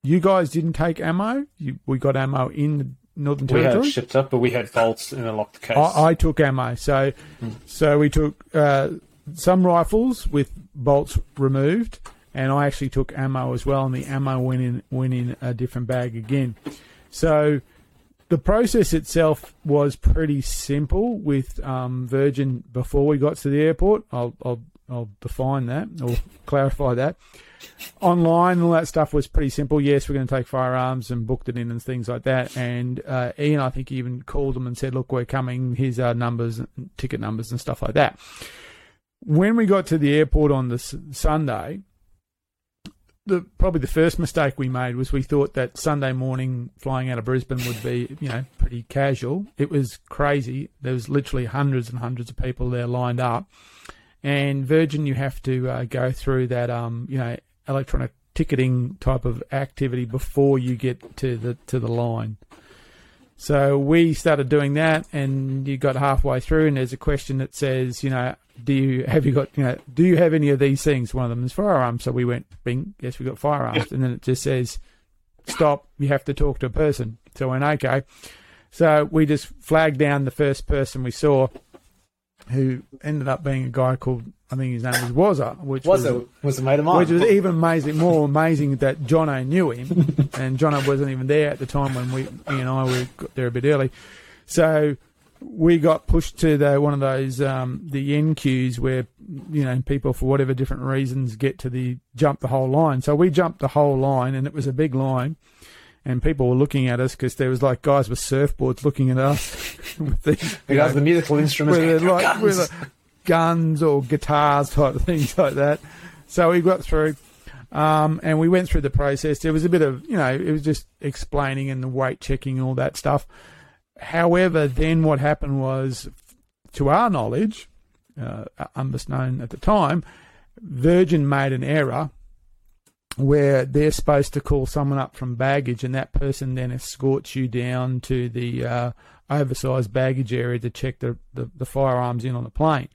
you guys didn't take ammo. You, we got ammo in the Northern Territory. we had shipped up, but we had bolts in a locked case. I, I took ammo. So, so we took uh, some rifles with bolts removed, and I actually took ammo as well. And the ammo went in went in a different bag again. So, the process itself was pretty simple with um, Virgin before we got to the airport. I'll, I'll I'll define that or clarify that. Online, all that stuff was pretty simple. Yes, we're going to take firearms and booked it in and things like that. And uh, Ian, I think, even called them and said, "Look, we're coming. Here's our numbers, ticket numbers, and stuff like that." When we got to the airport on the s- Sunday, the probably the first mistake we made was we thought that Sunday morning flying out of Brisbane would be, you know, pretty casual. It was crazy. There was literally hundreds and hundreds of people there lined up. And Virgin, you have to uh, go through that, um, you know, electronic ticketing type of activity before you get to the to the line. So we started doing that, and you got halfway through, and there's a question that says, you know, do you have you got, you know, do you have any of these things? One of them is firearms. So we went, bing, yes, we got firearms, and then it just says, stop, you have to talk to a person. So I went, okay. So we just flagged down the first person we saw, who ended up being a guy called, I think his name was Wazza, which was was a mate of mine. which was even amazing, more amazing that Jono knew him, and Jono wasn't even there at the time when we, he and I, were got there a bit early. So we got pushed to the one of those um, the N queues where you know people for whatever different reasons get to the jump the whole line. So we jumped the whole line, and it was a big line, and people were looking at us because there was like guys with surfboards looking at us. with the, The guys, the musical instruments. with, like, guns. with like, guns or guitars type of things like that. So we got through, um, and we went through the process. There was a bit of, you know, it was just explaining and the weight checking and all that stuff. However, then what happened was, to our knowledge, uh, at the time, Virgin made an error where they're supposed to call someone up from baggage, and that person then escorts you down to the uh, oversized baggage area to check the, the, the firearms in on the plane.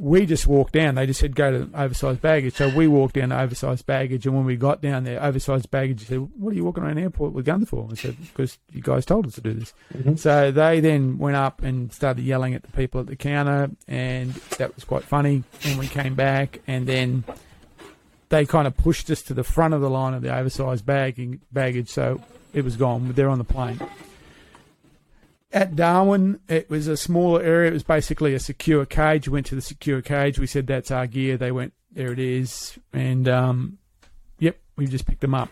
We just walked down. They just said go to oversized baggage. So we walked down to oversized baggage, and when we got down there, oversized baggage said, "What are you walking around the airport with guns for?" I said, "Because you guys told us to do this." Mm-hmm. So they then went up and started yelling at the people at the counter, and that was quite funny. And we came back, and then they kind of pushed us to the front of the line of the oversized bagging, baggage, so it was gone. They're on the plane. At Darwin, it was a smaller area. It was basically a secure cage. We went to the secure cage. We said, that's our gear. They went, there it is. And, um, yep, we just picked them up.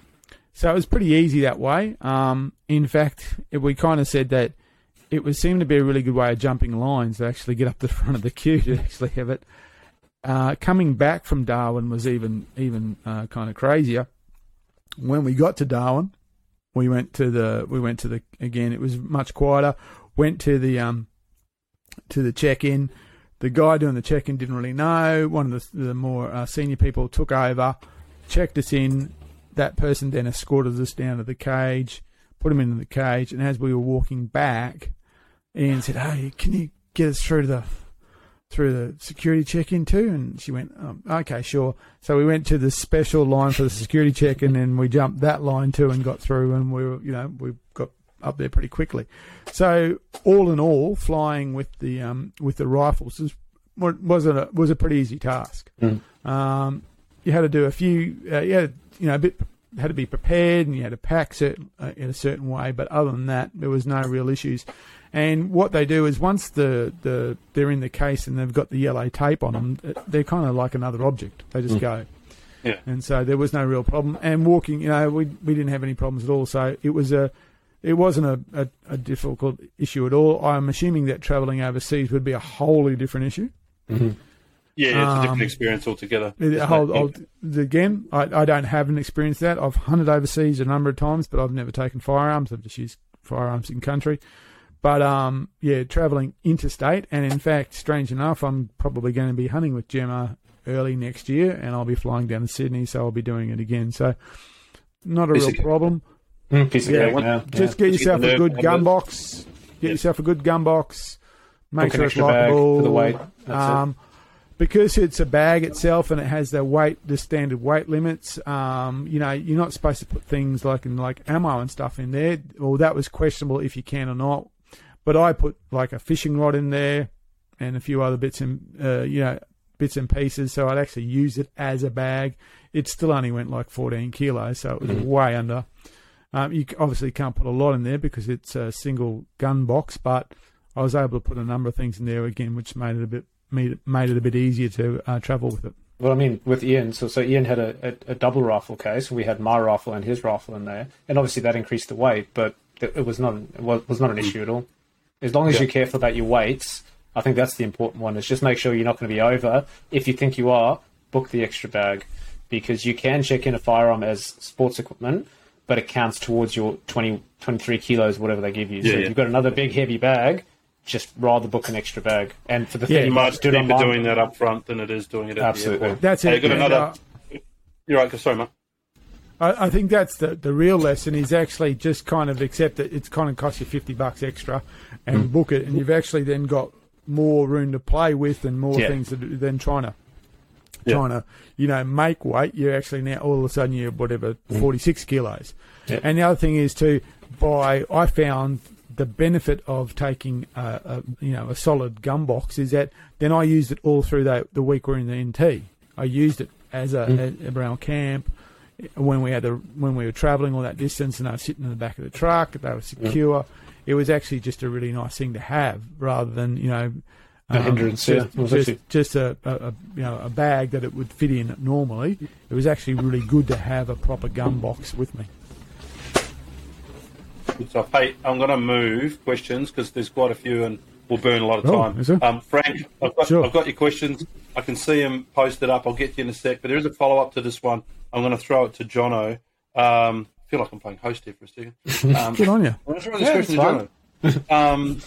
So it was pretty easy that way. Um, in fact, it, we kind of said that it would seem to be a really good way of jumping lines to actually get up the front of the queue to actually have it. Uh, coming back from Darwin was even even uh, kind of crazier. When we got to Darwin, we went to the we went to the again. It was much quieter. Went to the um to the check in. The guy doing the check in didn't really know. One of the, the more uh, senior people took over, checked us in. That person then escorted us down to the cage, put him into the cage, and as we were walking back, Ian said, "Hey, can you get us through to the through the security check-in too?" And she went, um, "Okay, sure." So we went to the special line for the security check-in, and we jumped that line too and got through, and we were, you know, we got up there pretty quickly. So all in all, flying with the um, with the rifles was was a was a pretty easy task. Um, you had to do a few, uh, you had you know a bit had to be prepared, and you had to pack certain, uh, in a certain way. But other than that, there was no real issues. And what they do is once the, the they're in the case and they've got the yellow tape on them, they're kind of like another object. They just go. Yeah. And so there was no real problem. And walking, you know, we we didn't have any problems at all. So it was a it wasn't a, a, a difficult issue at all. I'm assuming that travelling overseas would be a wholly different issue. Yeah, it's a Um, different experience altogether. It- Isn't hold- it? hold- again, I, I don't have an experience that. I've hunted overseas a number of times, but I've never taken firearms. I've just used firearms in country. But um, yeah, travelling interstate, and in fact, strange enough, I'm probably going to be hunting with Gemma early next year, and I'll be flying down to Sydney, so I'll be doing it again. So, not a Piece real of problem. Piece of Yeah, cake, one- yeah, Just yeah. get yourself get a good gun box. Get Yeah. yourself a good gun box. Make Book sure it's lockable. for the weight. That's it. Um, because it's a bag itself and it has the weight, the standard weight limits. Um, you know, you're not supposed to put things like in like ammo and stuff in there. Well, that was questionable if you can or not. But I put like a fishing rod in there and a few other bits and uh, you know bits and pieces. So I'd actually use it as a bag. It still only went like 14 kilos, so it was way under. Um, you obviously can't put a lot in there because it's a single gun box, but I was able to put a number of things in there again, which made it a bit made it, made it a bit easier to uh, travel with it. Well, I mean, with Ian, so so Ian had a, a, a double rifle case. We had my rifle and his rifle in there, and obviously that increased the weight, but it, it was not it was, was not an issue at all. As long as Yeah. you're careful about your weights, I think that's the important one. Is just make sure you're not going to be over. If you think you are, book the extra bag because you can check in a firearm as sports equipment, but it counts towards your 20, 23 kilos, whatever they give you. so Yeah, if you've got another big heavy bag, just rather book an extra bag. And for the Yeah, thirty It's bucks, much do cheaper doing that up front than it is doing it at Absolutely. the airport. That's Hey, it. got and, another. You're right. Sorry, mate. I, I think that's the, the real lesson is actually just kind of accept that it's kind of cost you 50 bucks extra and mm. book it. And you've actually then got more room to play with and more Yeah. things to do than trying to, Yeah. trying to, you know, make weight. You're actually now all of a sudden you're whatever, mm. 46 kilos. Yeah. And the other thing is too, by, I found the benefit of taking a, a you know, a solid gun box is that then I used it all through the, the week we're in the NT. I used it as a, mm. as around camp when we had the when we were travelling all that distance and I was sitting in the back of the truck, they were secure. It was actually just a really nice thing to have, rather than you know A hindrance, yeah. just, It was just, actually- just a, a, a you know a bag that it would fit in normally. It was actually really good to have a proper gun box with me. Good stuff. Hey, I'm going to move questions because there's quite a few and we'll burn a lot of Oh, time. is? Um, Frank, I've got, Sure. I've got your questions. I can see them posted up. I'll get to you in a sec. But there is a follow up to this one. I'm going to throw it to Jono. Um, I feel like I'm playing host here for a second. Um, Good on you. I'm going to throw this Yeah, question to Jono. um,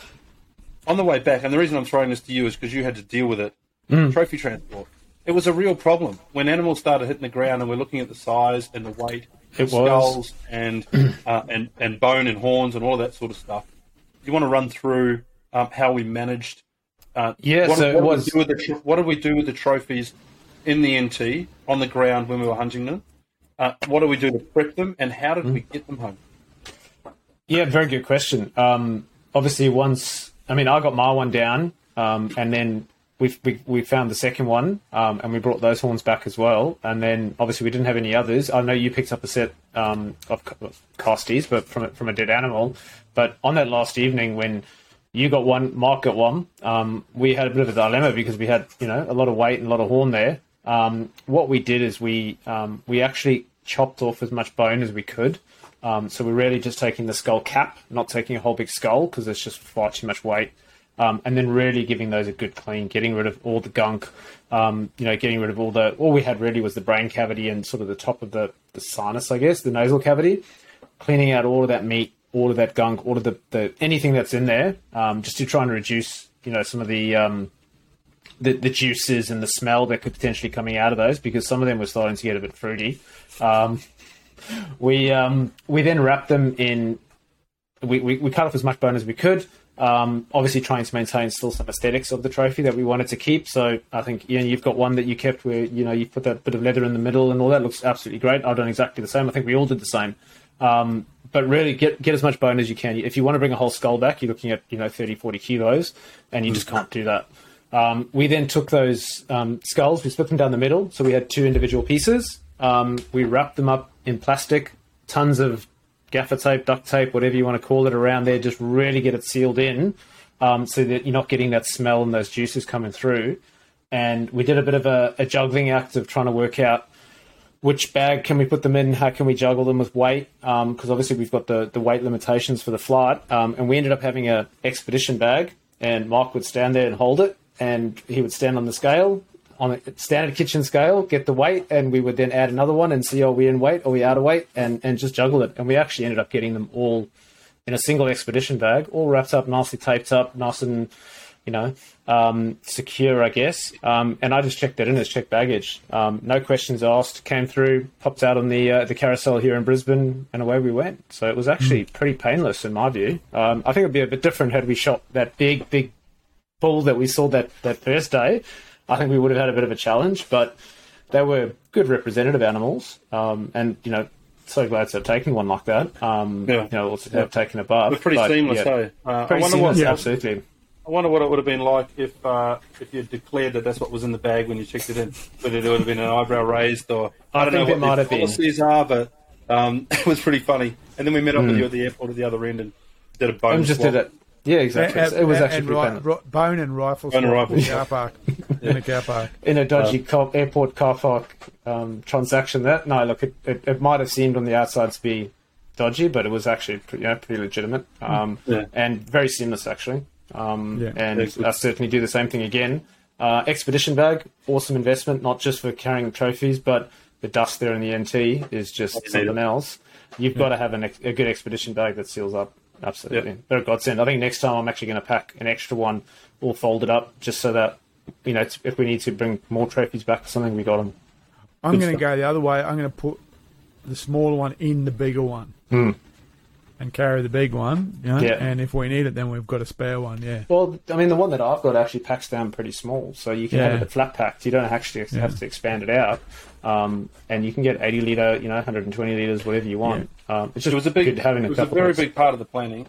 on the way back, and the reason I'm throwing this to you is because you had to deal with it. Mm. Trophy transport. It was a real problem when animals started hitting the ground, and we're looking at the size and the weight, It was. skulls and uh, and and bone and horns and all of that sort of stuff. Do you want to run through um, how we managed? Uh, Yeah, what, so what it did we do with the what did we do with the trophies in the NT on the ground when we were hunting them? Uh, what do we do to prep them, and how did we get them home? Yeah, very good question. Um, obviously, once I mean, I got my one down, um, and then we, we we found the second one, um, and we brought those horns back as well. And then obviously we didn't have any others. I know you picked up a set um, of co- costies, but from a- from a dead animal. But on that last evening when you got one, Mark got one, um, we had a bit of a dilemma because we had you know a lot of weight and a lot of horn there. Um, what we did is we um, we actually chopped off as much bone as we could. Um, so we're really just taking the skull cap, not taking a whole big skull because it's just far too much weight. Um, and then really giving those a good clean, getting rid of all the gunk, um, you know, getting rid of all the, all we had really was the brain cavity and sort of the top of the, the sinus, I guess, the nasal cavity, cleaning out all of that meat, all of that gunk, all of the, the anything that's in there, um, just to try and reduce, you know, some of the, um, the, the juices and the smell that could potentially coming out of those because some of them were starting to get a bit fruity. Um, we um, we then wrapped them in. We, we, we cut off as much bone as we could. Um, obviously, trying to maintain still some aesthetics of the trophy that we wanted to keep. So I think Ian, you've got one that you kept where you know you put that bit of leather in the middle and all that looks absolutely great. I've done exactly the same. I think we all did the same. Um, but really, get get as much bone as you can. If you want to bring a whole skull back, you're looking at you know 30, 40 kilos, and you just can't do that. Um, we then took those um, skulls, we split them down the middle, so we had two individual pieces. Um, we wrapped them up in plastic, tons of gaffer tape, duct tape, whatever you want to call it, around there. Just really get it sealed in, um, so that you're not getting that smell and those juices coming through. And we did a bit of a, a juggling act of trying to work out which bag can we put them in? How can we juggle them with weight? Because obviously we've got the, the weight limitations for the flight, um, and we ended up having an expedition bag. And Mark would stand there and hold it, and he would stand on the scale on a standard kitchen scale, get the weight, and we would then add another one and see are we in weight, are we out of weight, and and just juggle it. And we actually ended up getting them all in a single expedition bag, all wrapped up, nicely taped up, nice and you know, um, secure, I guess. Um, and I just checked that in as checked baggage. Um, no questions asked. Came through, popped out on the uh, the carousel here in Brisbane, and away we went. So it was actually pretty painless in my view. Um, I think it'd be a bit different had we shot that big, big bull that we saw that that first day. I think we would have had a bit of a challenge, but they were good representative animals. Um, and you know, so glad to have taken one like that. Um, Yeah. You know, also have taken a buff. They're pretty But, seamless, yeah, hey? Uh, I Pretty wonder seamless, what absolutely. I wonder what it would have been like if uh, if you declared that that's what was in the bag when you checked it in. Whether there would have been an eyebrow raised or I, I don't know it what might the have been. policies are, but um, it was pretty funny. And then we met up with you at the airport at the other end and did a bone And just swap. did it. Yeah, exactly. And- it was and- actually and ri- ri- bone and rifle Bone and swap rifle, in the yeah. car park. in the car park. in a dodgy car, airport car park um, transaction. That no, look, it, it, it might have seemed on the outside to be dodgy, but it was actually pretty, you know, pretty legitimate um, Yeah. and very seamless actually. Um, Yeah. and Excellent. I certainly do the same thing again. Uh, expedition bag, awesome investment, not just for carrying trophies, but the dust there in the NT is just something else. You've got to have an ex- a good expedition bag that seals up. Absolutely, Yep. they're a godsend. I think next time I'm actually going to pack an extra one, all folded up, just so that you know if we need to bring more trophies back or something, we got them. I'm Good going to go the other way. I'm going to put the smaller one in the bigger one. Hmm. And carry the big one, you know, Yeah. and if we need it, then we've got a spare one. Yeah, Well, I mean, the one that I've got actually packs down pretty small, so you can Yeah. have it flat packed. You don't actually have Yeah. to expand it out, um, and you can get 80 liter, you know, 120 liters, whatever you want. Um, it's just It was a big, good having it a was a couple. very big part of the planning.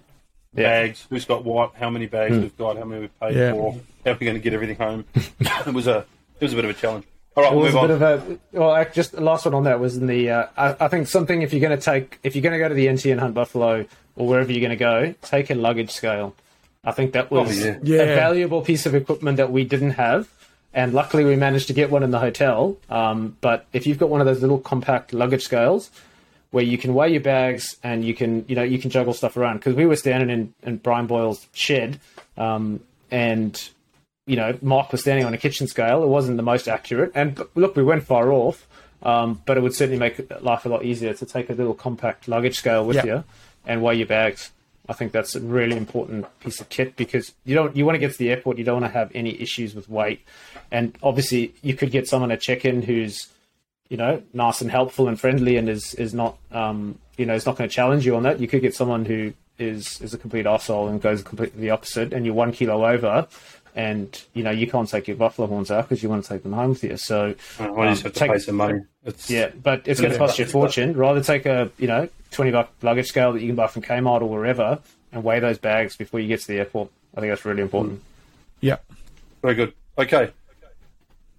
Yeah. Bags, who's got what, how many bags we've got, how many we've paid Yeah. for, how we're going to get everything home. it was a it was a bit of a challenge. All right, It we'll was move a bit on. of a well. ac- Just the last one on that was in the. Uh, I, I think something if you're going to take if you're going to go to the NT and hunt buffalo or wherever you're going to go, take a luggage scale. I think that was Oh, yeah. Yeah. a valuable piece of equipment that we didn't have, and luckily we managed to get one in the hotel. Um, but if you've got one of those little compact luggage scales, where you can weigh your bags and you can you know you can juggle stuff around because we were standing in, in Brian Boyle's shed um, and you know Mark was standing on a kitchen scale. It wasn't the most accurate, and look, we went far off. Um, but it would certainly make life a lot easier to take a little compact luggage scale with Yeah. you and weigh your bags. I think that's a really important piece of kit because you don't you want to get to the airport, you don't want to have any issues with weight. And obviously, you could get someone at check-in who's you know nice and helpful and friendly and is is not um, you know is not going to challenge you on that. You could get someone who is is a complete asshole and goes completely the opposite, and you're one kilo over. And you know you can't take your buffalo horns out because you want to take them home with you. So Well, you um, just have to take- pay some money. It's, yeah, but it's going to cost you a fortune. Rather take a you know twenty buck luggage scale that you can buy from Kmart or wherever, and weigh those bags before you get to the airport. I think that's really important. Yeah. Very good. Okay.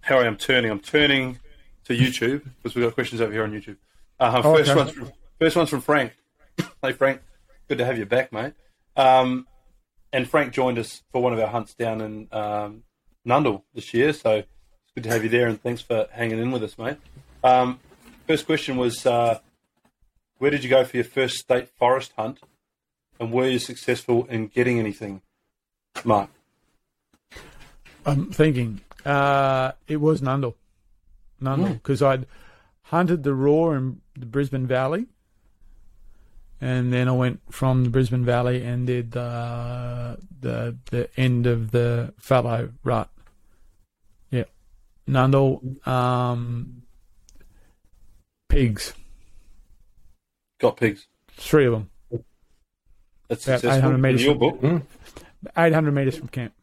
Harry, I'm turning. I'm turning to YouTube because we've got questions over here on YouTube. Uh, Oh, first, okay. one's from, first one's from Frank. hey, Frank. Good to have you back, mate. Um, and Frank joined us for one of our hunts down in um, Nundle this year, so it's good to have you there, and thanks for hanging in with us, mate. Um, first question was uh, Where did you go for your first state forest hunt, and were you successful in getting anything, Mark? I'm thinking uh, it was Nundle, Nundle, because I'd hunted the roar in the Brisbane Valley, and then I went from the Brisbane Valley and did the the the end of the fallow rut. Yeah, Nundle, um, pigs, Got pigs. three of them, That's About successful 800 in metres your from- book. 800 meters from camp.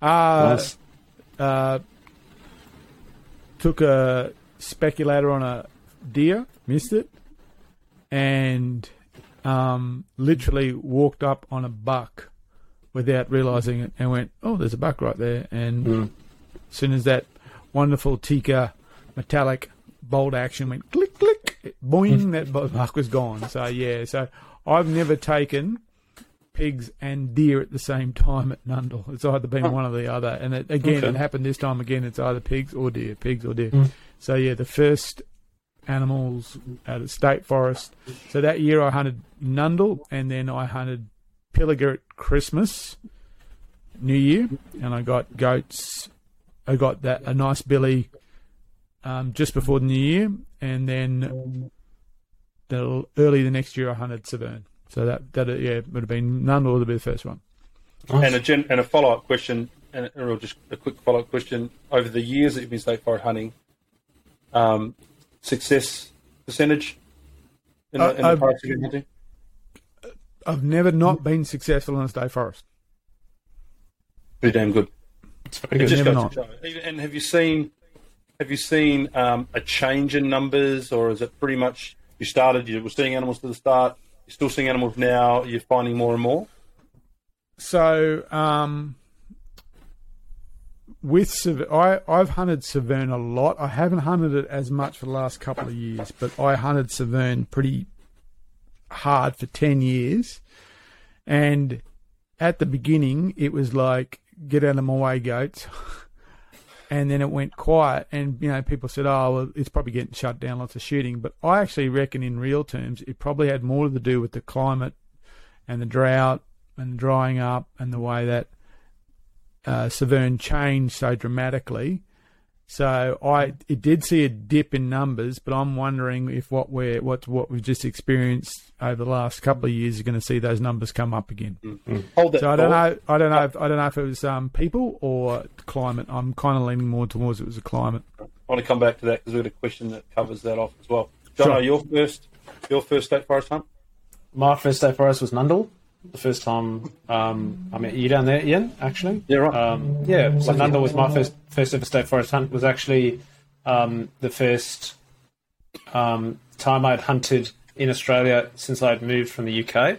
Uh, Nice. uh, took a speculator on a deer, missed it, and um, literally walked up on a buck without realizing it and went, "Oh, there's a buck right there." And Mm. as soon as that wonderful Tikka metallic bolt action went click click, boing, that buck was gone. So yeah, so I've never taken pigs and deer at the same time at Nundle. It's either been one or the other. And it, again, Okay. it happened this time again. It's either pigs or deer, pigs or deer. Mm. So yeah, the first animals at of state forest. So that year I hunted Nundle and then I hunted Pilliga at Christmas, New Year, and I got goats. I got that a nice billy um, just before the New Year, and then the, early the next year I hunted Severn. So that that uh, yeah would have been Nundle would be the first one. And a gen- and a follow up question, and a, just a quick follow up question. Over the years that you've been state forest hunting, um, success percentage in the, Uh, in the I've- forest you've been hunting? I've never not been successful in a state forest. Pretty damn good. It's It very good. just Never goes to show. And have you seen have you seen um, a change in numbers, or is it pretty much you started you were seeing animals to the start, you're still seeing animals now, you're finding more and more? So um, with I I've hunted Severn a lot. I haven't hunted it as much for the last couple of years, but I hunted Severn pretty hard for ten years, and at the beginning it was like get out of my way, goats. And then it went quiet, and you know people said, "Oh, well, it's probably getting shut down, lots of shooting." But I actually reckon, in real terms, it probably had more to do with the climate and the drought and drying up and the way that uh, Severn changed so dramatically. So I it did see a dip in numbers, but I'm wondering if what we're what what we've just experienced over the last couple of years is going to see those numbers come up again. Hold that. So I don't know. I don't know. If, I don't know if it was um, people or climate. I'm kind of leaning more towards it was a climate. I want to come back to that because we've got a question that covers that off as well. John, Sure. your first your first state forest hunt? My first state forest was Nundle. The first time um, I met you down there, Ian. Actually, Yeah, right. Um, yeah, so Nundle was my first first ever state forest hunt. Was actually um, the first um, time I had hunted in Australia since I'd moved from the UK.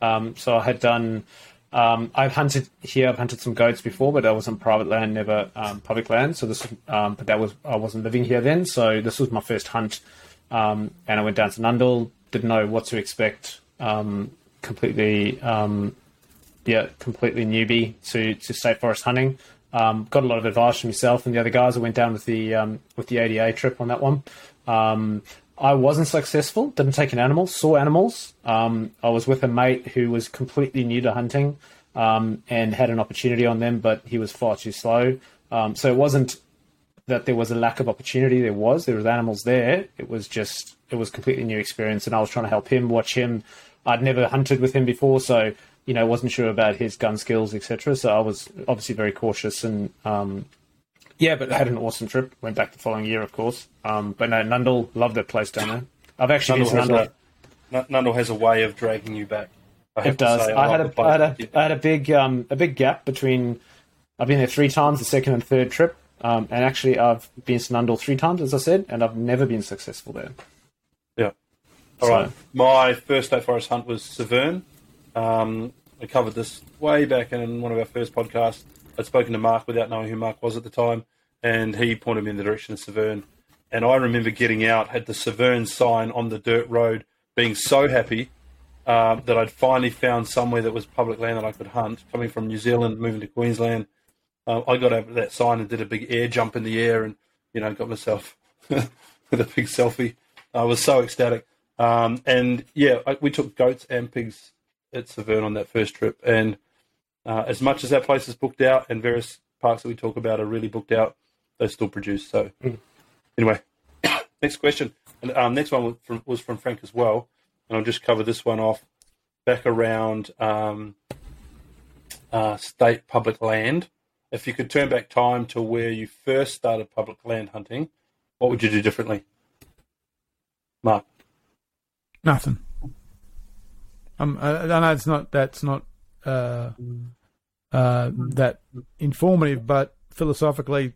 Um, so I had done. Um, I've hunted here. I've hunted some goats before, but that was on private land, never um, public land. So this, um, but that was I wasn't living here then. So this was my first hunt, um, and I went down to Nundle. Didn't know what to expect. Um, completely, um, yeah, completely newbie to to state forest hunting. Um, got a lot of advice from myself and the other guys. I went down with the um, with the ADA trip on that one. Um, I wasn't successful. Didn't take an animal. Saw animals. Um, I was with a mate who was completely new to hunting um, and had an opportunity on them, but he was far too slow. Um, so it wasn't that there was a lack of opportunity. There was. There was animals there. It was just it was completely new experience, and I was trying to help him, watch him. I'd never hunted with him before, so you know wasn't sure about his gun skills, etc. So I was obviously very cautious and um, yeah, but I had an awesome trip. Went back the following year, of course. Um, but no, Nundle, love that place down there. I've actually Nundle has, Nundle. a, Nundle has a way of dragging you back. I It does. say, I love had a. I a, I had a big, um, a big gap between. I've been there three times, the second and third trip, um, and actually I've been to Nundle three times, as I said, and I've never been successful there. All So- right. My first state forest hunt was Severn. Um, I covered this way back in one of our first podcasts. I'd spoken to Mark without knowing who Mark was at the time, and he pointed me in the direction of Severn. And I remember getting out, had the Severn sign on the dirt road, being so happy um, that I'd finally found somewhere that was public land that I could hunt. Coming from New Zealand, moving to Queensland, um, I got over that sign and did a big air jump in the air, and you know, got myself with a big selfie. I was so ecstatic. Um, and yeah, I, we took goats and pigs at Severn on that first trip. And uh, as much as that place is booked out, and various parks that we talk about are really booked out, they still produce. So anyway, next question. And um, next one was from, was from Frank as well, and I'll just cover this one off. Back around um, uh, state public land. If you could turn back time to where you first started public land hunting, what would you do differently? Mark. Nothing. Um, I, I know it's not. That's not uh, uh, that informative, but philosophically,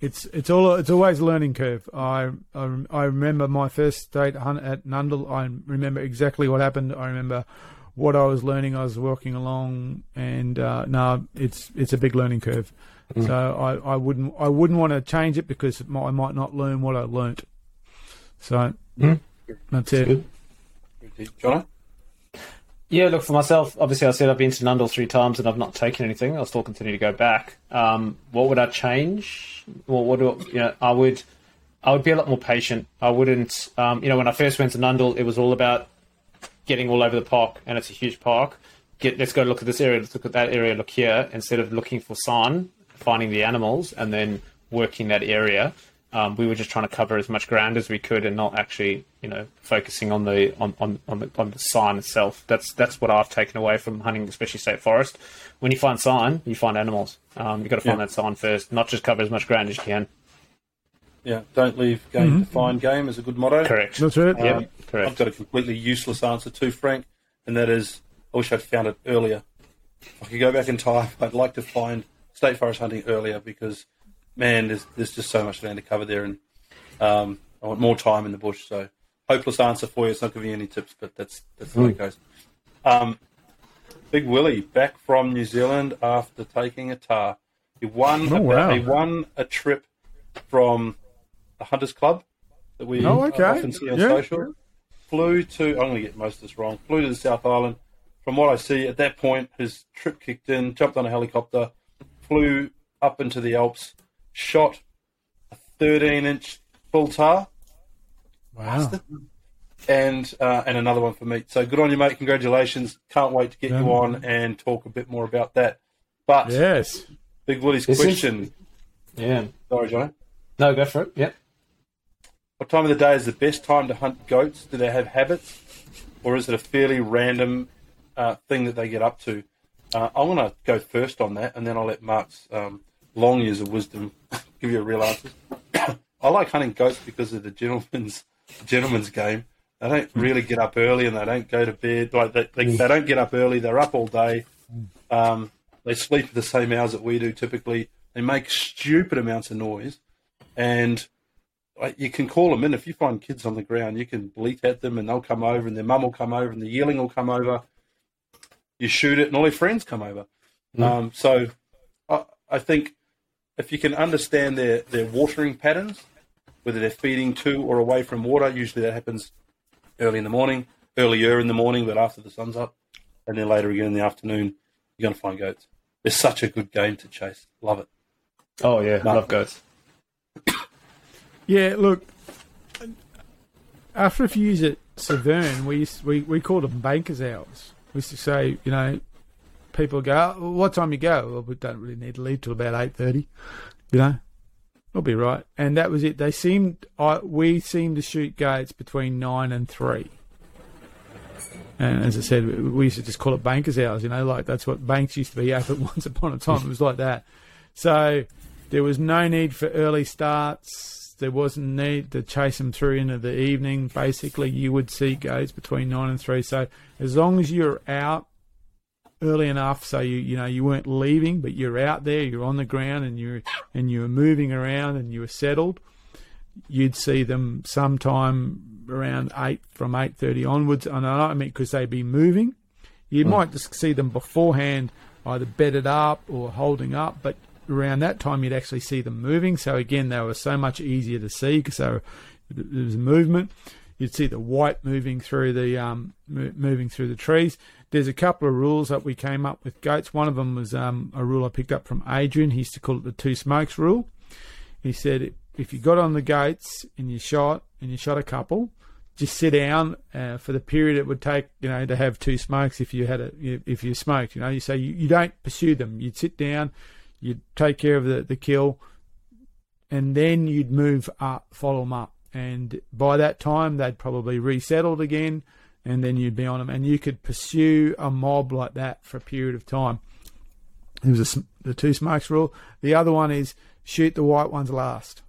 it's it's all it's always a learning curve. I I, I remember my first state hunt at Nundle. I remember exactly what happened. I remember what I was learning. I was walking along, and uh, no, it's it's a big learning curve. So I, I wouldn't I wouldn't want to change it because it might, I might not learn what I learnt. So that's it. Jono? Yeah, look for myself. Obviously, I said I've been to Nundle three times and I've not taken anything. I'll still continue to go back. Um, what would I change? Well, what do you know? I would, I would be a lot more patient. I wouldn't. Um, you know, when I first went to Nundle, it was all about getting all over the park, and it's a huge park. Get, let's go look at this area. Let's look at that area. Look here. Instead of looking for sign, finding the animals, and then working that area. Um, we were just trying to cover as much ground as we could, and not actually, you know, focusing on the on, on, on the on the sign itself. That's that's what I've taken away from hunting, especially state forest. When you find sign, you find animals. Um, you got to find Yeah. that sign first, not just cover as much ground as you can. Yeah, don't leave game to find game is a good motto. Correct. That's it. Yep. Um, I've got a completely useless answer too, Frank, and that is I wish I'd found it earlier. If I could go back in time, I'd like to find state forest hunting earlier because, man, there's, there's just so much land to cover there, and um, I want more time in the bush. So, hopeless answer for you. It's not giving you any tips, but that's that's the way it goes. Um, Big Willie back from New Zealand after taking a tahr. He won. Oh, a, wow. He won a trip from the Hunters Club that we Oh, okay. often see on Yeah. social. Flew to. I'm going to get most of this wrong. Flew to the South Island. From what I see, at that point, his trip kicked in. Jumped on a helicopter, flew up into the Alps, shot a 13 inch full tahr Wow. and uh, and another one for me. So good on you, mate. Congratulations. Can't wait to get you on and talk a bit more about that. But Yes. Big Willie's This is- question. Yeah. Sorry, John. No, go for it. Yep. What time of the day is the best time to hunt goats? Do they have habits, or is it a fairly random uh, thing that they get up to? Uh, I want to go first on that, and then I'll let Mark's um, long years of wisdom give you a real answer. I like hunting goats because of the gentleman's gentleman's game. They don't really get up early, and they don't go to bed. Like they, they, they don't get up early. They're up all day. Um, they sleep at the same hours that we do typically. They make stupid amounts of noise, and like, you can call them in. If you find kids on the ground, you can bleat at them, and they'll come over, and their mum will come over, and the yearling will come over. You shoot it, and all their friends come over. Um, so, I, I think if you can understand their their watering patterns, whether they're feeding to or away from water, usually that happens early in the morning, earlier in the morning, but after the sun's up, and then later again in the afternoon, you're going to find goats. It's such a good game to chase. Love it. Oh yeah, No. love goats. Yeah, look, after a few years at Severn, we used, we we called them bankers' hours. We used to say, you know, people go, "What time you go?" Well, we don't really need to leave till about eight thirty. You know, we'll be right. And that was it. They seemed, I, we seemed to shoot gates between nine and three. And as I said, we used to just call it bankers' hours. You know, like that's what banks used to be open once upon a time. It was like that. So there was no need for early starts. There wasn't need to chase them through into the evening. Basically, you would see gates between nine and three. So as long as you're out early enough, so you you know you weren't leaving, but you're out there, you're on the ground, and you're and you were moving around, and you were settled. You'd see them sometime around eight from eight thirty onwards, and I mean because they'd be moving. You might just see them beforehand, either bedded up or holding up, but around that time you'd actually see them moving. So again, they were so much easier to see because there was movement. You'd see the white moving through the um, moving through the trees. There's a couple of rules that we came up with goats. One of them was um, a rule I picked up from Adrian. He used to call it the two smokes rule. He said if you got on the goats and you shot and you shot a couple, just sit down uh, for the period it would take, you know, to have two smokes. If you had a, if you smoked, you know, you say you, you don't pursue them. You'd sit down, you'd take care of the, the kill, and then you'd move up, follow them up. And by that time, they'd probably resettled again, and then you'd be on them. And you could pursue a mob like that for a period of time. It was a the two smokes rule. The other one is shoot the white ones last.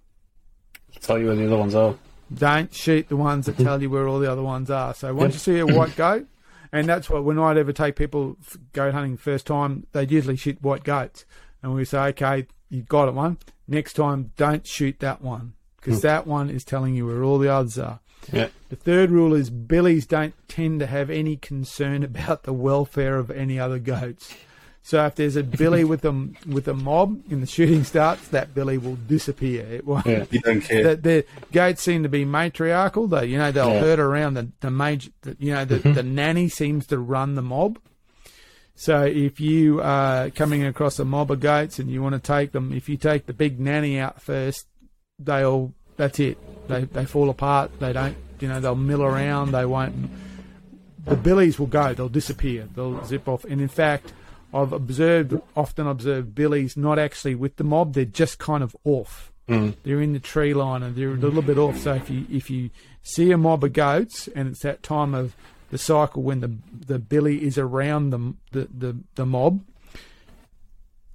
tell you where the other ones are. Don't shoot the ones that tell you where all the other ones are. So once you see a white goat, and that's what when I'd ever take people goat hunting first time, they'd usually shoot white goats, and we say, okay, you've got it one. Next time, don't shoot that one because hmm. that one is telling you where all the others are. Yeah. The third rule is billies don't tend to have any concern about the welfare of any other goats. So if there's a billy with a with a mob and the shooting starts, that billy will disappear. It won't. Yeah. You don't care. The, the goats seem to be matriarchal. though. you know, they'll Yeah. herd around the the major. The, you know, the, the mm-hmm. nanny seems to run the mob. So if you are coming across a mob of goats and you want to take them, if you take the big nanny out first, they'll that's it. They they fall apart. They don't. You know, they'll mill around. They won't. The billies will go. They'll disappear. They'll zip off. And in fact, I've observed often observed billies not actually with the mob. They're just kind of off. Mm. They're in the tree line and they're a little bit off. So if you if you see a mob of goats and it's that time of the cycle when the the billy is around the the the, the mob,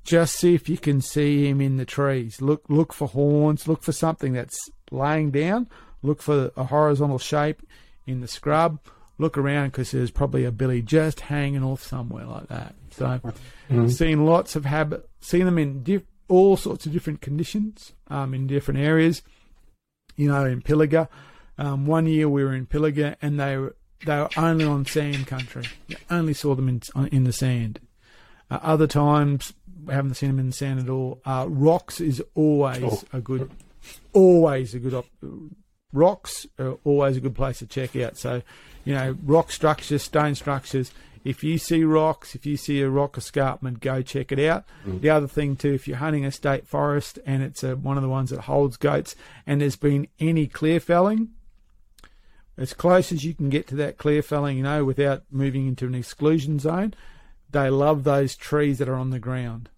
just see if you can see him in the trees. Look look for horns. Look for something that's laying down. Look for a horizontal shape in the scrub. Look around because there's probably a billy just hanging off somewhere like that. So, seen lots of habit, seen them in diff, all sorts of different conditions, um, in different areas. You know, in Pilliga, um, one year we were in Pilliga and they were they were only on sand country. You only saw them in in the sand. Uh, other times haven't seen them in the sand at all. Uh, rocks is always Oh. a good, always a good op- rocks are always a good place to check out. So, you know, rock structures, stone structures. If you see rocks, if you see a rock escarpment, go check it out. The other thing too, if you're hunting a state forest and it's a, one of the ones that holds goats, and there's been any clear felling, as close as you can get to that clear felling, you know, without moving into an exclusion zone, they love those trees that are on the ground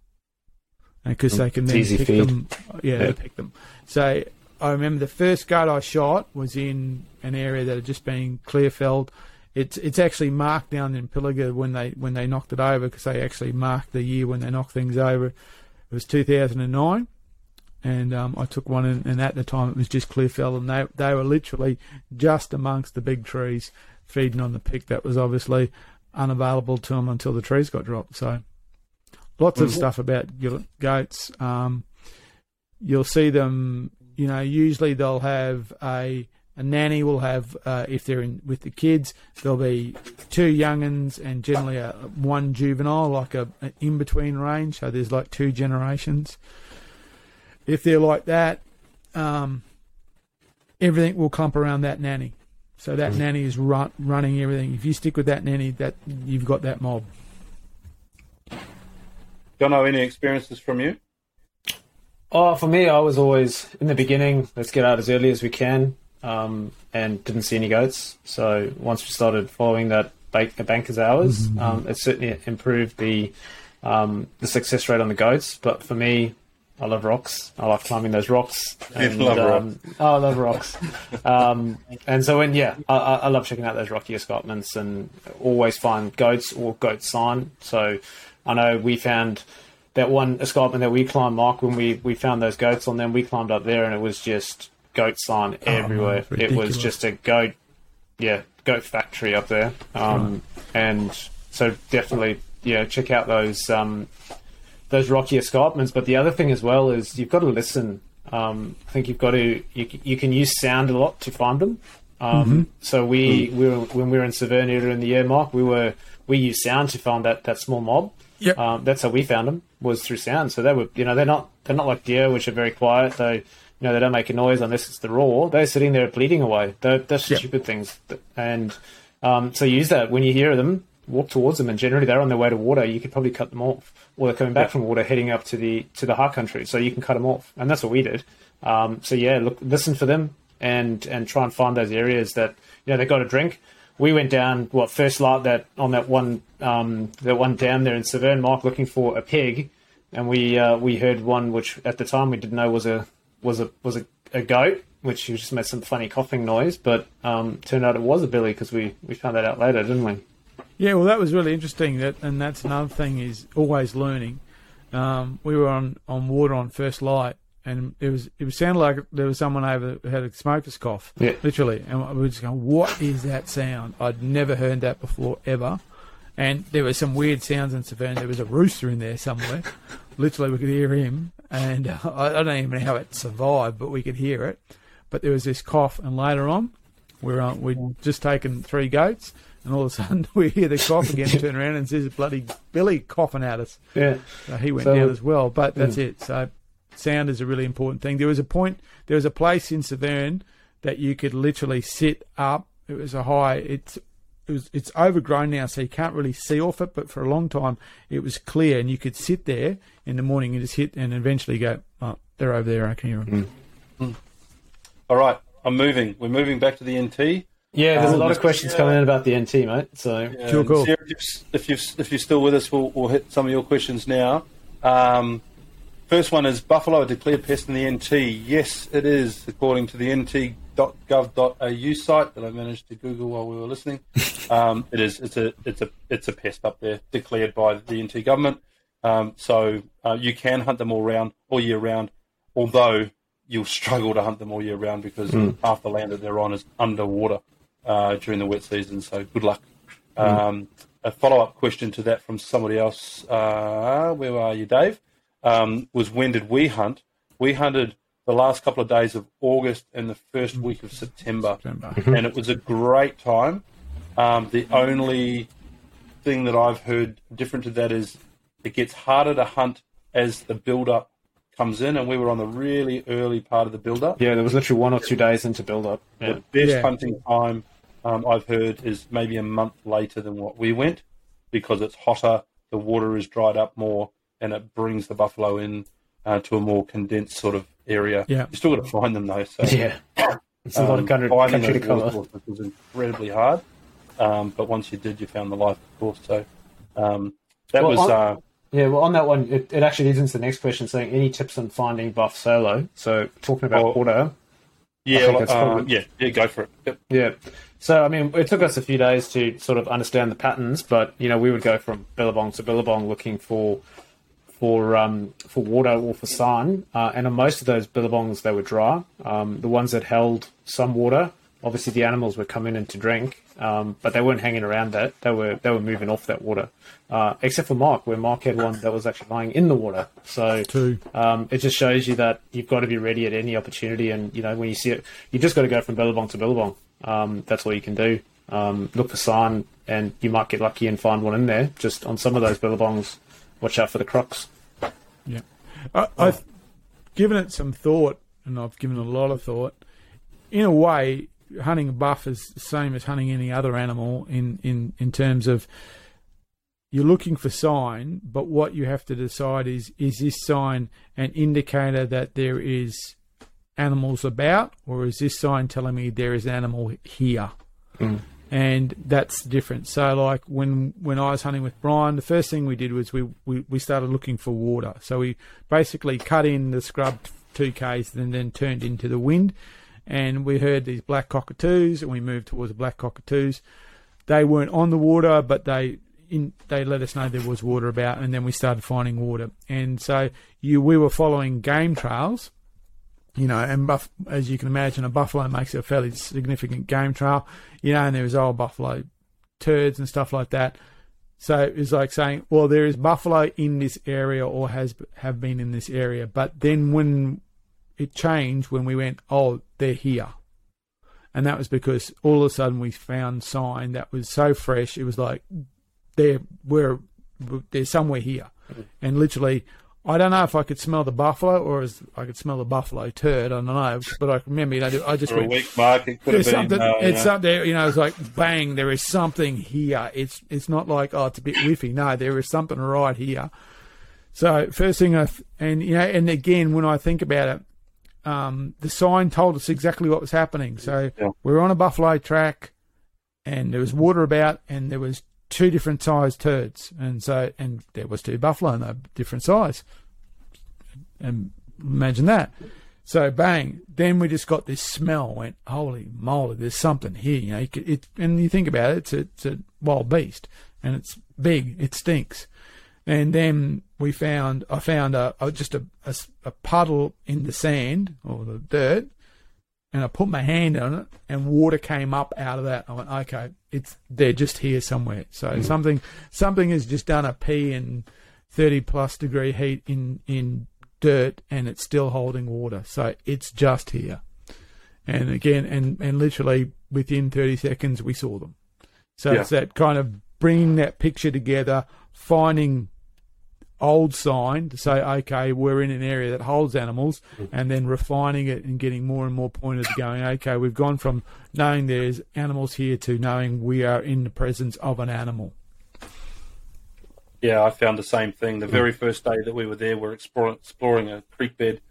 because they can It's then easy pick feed. them. Yeah, they pick them. So I remember the first goat I shot was in an area that had just been clear felled. It's it's actually marked down in Pilliga when they when they knocked it over because they actually marked the year when they knocked things over. It was 2009, and um, I took one, and, and at the time it was just clear fell, and they they were literally just amongst the big trees, feeding on the pick that was obviously unavailable to them until the trees got dropped. So lots of stuff about go- goats. Um, you'll see them. You know, usually they'll have a a nanny will have uh, if they're in with the kids. There'll be two young'uns and generally a, one juvenile, like a, a in between range. So there's like two generations. If they're like that, um, everything will clump around that nanny. So that nanny is run, running everything. If you stick with that nanny, that you've got that mob. Jono, any experiences from you? Oh, for me, I was always in the beginning. Let's get out as early as we can. um, and didn't see any goats. So once we started following that bank, banker's hours, um, it certainly improved the um, the success rate on the goats. But for me, I love rocks. I like climbing those rocks. love um, oh, I love rocks. um, and so when yeah, I, I I love checking out those rocky escarpments and always find goats or goat sign. So I know we found that one escarpment that we climbed, Mark, when we, we found those goats on them, we climbed up there and it was just goat sign everywhere. it was just a goat, yeah, goat factory up there. Um, And so definitely, yeah, check out those um, those rocky escarpments. But the other thing as well is you've got to listen. Um, I think you've got to you, you can use sound a lot to find them. Um, So we, we were, when we were in Severn earlier in the year, Mark, we were we used sound to find that, that small mob. Yep. Um, that's how we found them was through sound. So they were, you know, they're not they're not like deer, which are very quiet. They, you know, they don't make a noise unless it's the roar. They're sitting there bleeding away. They're, they're Yep. stupid things. And um, so use that when you hear them, walk towards them, and generally they're on their way to water. You could probably cut them off, or they're coming back from water, heading up to the to the high country. So you can cut them off, and that's what we did. Um, so yeah, look, listen for them, and and try and find those areas that you know they got a drink. We went down what first light that on that one um, that one down there in Severn, Mark, looking for a pig, and we uh, we heard one which at the time we didn't know was a was a was a, a goat, which just made some funny coughing noise, but um, turned out it was a billy because we we found that out later, didn't we? Yeah, well, that was really interesting. That and that's another thing is always learning. Um, we were on, on water on first light, and it was it was sounded like there was someone over had a smoker's cough, Yeah. literally. And we were just going, "What is that sound? I'd never heard that before ever." And there were some weird sounds in Severn. There was a rooster in there somewhere. literally, we could hear him, and uh, I, I don't even know how it survived, but we could hear it. But there was this cough, and later on, we're on, we'd just taken three goats, and all of a sudden we hear the cough again, turn around and there's a bloody Billy coughing at us. Yeah. So he went So- down as well. But that's it. So sound is a really important thing. There was a point, there was a place in Severn that you could literally sit up. It was a high, it's, it was, it's overgrown now, so you can't really see off it. But for a long time, it was clear, and you could sit there in the morning and just hit, and eventually go, oh, they're over there. I can hear them. Mm. Mm. All right, I'm moving. We're moving back to the NT. Yeah, there's a Um, lot of questions yeah. coming in about the NT, mate. So Sure, cool. Sarah, if, you've, if, you've, if you're still with us, we'll, we'll hit some of your questions now. Um, first one is Buffalo a declared pest in the NT? Yes, it is, according to the nt.gov.au site that I managed to Google while we were listening. Um, it is. It's a. It's a. It's a pest up there, declared by the NT government. Um, so uh, you can hunt them all round, all year round, although you'll struggle to hunt them all year round because half the land that they're on is underwater uh, during the wet season. So good luck. Um, a follow-up question to that from somebody else. Uh, where are you, Dave? Um, was when did we hunt? We hunted the last couple of days of August and the first week of September, September. and it was a great time. Um, the only thing that I've heard different to that is it gets harder to hunt as the build-up comes in, and we were on the really early part of the build-up. yeah, there was literally one or two days into build up. Yeah. The best Yeah. hunting time um, I've heard is maybe a month later than what we went because it's hotter, the water is dried up more, and it brings the buffalo in uh, to a more condensed sort of area. Yeah. You still got to find them though. So Yeah. It's a lot um, of country, finding country to those cover. watercourses was incredibly hard. Um, but once you did, you found the life, of course. So um, that Well, was. on- Uh, Yeah, well, on that one, it, it actually leads into the next question saying any tips on finding buff solo. So, talking about Well- water. yeah, well, uh, yeah, yeah, go for it. Yep. Yeah. So, I mean, it took us a few days to sort of understand the patterns, but, you know, we would go from Billabong to Billabong looking for for um, for water or for sign. Uh, and on most of those Billabongs, they were dry. Um, the ones that held some water, obviously the animals were coming in to drink, um, but they weren't hanging around that. They were they were moving off that water, uh, except for Mark, where Mark had one that was actually lying in the water. So um, it just shows you that you've got to be ready at any opportunity, and you know when you see it, you just got to go from Billabong to Billabong. Um, that's all you can do. Um, look for sign, and you might get lucky and find one in there. Just on some of those Billabongs, watch out for the crocs. Yeah, I, I've given it some thought, and I've given it a lot of thought. In a way, hunting a buff is the same as hunting any other animal in, in, in terms of you're looking for sign, but what you have to decide is is this sign an indicator that there is animals about, or is this sign telling me there is an animal here? Mm. And that's the difference. So, like when when I was hunting with Brian, the first thing we did was we, we, we started looking for water. So we basically cut in the scrub two k's, and then turned into the wind, and we heard these black cockatoos, and we moved towards the black cockatoos. They weren't on the water, but they in, they let us know there was water about, and then we started finding water. And so you we were following game trails you know, and buff, as you can imagine, a buffalo makes a fairly significant game trail, you know, and there was old buffalo turds and stuff like that. So it's like saying, well, there is buffalo in this area or has have been in this area, but then when it changed, when we went, oh, they're here, and that was because all of a sudden we found sign that was so fresh, it was like they're we're they're somewhere here, and literally I don't know if I could smell the buffalo or as I could smell the buffalo turd. I don't know, but I remember, you know, I just For a went, week mark, it could have been. something. uh, it's yeah. something. You know, it's like bang. There is something here. It's it's not like oh, it's a bit whiffy. No, there is something right here. So first thing I th- and you know, and again, when I think about it, um, the sign told us exactly what was happening. So Yeah. we were on a buffalo track, and there was water about, and there was two different sized turds, and so and there was two buffalo, and they're different size. And imagine that. So bang, then we just got this smell. Went holy moly, there's something here. You know, you could, it, and you think about it, it's a, it's a wild beast, and it's big. It stinks. And then we found, I found a, a just a, a a puddle in the sand or the dirt, and I put my hand on it, and water came up out of that. I went, okay, it's they're just here somewhere. So mm. something something has just done a pee in thirty plus degree heat in in dirt, and it's still holding water. So it's just here. And again, and and literally within thirty seconds, we saw them. So Yeah. it's that kind of bringing that picture together, finding old sign to say, okay, we're in an area that holds animals, mm. and then refining it and getting more and more pointed going, okay, we've gone from knowing there's animals here to knowing we are in the presence of an animal. Yeah, I found the same thing. The mm. very first day that we were there, we were exploring, exploring a creek bed,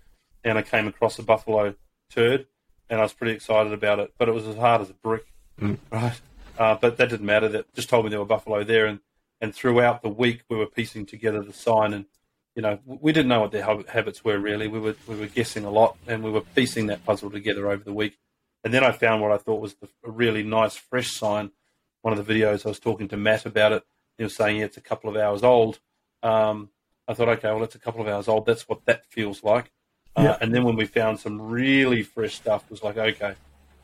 and I came across a buffalo turd, and I was pretty excited about it. But it was as hard as a brick, mm. right? Uh, but that didn't matter. That just told me there were buffalo there, and and throughout the week we were piecing together the sign, and you know we didn't know what their habits were really. We were we were guessing a lot, and we were piecing that puzzle together over the week. And then I found what I thought was the, a really nice fresh sign. One of the videos I was talking to Matt about it. He was saying, yeah, it's a couple of hours old. Um, I thought, okay, well, it's a couple of hours old. That's what that feels like. Uh, Yeah. And then when we found some really fresh stuff, it was like, okay,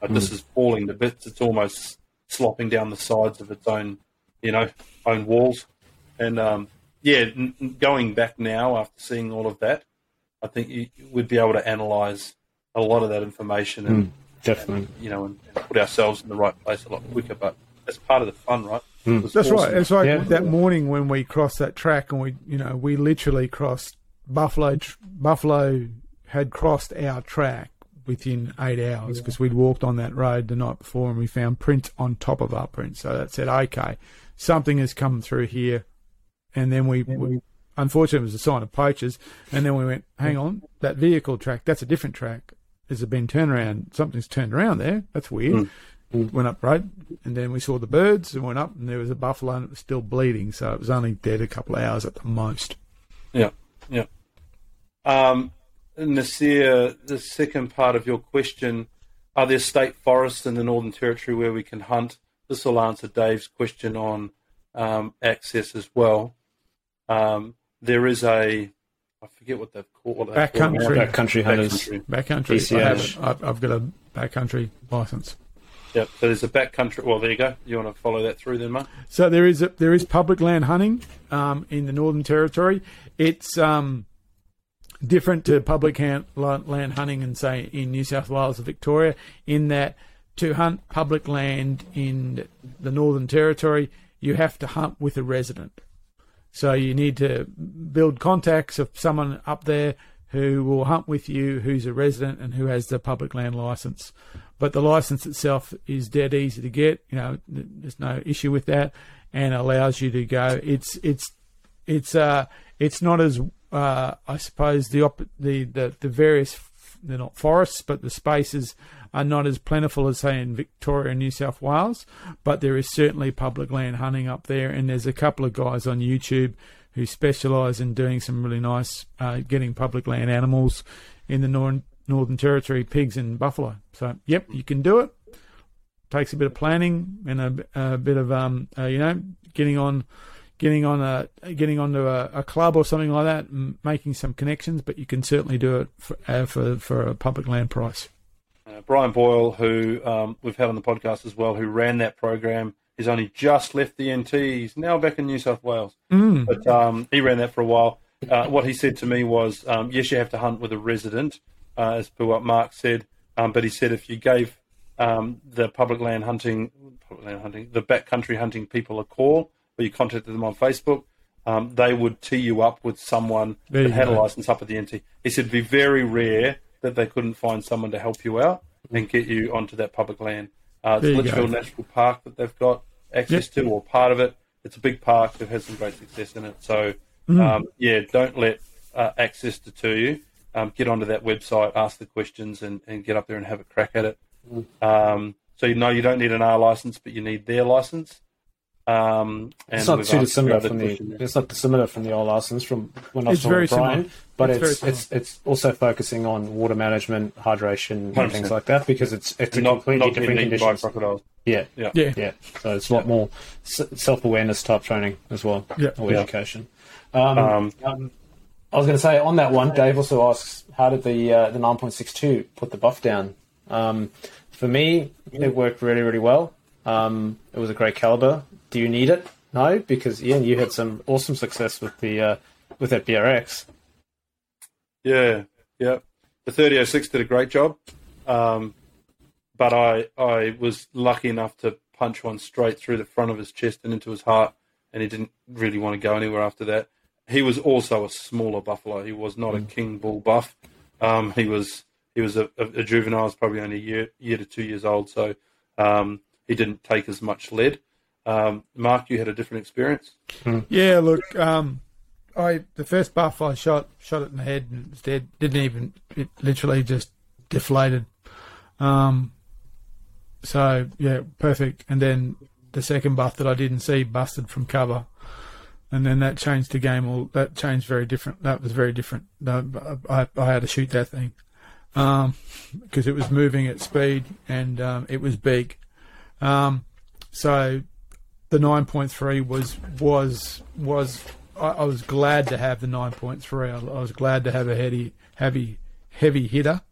uh, this is falling to bits. It's almost slopping down the sides of its own, you know, own walls. And um, yeah, n- n- going back now after seeing all of that, I think you, we'd be able to analyze a lot of that information and Definitely. you know, and, and put ourselves in the right place a lot quicker. But that's part of the fun, right? It was That's awesome. right. It's like Yeah. that morning when we crossed that track, and we, you know, we literally crossed Buffalo. Buffalo had crossed our track within eight hours because we'd walked on that road the night before, and we found prints on top of our prints. So that said, okay, something has come through here, and then we. we Unfortunately, it was a sign of poachers, and then we went, "Hang on, that vehicle track, that's a different track. Has it been turned around? Something's turned around there. That's weird." went up road, and then we saw the birds and went up, and there was a buffalo, and it was still bleeding, so it was only dead a couple of hours at the most. Yeah, yeah. Um, Nasir, the second part of your question: Are there state forests in the Northern Territory where we can hunt? This will answer Dave's question on um, access as well. Um, there is a, I forget what they've called what they've called it. Backcountry. Backcountry hunters. Backcountry. Backcountry, I have, I've, I've got a backcountry license. Yep. So there's a backcountry. Well, there you go. You want to follow that through then, Mark? So there is a, there is public land hunting um, in the Northern Territory. It's um, different to public han- la- land hunting in say in New South Wales or Victoria, in that to hunt public land in the Northern Territory, you have to hunt with a resident. So you need to build contacts of someone up there who will hunt with you, who's a resident and who has the public land license. But the license itself is dead easy to get. You know, there's no issue with that, and allows you to go. It's it's it's uh it's not as uh I suppose the op- the, the the various they're not forests, but the spaces are not as plentiful as say in Victoria and New South Wales. But there is certainly public land hunting up there, and there's a couple of guys on YouTube who specialise in doing some really nice uh, getting public land animals in the Nor- Northern Territory, pigs and buffalo. So yep, you can do it. Takes a bit of planning and a, a bit of um, uh, you know getting on getting on a getting onto a, a club or something like that, making some connections. But you can certainly do it for uh, for, for a public land price. Uh, Brian Boyley, who um, we've had on the podcast as well, who ran that program, he's only just left the NT. He's now back in New South Wales, Mm. but um, he ran that for a while. Uh, what he said to me was, um, yes, you have to hunt with a resident, uh, as per what Mark said. Um, but he said if you gave um, the public land hunting, public land hunting, the backcountry hunting people a call, or you contacted them on Facebook, um, they would tee you up with someone There that had a license up at the NT. He said it'd be very rare that they couldn't find someone to help you out and get you onto that public land. Uh, There it's Litchfield go. National Park that they've got access to, or part of it. It's a big park. They've had some great success in it. So, Mm. um, yeah, don't let uh, access deter you. Um, get onto that website, ask the questions, and, and get up there and have a crack at it. Um, so you know you don't need an R license, but you need their license. Um, and It's not too dissimilar from the. question there. It's not dissimilar from the old license from when I was It's talking very Brian, similar. but It's it's similar. it's it's also focusing on water management, hydration, and things like that because it's it's a not, completely not different getting eaten by conditions. crocodiles. Yeah, Yeah. Yeah. yeah. So it's a lot more self awareness type training as well, Yeah. or Yeah. education. Um, Um, um, I was going to say on that one, Dave also asks, how did the uh, the nine point six two put the buff down? Um, for me, it worked really really well. Um, it was a great caliber. Do you need it? No, because Ian, you had some awesome success with the uh, with that BRX. Yeah, yeah. The 3006 did a great job, um, but I I was lucky enough to punch one straight through the front of his chest and into his heart, and he didn't really want to go anywhere after that. He was also a smaller buffalo. He was not a king bull buff. Um, he was he was a, a, a juvenile, was probably only a year year to two years old, so um, he didn't take as much lead. Um, Mark, you had a different experience. Yeah, look, um, I the first buff I shot shot it in the head and it was dead. Didn't even it literally just deflated. Um, so yeah, perfect. And then the second buff that I didn't see busted from cover, and then that changed the game. All that changed very different. That was very different. I, I had to shoot that thing because it was moving at speed and um, it was big. Um, so the 9.3 was was was I, I was glad to have the 9.3. I, I was glad to have a heavy heavy heavy hitter.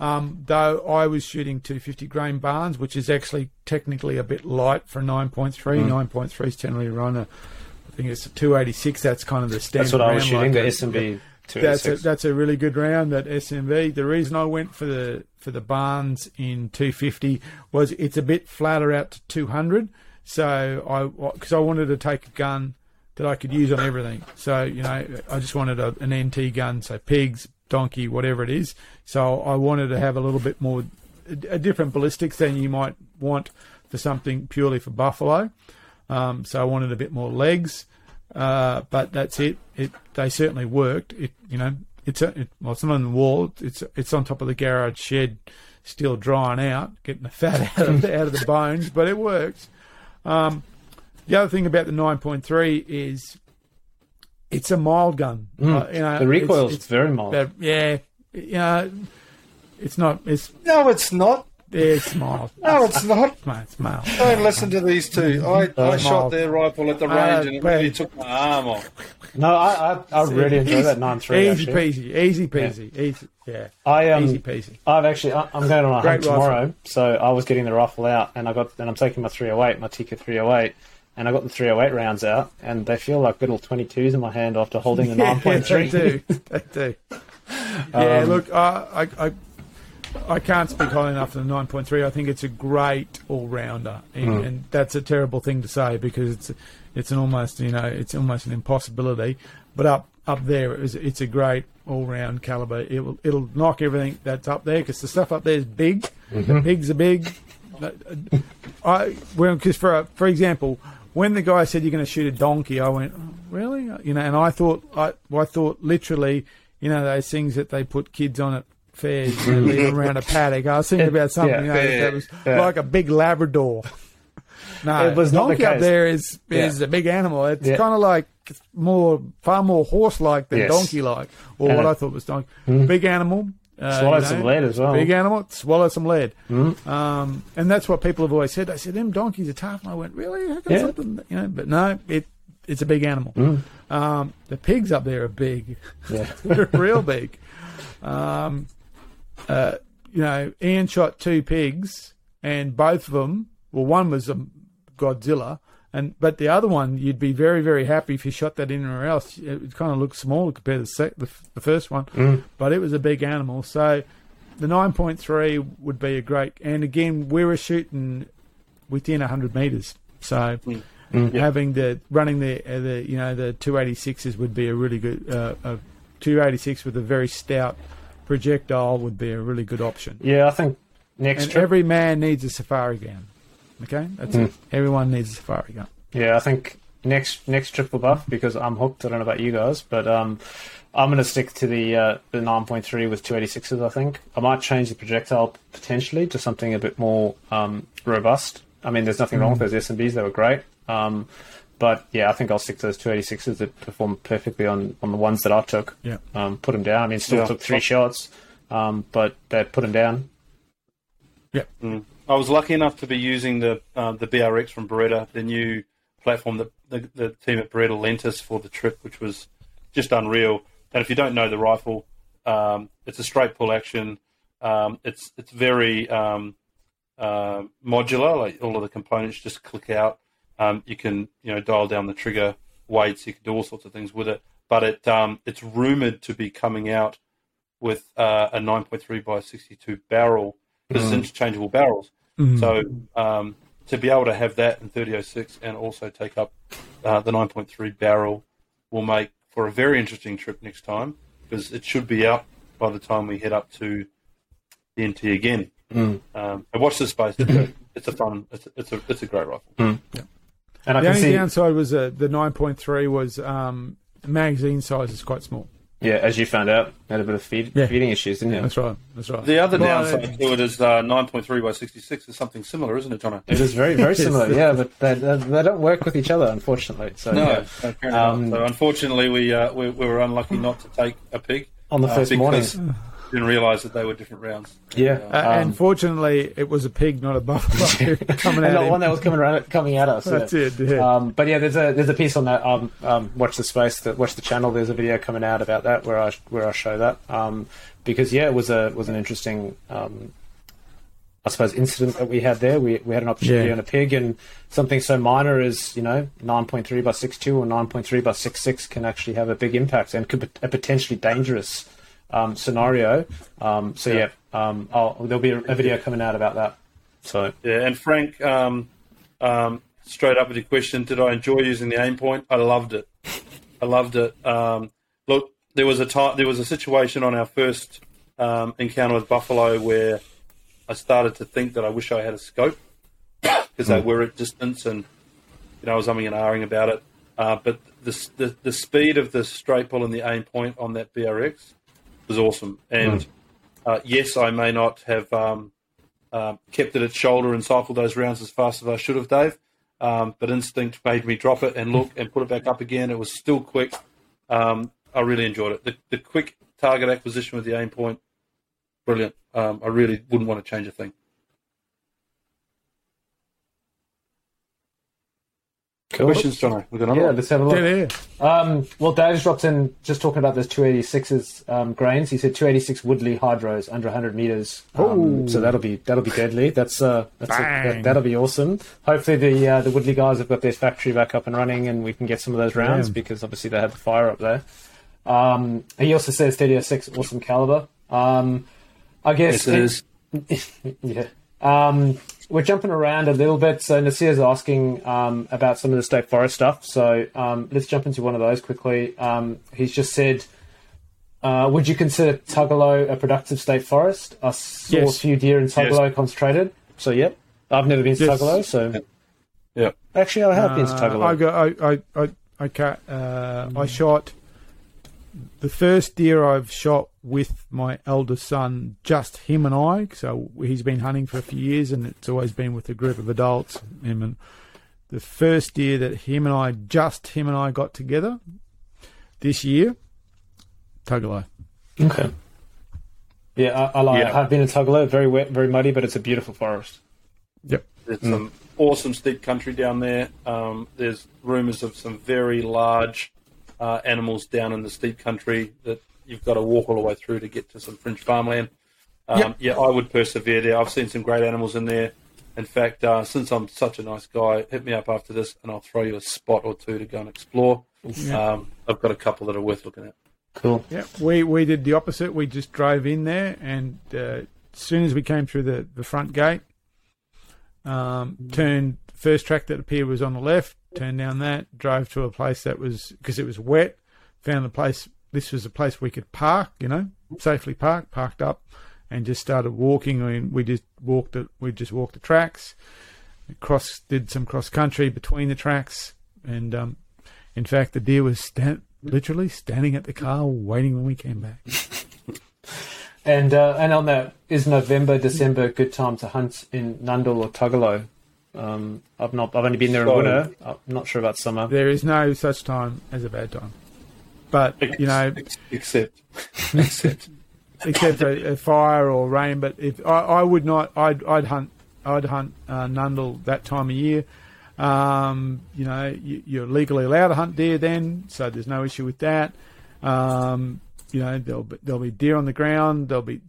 Um, though I was shooting 250 grain Barnes, which is actually technically a bit light for 9.3. 9.3 is generally run a, I think it's a 286. That's kind of the standard. That's what I was shooting. like the SMB that's a, that's a really good round. That SMV. The reason I went for the for the Barnes in 250 was it's a bit flatter out to 200. So I because I wanted to take a gun that I could use on everything. So you know I just wanted a, an NT gun, so pigs, donkey, whatever it is. So I wanted to have a little bit more a, a different ballistics than you might want for something purely for buffalo. Um, so I wanted a bit more legs. Uh, but that's it. It they certainly worked. It you know it's a, it, well it's not on the wall. It's it's on top of the garage shed, still drying out, getting the fat out of out of the bones. But it works. Um, the other thing about the 9.3 is it's a mild gun. Uh, you know, the recoil is very mild. it's- yeah, yeah. It's not. It's No, it's not. It's mild. No, it's not. It's mild. Don't listen to these two. I, I shot their rifle at the Uh, range and it really took my arm off. no, I I, I really enjoy that nine three. Easy Actually, peasy, easy peasy, easy. Yeah, I um easy peasy. I've actually I- I'm going on a Great hunt tomorrow, so I was getting the rifle out, and I got and I'm taking my 308, my Tikka 308, and I got the 308 rounds out, and they feel like good little 22s in my hand after holding the Yeah, they 9.3. do. They do. Yeah, Um, look, I, I, I, can't speak highly enough of the 9.3. I think it's a great all rounder, and, Hmm. and that's a terrible thing to say because it's it's an almost you know it's almost an impossibility. But up up there, it's, it's a great all round caliber. It will it'll knock everything that's up there because the stuff up there is big. Mm-hmm. The pigs are big. I well, because for for example, when the guy said you're going to shoot a donkey, I went, oh, really? You know, and I thought I I thought literally, you know, those things that they put kids on at you know, leading around a paddock. I was thinking about something you know, yeah, that was yeah. like a big Labrador. No, It was not the donkey up there is is Yeah. a big animal. It's Yeah. kind of like more far more horse like than Yes. donkey like, or And what it- I thought was donkey. Big animal. Uh, Swallowed you know, some lead as well. Big animal, swallow some lead. Um, and that's what people have always said. They said, them donkeys are tough. And I went, really? How come Yeah. something, you know, but no, it, it's a big animal. Um, the pigs up there are big. Yeah. They're real big. Um, uh, you know, Ian shot two pigs, and both of them. Well, one was a Godzilla, and but the other one, you'd be very, very happy if you shot that anywhere else. It kind of looks small compared to the, sec- the, the first one, but it was a big animal. So the nine point three would be a great. And again, we were shooting within hundred meters, so. Having the running the uh, the you know the 286s would be a really good uh, a 286 with a very stout projectile would be a really good option. Yeah, I think next And trip. every man needs a safari gun. Okay, that's it. Everyone needs a safari gun. Yeah, I think next next triple buff because I'm hooked. I don't know about you guys, but um, I'm going to stick to the uh, the 9.3 with 286s. I think I might change the projectile potentially to something a bit more um, robust. I mean, there's nothing wrong with those SMBs; they were great. Um, but yeah, I think I'll stick to those 286s that perform perfectly on, on the ones that I took. Yeah. Um, put them down. I mean, still Yeah. took three shots, um, but they put them down. Yeah, I was lucky enough to be using the uh, the BRX from Beretta, the new platform that the, the team at Beretta lent us for the trip, which was just unreal. And if you don't know the rifle, um, it's a straight pull action. Um, it's it's very um, uh, modular. Like all of the components just click out. Um, you can you know dial down the trigger weights. You can do all sorts of things with it. But it um, it's rumored to be coming out with uh, a 9.3 by 62 barrel because it's interchangeable barrels. So um, to be able to have that in 3006 and also take up uh, the 9.3 barrel will make for a very interesting trip next time because it should be out by the time we head up to the NT again. Um, and watch this space. It's a, it's a fun. It's a, it's a it's a great rifle. And I The can only see, downside was uh, the 9.3 was um, magazine size is quite small. yeah, as you found out, had a bit of feed, Yeah. feeding issues, didn't you? That's right. That's right. The other Well, downside to it is uh, 9.3 by 66 is something similar, isn't it, Jono? It is very, very similar, yeah, but they, they, they don't work with each other, unfortunately. So, No, yeah. apparently Um. So unfortunately, we, uh, we we were unlucky not to take a pig On the uh, first morning. Because Didn't realise that they were different rounds. Yeah. Uh, um, and fortunately, it was a pig, not a buffalo, coming and at not one that was coming around, coming at us. That's yeah. it. Yeah. Um, but yeah, there's a there's a piece on that. Um, um, watch the space. That watch the channel. There's a video coming out about that where I where I show that. Um, because yeah, it was a was an interesting. Um, I suppose incident that we had there. We we had an opportunity Yeah. on a pig, and something so minor as you know 9.3 by 6.2 or 9.3 by 6.6 can actually have a big impact and could be a potentially dangerous um, scenario. Um, so yeah, um, I'll, there'll be a, a video coming out about that. So Yeah, and Frank, um, um, straight up with your question, did I enjoy using the Aimpoint? I loved it. I loved it. Um, look, there was a time, there was a situation on our first um, encounter with buffalo where I started to think that I wish I had a scope because they were at distance, and you know I was umming and ahhing about it. Uh, but the, the the speed of the straight pull and the Aimpoint on that BRX was awesome. And uh, yes, I may not have. Um, um, kept it at shoulder and cycled those rounds as fast as I should have, Dave. Um, but instinct made me drop it and look and put it back up again. It was still quick. Um, I really enjoyed it. The, the quick target acquisition with the Aimpoint, brilliant. Um, I really wouldn't want to change a thing. Cool. Questions, John? We've got another Yeah, one. let's have a look. Yeah, yeah. Um, well, Dave's dropped in just talking about those 286s um, grains. He said 286 Woodleigh hydros under 100 meters. Um, so that'll be that'll be deadly. That's uh, that's a, that, that'll be awesome. Hopefully the uh, the Woodleigh guys have got their factory back up and running, and we can get some of those rounds Yeah. because obviously they had the fire up there. Um, he also says 306 awesome caliber. Um, I guess Yes, it is. yeah. We're jumping around a little bit. So Nasir's asking um, about some of the state forest stuff. So um, let's jump into one of those quickly. Um, he's just said, uh, would you consider Tuggolo a productive state forest? I saw Yes. a few deer in Tuggolo concentrated. So yep, I've never been to Yes. Tuggolo. So Yeah. actually, I have been to Uh, Tuggolo. I got. I. I. I. I, ca- uh, I shot the first deer I've shot with my eldest son, just him and I. So he's been hunting for a few years, and it's always been with a group of adults. Him and the first deer that him and I, just him and I, got together this year, Tuggolo. Okay. Yeah, I, I like Yeah. it. I've been in Tuggolo, very wet, very muddy, but it's a beautiful forest. Yep. There's some awesome steep country down there. Um, there's rumours of some very large uh, animals down in the steep country that you've got to walk all the way through to get to some French farmland. Um, Yep. Yeah, I would persevere there. I've seen some great animals in there. In fact, uh, since I'm such a nice guy, hit me up after this and I'll throw you a spot or two to go and explore. Um, I've got a couple that are worth looking at. Cool. Yeah, we we did the opposite. We just drove in there, and uh, as soon as we came through the, the front gate, um, turned first track that appeared was on the left. Turned down that, drove to a place that was because it was wet. Found a place. This was a place we could park, you know, safely park. Parked up, and just started walking. I mean, we just walked it. We just walked the tracks. Cross did some cross country between the tracks, and um, in fact, the deer was stand, literally standing at the car waiting when we came back. And uh, and on that, is November, December a good time to hunt in Nundle or Tuggolo? Um, I've not. I've only been there in winter. I'm not sure about summer. There is no such time as a bad time. But, you know, except, except, except a, a fire or rain. But if I, I would not, I'd, I'd hunt, I'd hunt uh, Nundle that time of year. Um, you know, you, you're legally allowed to hunt deer then, so there's no issue with that. Um, you know, there'll be, there'll be deer on the ground. There'll be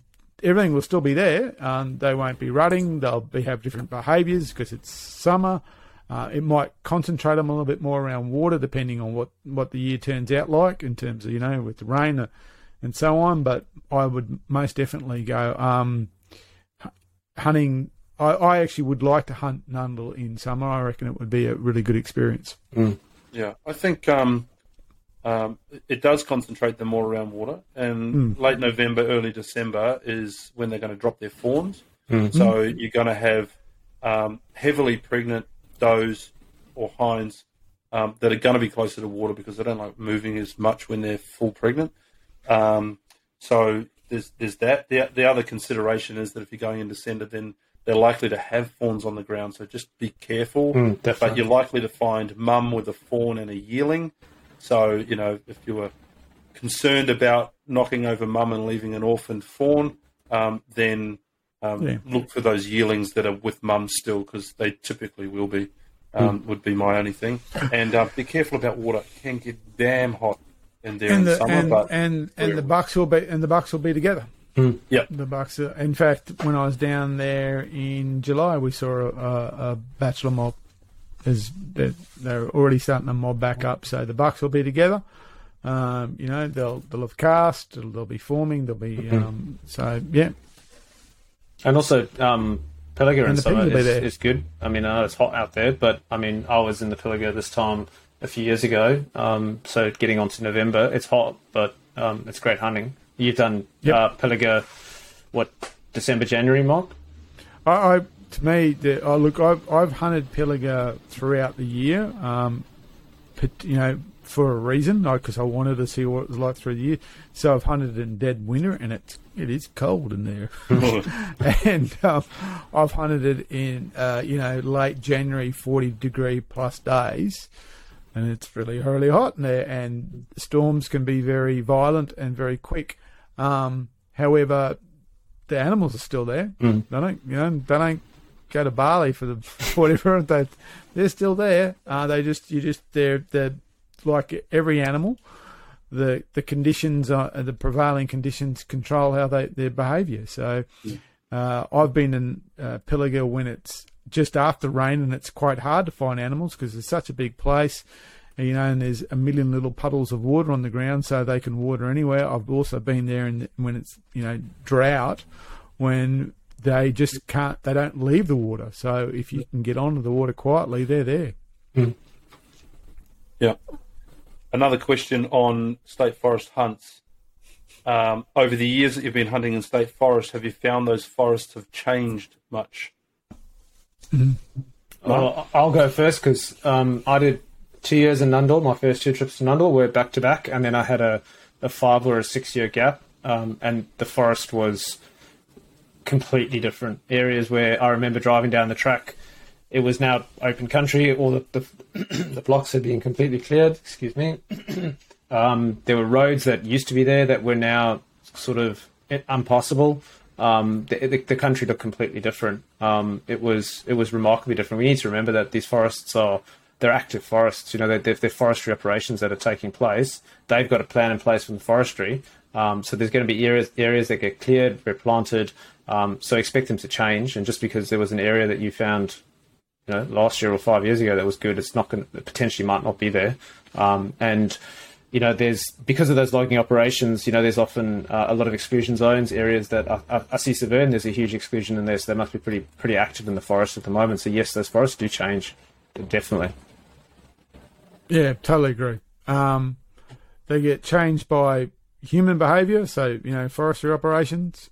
everything will still be there. Um, they won't be rutting. They'll be have different behaviours because it's summer. Uh, it might concentrate them a little bit more around water, depending on what, what the year turns out like in terms of you know with the rain and so on. But I would most definitely go um, hunting. I, I actually would like to hunt Nundle in summer. I reckon it would be a really good experience. Yeah, I think um, um, it does concentrate them more around water, and late November, early December is when they're going to drop their fawns. So you're going to have um, heavily pregnant does or hinds um, that are going to be closer to water because they don't like moving as much when they're full pregnant. Um, so there's there's that. The, the other consideration is that if you're going in December, then they're likely to have fawns on the ground. So just be careful. but you're likely to find mum with a fawn and a yearling. So you know if you were concerned about knocking over mum and leaving an orphaned fawn, um, then um, Yeah. look for those yearlings that are with mum still because they typically will be. Um, Would be my only thing. And uh, be careful about water. It can get damn hot in there in And the summer, and, but and and the bucks will be and the bucks will be together. yeah, The bucks. Are, in fact, when I was down there in July, we saw a, a, a bachelor mob. Is they're, they're already starting to mob back up, so the bucks will be together. Um, you know, they'll they'll have cast, they'll, be forming, they'll be um, so yeah. And also, um, in And summer people will be is, is good. I mean, I know it's hot out there, but I mean, I was in the Pilliga this time a few years ago. Um, so getting on to November, it's hot, but um, it's great hunting. You've done Yep. uh, what, December, January, Mark? I, I to me, the, oh, look, I've I've hunted Pilliga throughout the year. Um, but, you know, for a reason, because I wanted to see what it was like through the year. So I've hunted in dead winter, and it's it is cold in there. and um, I've hunted it in uh, you know late January, forty degree plus days, and it's really really hot in there. And storms can be very violent and very quick. Um, however, the animals are still there. They don't, you know, they don't go to Bali for the whatever. They they're still there. Uh, they just you just they're they're like every animal. The the conditions are the prevailing conditions control how they their behaviour. So uh, I've been in uh, Pilliga when it's just after rain and it's quite hard to find animals because it's such a big place. You know, and there's a million little puddles of water on the ground, so they can water anywhere. I've also been there in, when it's you know drought, when they just can't, they don't leave the water. So if you can get onto the water quietly, they're there. Yeah. Another question on state forest hunts. Um, over the years that you've been hunting in state forest, have you found those forests have changed much? Well, I'll go first because um, I did two years in Nundle. My first two trips to Nundle were back to back, and then I had a a five or a six year gap, um, and the forest was completely different. Areas where I remember driving down the track, it was now open country. All the the, the blocks had been completely cleared. Excuse me. um, there were roads that used to be there that were now sort of impossible. Um, the, the, the, country looked completely different. Um, it was it was remarkably different. We need to remember that these forests are they're active forests. You know, they're, they're, forestry operations that are taking place. They've got a plan in place from the forestry. Um, so there's going to be areas areas that get cleared, replanted. Um, so expect them to change. And just because there was an area that you found, you know, last year or five years ago that was good, it's not going to potentially might not be there. Um, and you know, there's because of those logging operations, you know, there's often uh, a lot of exclusion zones, areas that I, I, I, see Severn. There's a huge exclusion in there, so they must be pretty pretty active in the forest at the moment. So yes, those forests do change, definitely. Yeah, totally agree. Um, they get changed by human behaviour, so you know, forestry operations.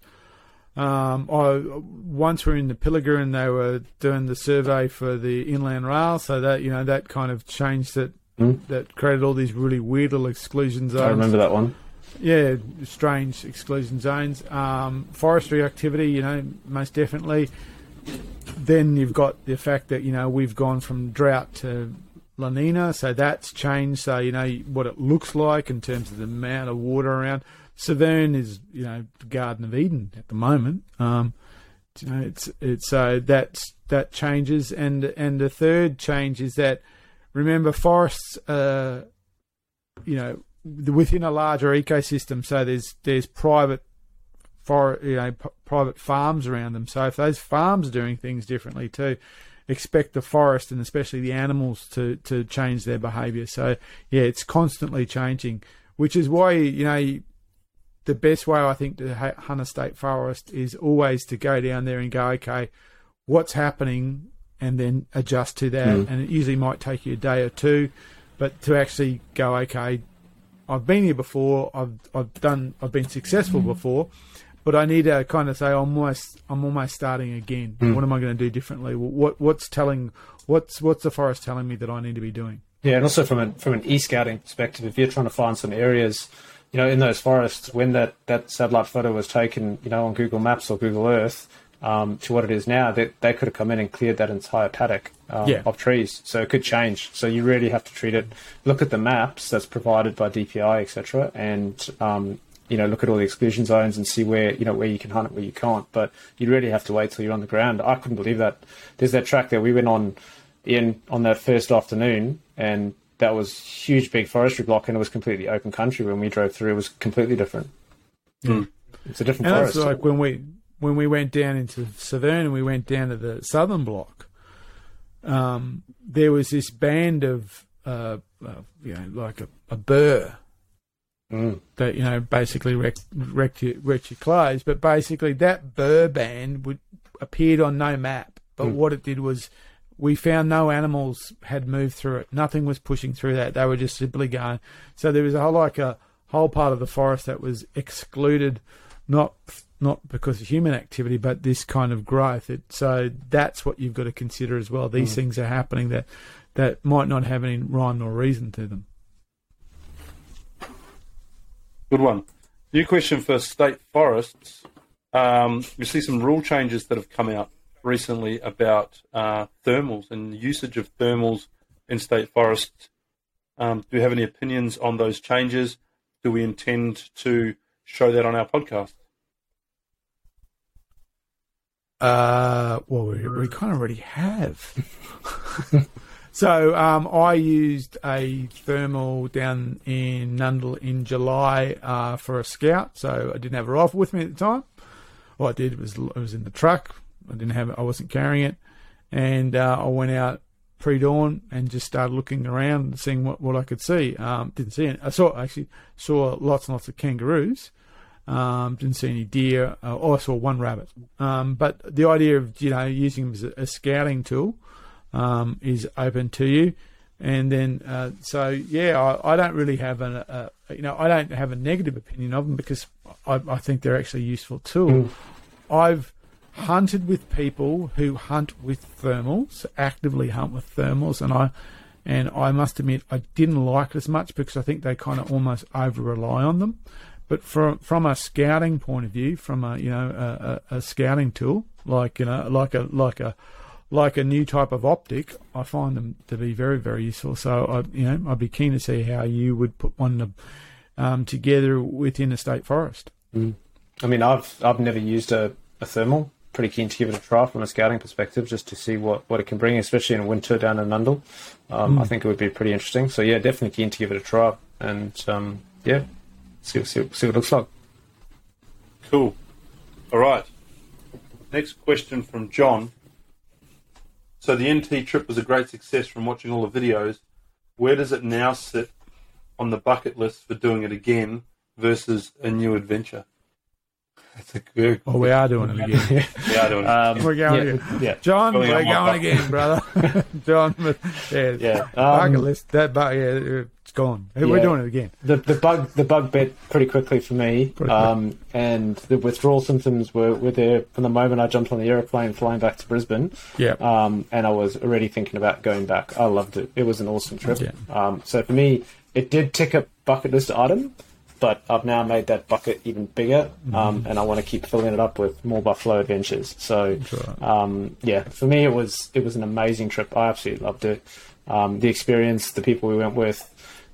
Um, I once we were in the Pilliga and they were doing the survey for the inland rail, so that you know that kind of changed it mm. that created all these really weird little exclusion zones. I remember that one. Yeah, strange exclusion zones. Um, forestry activity, you know, most definitely. Then you've got the fact that you know we've gone from drought to La Nina, so that's changed. So you know what it looks like in terms of the amount of water around. Severn is you know the Garden of Eden at the moment. Um, you know, it's it's so uh, that's that changes, and and the third change is that remember forests uh, you know within a larger ecosystem so there's there's private for you know p- private farms around them. So if those farms are doing things differently too expect the forest and especially the animals to to change their behavior. So yeah it's constantly changing which is why you know the best way I think to hunt a state forest is always to go down there and go okay what's happening and then adjust to that. Mm. And it usually might take you a day or two, but to actually go, okay, I've been here before. I've I've done. I've been successful mm. before, but I need to kind of say I'm almost I'm almost starting again. Mm. What am I going to do differently? What what's telling what's what's the forest telling me that I need to be doing? Yeah, and also from an from an e scouting perspective, if you're trying to find some areas, you know, in those forests, when that that satellite photo was taken, you know, on Google Maps or Google Earth, um, to what it is now, they, they could have come in and cleared that entire paddock um, yeah. of trees. So it could change. So you really have to treat it. Look at the maps that's provided by DPI, etc., and um, you know look at all the exclusion zones and see where you know where you can hunt it, where you can't. But you really have to wait till you're on the ground. I couldn't believe that. There's that track that we went on in on that first afternoon, and that was huge, big forestry block, and it was completely open country. When we drove through, it was completely different. Mm. It's a different and forest. That's like when we when we went down into Severn and we went down to the southern block, um, there was this band of, uh, uh, you know, like a, a burr mm. that, you know, basically wrecked, wrecked, your, wrecked your clothes. But basically, that burr band would, appeared on no map. But mm. what it did was we found no animals had moved through it. Nothing was pushing through that. They were just simply going. So there was a whole, like a whole part of the forest that was excluded, not not because of human activity, but this kind of growth. It, so that's what you've got to consider as well. These mm. things are happening that that might not have any rhyme nor reason to them. Good one. New question for state forests. Um, you see some rule changes that have come out recently about uh, thermals and usage of thermals in state forests. Um, do you have any opinions on those changes? Do we intend to show that on our podcast? Uh, well, we, we kind of already have. so um, I used a thermal down in Nundle in July uh, for a scout. So I didn't have a rifle with me at the time. What I did was was in the truck. I didn't have I wasn't carrying it, and uh, I went out pre-dawn and just started looking around, seeing what, what I could see. Um, didn't see it. I saw actually saw lots and lots of kangaroos. Um, didn't see any deer. Uh, oh, I saw one rabbit. Um, but the idea of you know using them as a, a scouting tool um, is open to you. And then, uh, so yeah, I, I, don't really have a, a, you know, I don't have a negative opinion of them because I, I think they're actually a useful tool. Mm. I've hunted with people who hunt with thermals, actively hunt with thermals, and I and I must admit I didn't like it as much because I think they kind of almost over rely on them. But from from a scouting point of view, from a you know a, a, a scouting tool like you know like a like a like a new type of optic, I find them to be very very useful. So I you know I'd be keen to see how you would put one um, together within a state forest. I mean, I've I've never used a, a thermal. Pretty keen to give it a try from a scouting perspective, just to see what, what it can bring, especially in winter down in Nundle. Um, I think it would be pretty interesting. So yeah, definitely keen to give it a try, and um, yeah, see, see, see what it looks like. Cool. All right. Next question from John. So the NT trip was a great success from watching all the videos. Where does it now sit on the bucket list for doing it again versus a new adventure? That's a good. Oh, we are doing it again. Yeah, doing it. Um, We're going yeah, again. yeah. John, Going we're going again, brother. John, but, yeah, Yeah, bucket um, list. That, but yeah, it's gone. We're doing it again. the the bug the bug bit pretty quickly for me, Pretty um, and the withdrawal symptoms were, were there from the moment I jumped on the aeroplane flying back to Brisbane. Yeah. um, and I was already thinking about going back. I loved it. It was an awesome trip. Yeah. Um, so for me, it did tick a bucket list item, but I've now made that bucket even bigger, Mm-hmm. um, and I want to keep filling it up with more buffalo adventures. So, right. um, yeah, for me, it was it was an amazing trip. I absolutely loved it. Um, the experience, the people we went with,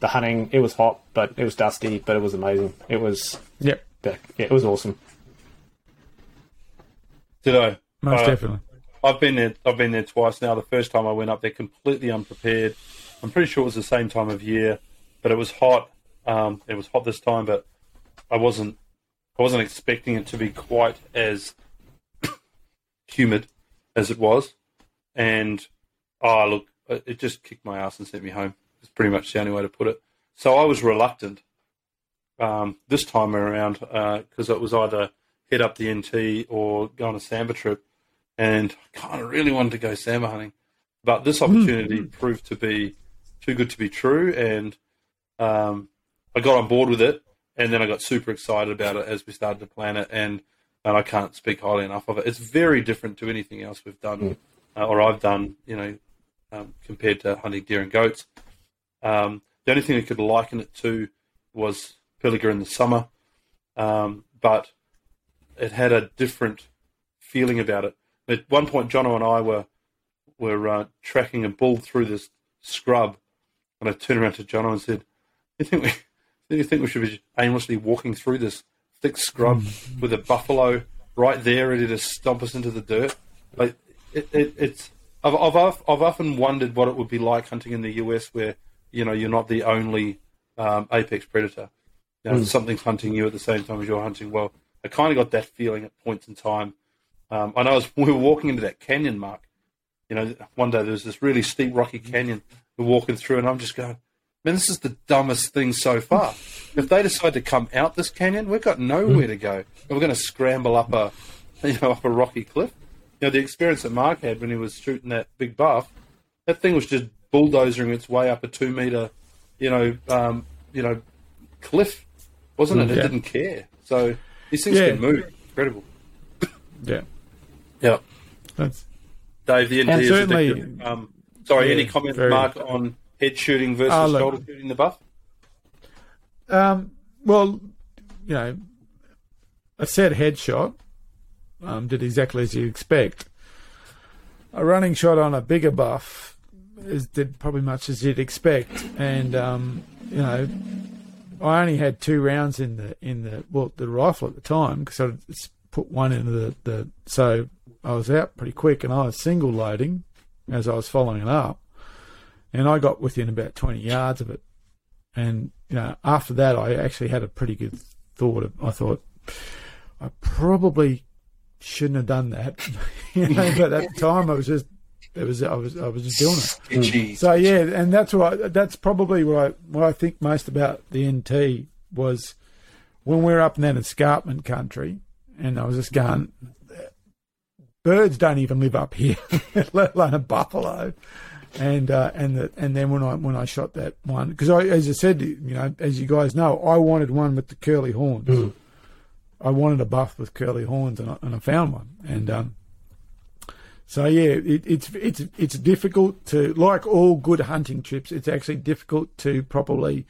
the hunting. It was hot, but it was dusty, but it was amazing. It was Yep. yeah, it was awesome. Did I? Most Uh, definitely. I've been there. I've been there twice now. The first time I went up there completely unprepared. I'm pretty sure it was the same time of year, but it was hot. Um, it was hot this time, but I wasn't. I wasn't expecting it to be quite as humid as it was, and oh look, it just kicked my ass and sent me home. It's pretty much the only way to put it. So I was reluctant um, this time around because it was either head up the NT or go on a sambar trip and I kind of really wanted to go sambar hunting, but this opportunity proved to be too good to be true, and um, I got on board with it, and then I got super excited about it as we started to plan it, and and I can't speak highly enough of it. It's very different to anything else we've done uh, or I've done, you know, um, compared to hunting deer and goats. Um, the only thing I could liken it to was Pilliga in the summer, um, but it had a different feeling about it. At one point, Jono and I were were uh, tracking a bull through this scrub, and I turned around to Jono and said, "You think we, do you think we should be aimlessly walking through this thick scrub with a buffalo right there, ready to stomp us into the dirt?" Like it, it, it's. I've, I've I've often wondered what it would be like hunting in the US, where you know you're not the only um, apex predator. You know, something's hunting you at the same time as you're hunting. Well, I kind of got that feeling at points in time. Um, I know as we were walking into that canyon, Mark. You know, one day there was this really steep, rocky canyon. We're walking through, and I'm just going, "Man, this is the dumbest thing so far." if they decide to come out this canyon, we've got nowhere to go. We're going to scramble up a, you know, up a rocky cliff. You know, the experience that Mark had when he was shooting that big buff, that thing was just bulldozing its way up a two meter, you know, um, you know, cliff, wasn't it? It Yeah. didn't care. So these things Yeah. can move. Incredible. Yeah. Yeah. That's Dave, the NT is certainly- Um, sorry, Yeah, any comments, Mark, on head shooting versus Ah, look. shoulder shooting the buff? Um, well, you know, a set headshot um, did exactly as you expect. A running shot on a bigger buff is, did probably much as you'd expect, and um, you know, I only had two rounds in the in the well the rifle at the time because I put one into the, the so I was out pretty quick and I was single loading as I was following it up, and I got within about twenty yards of it. And you know, after that, I actually had a pretty good thought. Of, I thought I probably shouldn't have done that, you know. But at the time, I was just it was I was I was just doing it. So yeah, and that's what that's probably what I what I think most about the NT was when we were up in that escarpment country, and I was just going. Birds don't even live up here, let alone a buffalo and uh, and the, and then when I when I shot that one because I as I said you know as you guys know I wanted one with the curly horns. I wanted a buff with curly horns and I, and I found one and um, So yeah, it, it's it's it's difficult to like all good hunting trips. It's actually difficult to properly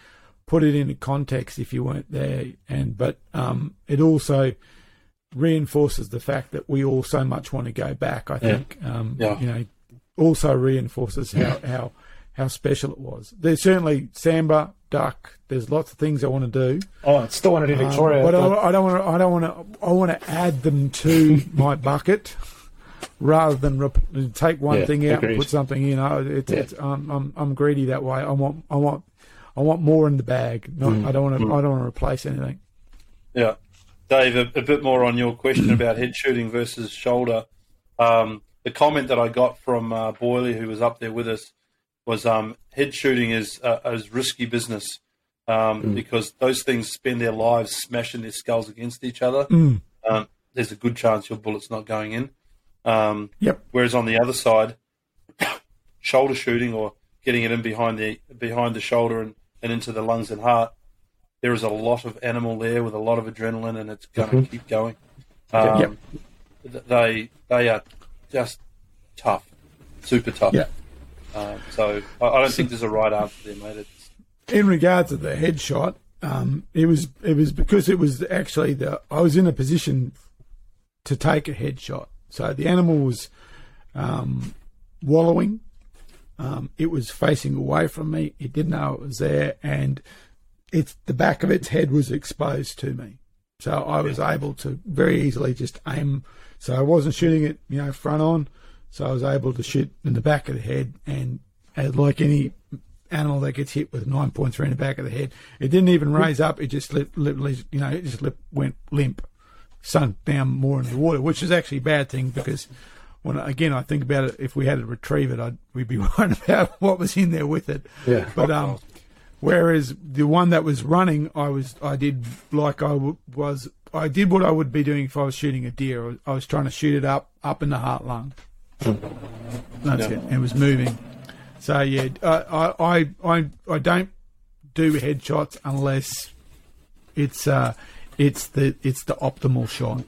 put it into context if you weren't there, and but um, it also reinforces the fact that we all so much want to go back. I think um, Yeah. you know also reinforces how how how special it was. There's certainly sambar, duck. There's lots of things I want to do. Oh, it's still wanted in Um, Victoria. but but- I, I don't want to. I don't want to. I want to add them to my bucket rather than rep- take one Yeah, thing out agreed. and put something in. I, it's, Yeah. it's, um, I'm I'm greedy that way. I want I want I want more in the bag. Not, Mm. I don't want to. I don't want to replace anything. Yeah. Dave, a, a bit more on your question about head shooting versus shoulder. Um, the comment that I got from uh, Boyley, who was up there with us, was um, head shooting is uh, is risky business um, because those things spend their lives smashing their skulls against each other. Mm. Um, there's a good chance your bullet's not going in. Um, Yep. Whereas on the other side, shoulder shooting or getting it in behind the behind the shoulder and, and into the lungs and heart, there is a lot of animal there with a lot of adrenaline, and it's going to keep going. Um, Yep. They they are just tough, super tough. Yeah. Um, so I, I don't think there's a right answer there, mate. It's, in regards to the headshot, um, it was it was because it was actually the I was in a position to take a headshot. So the animal was um, wallowing. Um, it was facing away from me. It didn't know it was there, and it's the back of its head was exposed to me. So I was able to very easily just aim. So I wasn't shooting it, you know, front on. So I was able to shoot in the back of the head, and like any animal that gets hit with 9.3 in the back of the head, it didn't even raise up. It just lit, literally, you know, it just lit, went limp, sunk down more in the water, which is actually a bad thing because when again I think about it, if we had to retrieve it, I'd, we'd be worried about what was in there with it. Yeah. But um, whereas the one that was running, I was I did like I w- was I did what I would be doing if I was shooting a deer. I was, trying to shoot it up up in the heart lung. That's it. It was moving. So yeah, I I I I don't do headshots unless it's uh it's the it's the optimal shot.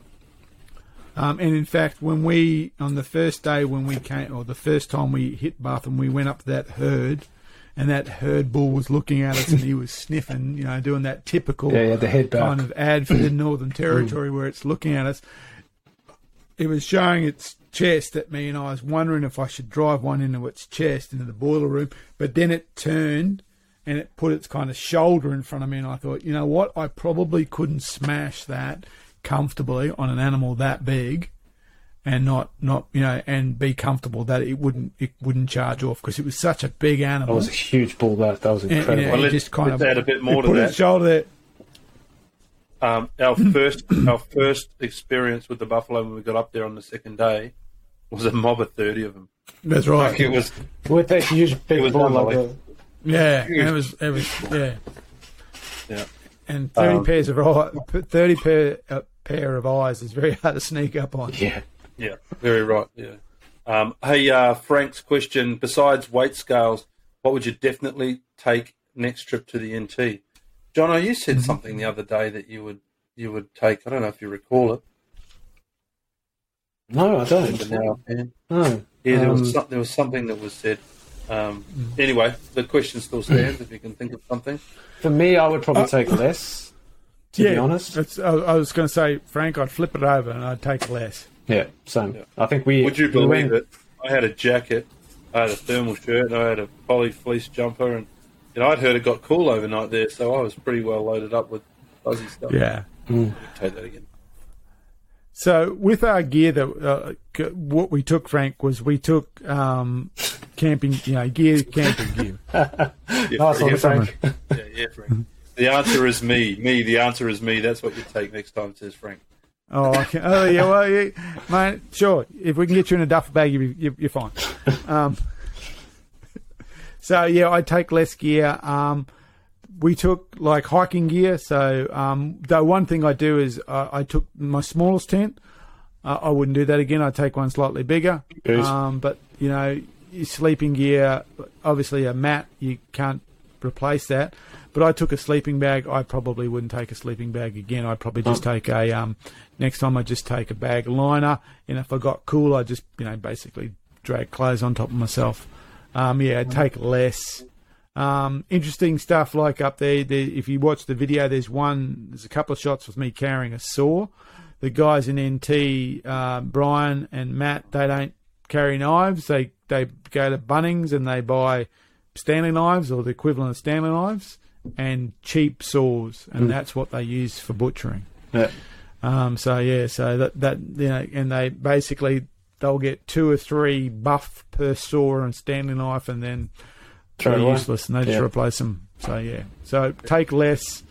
Um, and in fact, when we on the first day when we came, or the first time we hit Bath and we went up to that herd, and that herd bull was looking at us and he was sniffing, you know, doing that typical Yeah, yeah, kind of ad for the Northern Territory where it's looking at us. It was showing its chest at me, and I was wondering if I should drive one into its chest into the boiler room. But then it turned and it put its kind of shoulder in front of me, and I thought, you know what? I probably couldn't smash that comfortably on an animal that big. And not, not you know, and be comfortable that it wouldn't, it wouldn't charge off because it was such a big animal. That was a huge bull. That that was And- incredible. and Well, let's- just kind let's of add a bit more to put that. its shoulder there. Um, our first our first experience with the buffalo when we got up there on the second day was a mob of thirty of them. That's right. Like it was With that huge big It was bull, like unbelievable. Yeah, and it was it was yeah, yeah. and thirty Um, pairs of eye, thirty pair a pair of eyes is very hard to sneak up on. yeah. Yeah, very right. Yeah. Um, hey, uh, Frank's question: Besides weight scales, what would you definitely take next trip to the NT? John, you said something the other day that you would you would take. I don't know if you recall it. No, I But don't. now, man, No. yeah, there Um, was some, there was something that was said. Um, anyway, the question still stands. if you can think of something, For me, I would probably take less. To yeah, be honest. it's, I, I was going to say, Frank, I'd flip it over and I'd take less. Yeah, same. Yeah. I think we. would you we believe went- it? I had a jacket, I had a thermal shirt, and I had a poly fleece jumper, and you know, I'd heard it got cool overnight there, so I was pretty well loaded up with fuzzy stuff. Yeah. take that again. So with our gear, that uh, c- what we took, Frank, was we took um, camping, you know, gear, camping gear. Yeah, Nice one, yeah, Frank. Yeah, yeah, Frank. The answer is me. Me. The answer is me. That's what you take next time, says Frank. Oh, okay. oh yeah, well, yeah, mate, sure. If we can get you in a duffel bag, you, you, you're fine. Um, so yeah, I take less gear. Um, we took like hiking gear. So um, the one thing I do is uh, I took my smallest tent. Uh, I wouldn't do that again. I'd take one slightly bigger. Um, but you know, your sleeping gear, obviously a mat, you can't replace that. But I took a sleeping bag. I probably wouldn't take a sleeping bag again. I'd probably just take a um, next time. I just take a bag liner, and if I got cool, I just you know basically drag clothes on top of myself. Um, yeah, take less. Um, interesting stuff like up there, there. If you watch the video, there's one. There's a couple of shots with me carrying a saw. The guys in NT, uh, Brian and Matt, they don't carry knives. They they go to Bunnings and they buy Stanley knives or the equivalent of Stanley knives and cheap saws, and that's what they use for butchering. Yeah. Um, so yeah, so that that you know, and they basically they'll get two or three buff per saw and Stanley knife, and then Throw they're useless, and they just replace them. So yeah, so take less.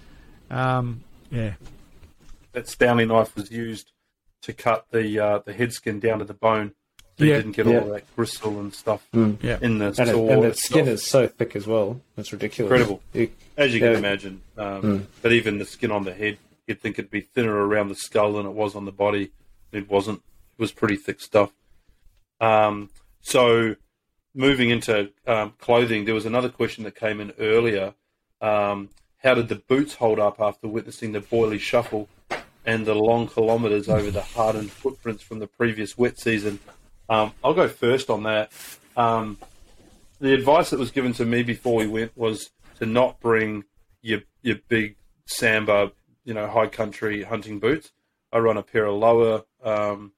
Um, yeah, That Stanley knife was used to cut the uh, the head skin down to the bone. So you Yeah. didn't get Yeah. all that gristle and stuff yeah. in the And, it, and the itself. skin is so thick as well. It's ridiculous. Incredible. You- As you can imagine. Um, But even the skin on the head, you'd think it'd be thinner around the skull than it was on the body. It wasn't. It was pretty thick stuff. Um, so, moving into um, clothing, there was another question that came in earlier. Um, how did the boots hold up after witnessing the Boyley shuffle and the long kilometres over the hardened footprints from the previous wet season? Um, I'll go first on that. Um, the advice that was given to me before we went was to not bring your your big sambar, you know, high country hunting boots. I run a pair of Lowa um,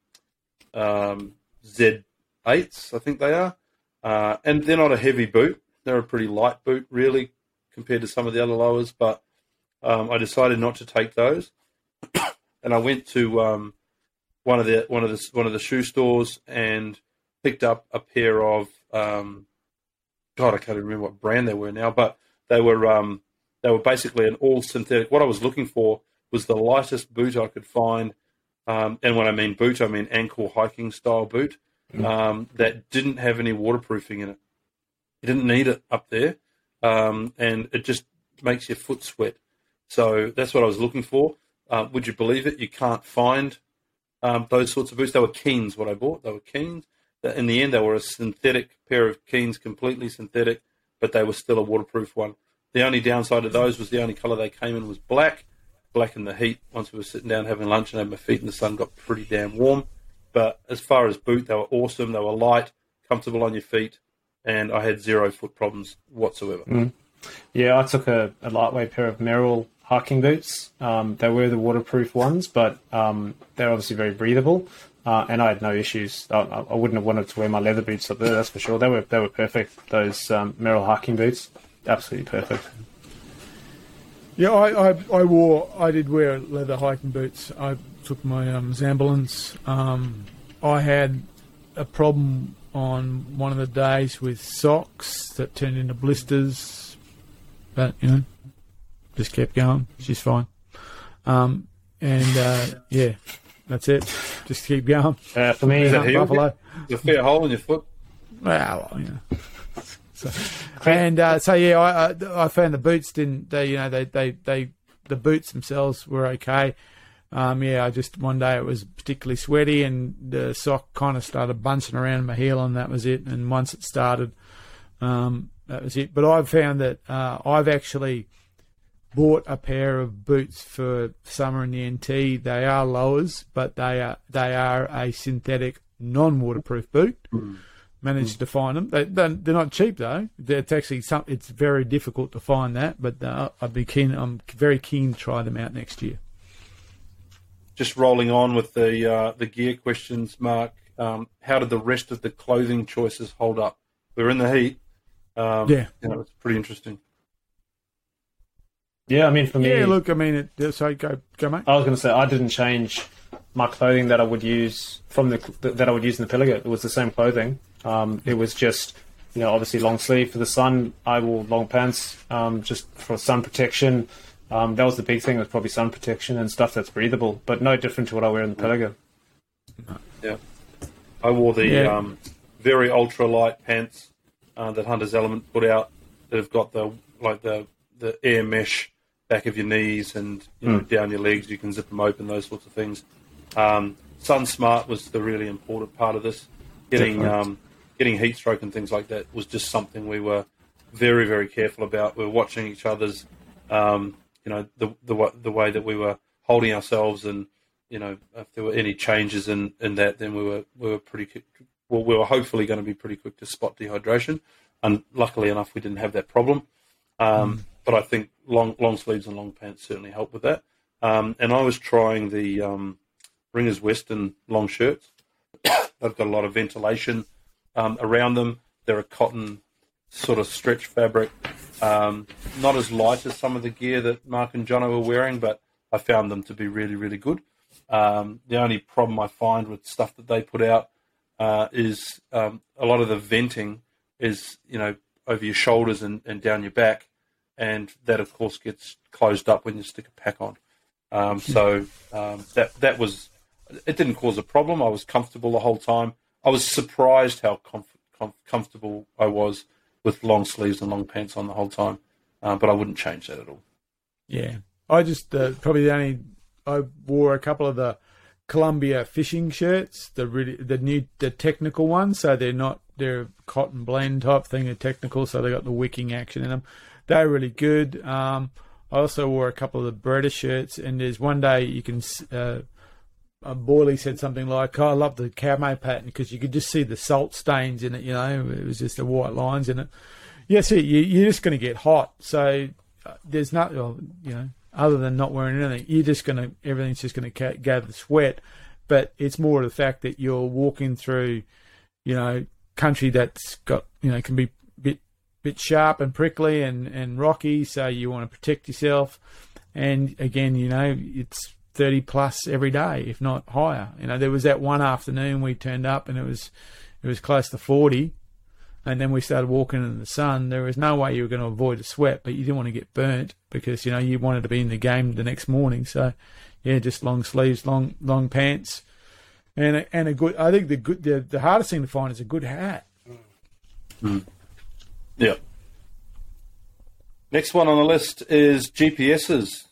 um, Z8s, I think they are, uh, and they're not a heavy boot. They're a pretty light boot, really, compared to some of the other Lowas. But um, I decided not to take those, and I went to um, one of the one of the one of the shoe stores and picked up a pair of um, God, I can't even remember what brand they were now, but they were um, they were basically an all synthetic. What I was looking for was the lightest boot I could find, um, and when I mean boot, I mean ankle hiking style boot um, that didn't have any waterproofing in it. You didn't need it up there, um, and it just makes your foot sweat. So that's what I was looking for. Uh, would you believe it? You can't find um, those sorts of boots. They were Keens, what I bought. They were Keens. In the end, they were a synthetic pair of Keens, completely synthetic, but they were still a waterproof one. The only downside of those was the only colour they came in was black. Black in the heat. Once we were sitting down having lunch and had my feet in the sun, got pretty damn warm. But as far as boot, they were awesome. They were light, comfortable on your feet, and I had zero foot problems whatsoever. Yeah, I took a, a lightweight pair of Merrell hiking boots. Um, they were the waterproof ones, but um, they're obviously very breathable. Uh, and I had no issues. I, I wouldn't have wanted to wear my leather boots up there. That's for sure. They were they were perfect. Those um, Merrell hiking boots, absolutely perfect. Yeah, I, I, I wore, I did wear leather hiking boots. I took my um, Zamberlans. Um, I had a problem on one of the days with socks that turned into blisters, but you know, just kept going. She's fine. Um, and uh, yeah, that's it. Just keep going. Uh, for me, Is that? Buffalo. There's a fair hole in your foot. Well, well, yeah. So, and uh, so yeah, I, I I found the boots didn't they you know they they they the boots themselves were okay. Um, yeah, I just one day it was particularly sweaty and the sock kind of started bunching around my heel and that was it. And once it started, um, that was it. But I've found that uh, I've actually bought a pair of boots for summer in the NT. They are Lowas, but they are they are a synthetic non-waterproof boot. Managed to find them. They, they're, they're not cheap though. It's actually some. It's very difficult to find that, but uh, I'd be keen. I'm very keen to try them out next year. just rolling on with the uh, the gear questions, Mark. Um, how did the rest of the clothing choices hold up? We're in the heat. Um, Yeah. you know, it's pretty interesting. Yeah, I mean for me, Yeah, look, I mean, it, so go go mate. I was going to say I didn't change my clothing that I would use from the that I would use in the Pilliga. It was the same clothing. Um, it was just you know obviously long sleeve for the sun. I wore long pants um, just for sun protection. Um, that was the big thing. Was probably sun protection and stuff that's breathable, but no different to what I wear in the Pilliga. Yeah, I wore the Yeah. um, very ultra light pants uh, that Hunter's Element put out that have got the like the the air mesh back of your knees and you know, down your legs. You can zip them open, those sorts of things. Um, Sun Smart was the really important part of this. Getting um, getting heat stroke and things like that was just something we were very very careful about. We were watching each other's um, you know, the the the way that we were holding ourselves, and you know, if there were any changes in, in that, then we were we were pretty well, we were hopefully going to be pretty quick to spot dehydration, and luckily enough, we didn't have that problem. Um, But I think long long sleeves and long pants certainly help with that. Um, and I was trying the um, Ringers Western long shirts. They've got a lot of ventilation um, around them. They're a cotton sort of stretch fabric, um, not as light as some of the gear that Mark and Jono were wearing, but I found them to be really, really good. Um, the only problem I find with stuff that they put out uh, is um, a lot of the venting is, you know, over your shoulders and, and down your back, and that of course gets closed up when you stick a pack on. Um, so um, that that was it didn't cause a problem. I was comfortable the whole time. I was surprised how comf- com- comfortable I was with long sleeves and long pants on the whole time. Uh, but I wouldn't change that at all. Yeah, I just uh, probably the only I wore a couple of the Columbia fishing shirts, the really the new the technical ones, so they're not they're cotton blend type thing, they're technical, so they got the wicking action in them. They're really good. Um, I also wore a couple of the Breda shirts, and there's one day you can. Uh, uh, Boyley said something like, oh, "I love the camo pattern because you could just see the salt stains in it. You know, it was just the white lines in it. Yes, you, you're just going to get hot. So uh, there's not, well, you know, other than not wearing anything, you're just going to everything's just going to gather sweat. But it's more the fact that you're walking through, you know, country that's got, you know, can be bit sharp and prickly and and rocky. So you want to protect yourself. And again, you know, it's 30 plus every day, if not higher. You know, there was that one afternoon we turned up and it was it was close to 40 and then we started walking in the sun. There was no way you were going to avoid a sweat, but you didn't want to get burnt because you know you wanted to be in the game the next morning. So, yeah, just long sleeves, long long pants, and a, and a good. I think the good the, the hardest thing to find is a good hat. Hmm. Yeah. Next one on the list is GPSs.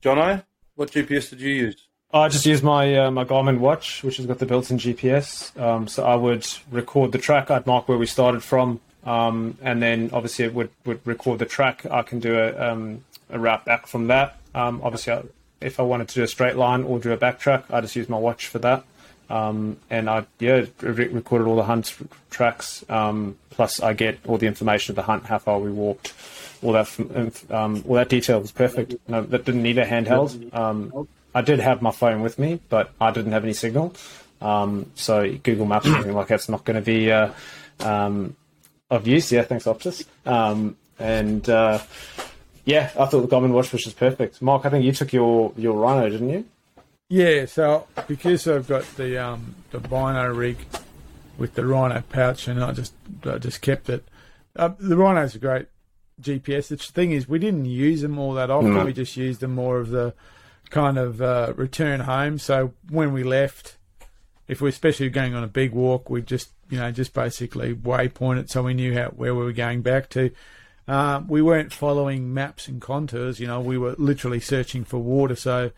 Jono, what GPS did you use? I just use my uh, my Garmin watch, which has got the built-in GPS. Um, so I would record the track. I'd mark where we started from, um, and then obviously it would, would record the track. I can do a, um, a route back from that. Um, obviously, I, if I wanted to do a straight line or do a backtrack, I just use my watch for that. Um, and I yeah re- recorded all the hunt tracks. Um, plus, I get all the information of the hunt, how far we walked, all that um, all that detail was perfect. No, that didn't need a handheld. Um, I did have my phone with me, but I didn't have any signal. Um, so Google Maps or anything like that's not going to be uh, um, of use. Yeah, thanks, Optus. And uh, yeah, I thought the Garmin watch was just perfect. Mark, I think you took your your Rino, didn't you? Yeah, so because I've got the um, the Rino rig with the Rino pouch, and I just I just kept it. Uh, the Rino's a great GPS. The thing is, we didn't use them all that often. No. We just used them more of the kind of uh, return home. So when we left, if we're especially going on a big walk, we just you know just basically waypoint it so we knew how where we were going back to. Uh, we weren't following maps and contours. You know, we were literally searching for water. So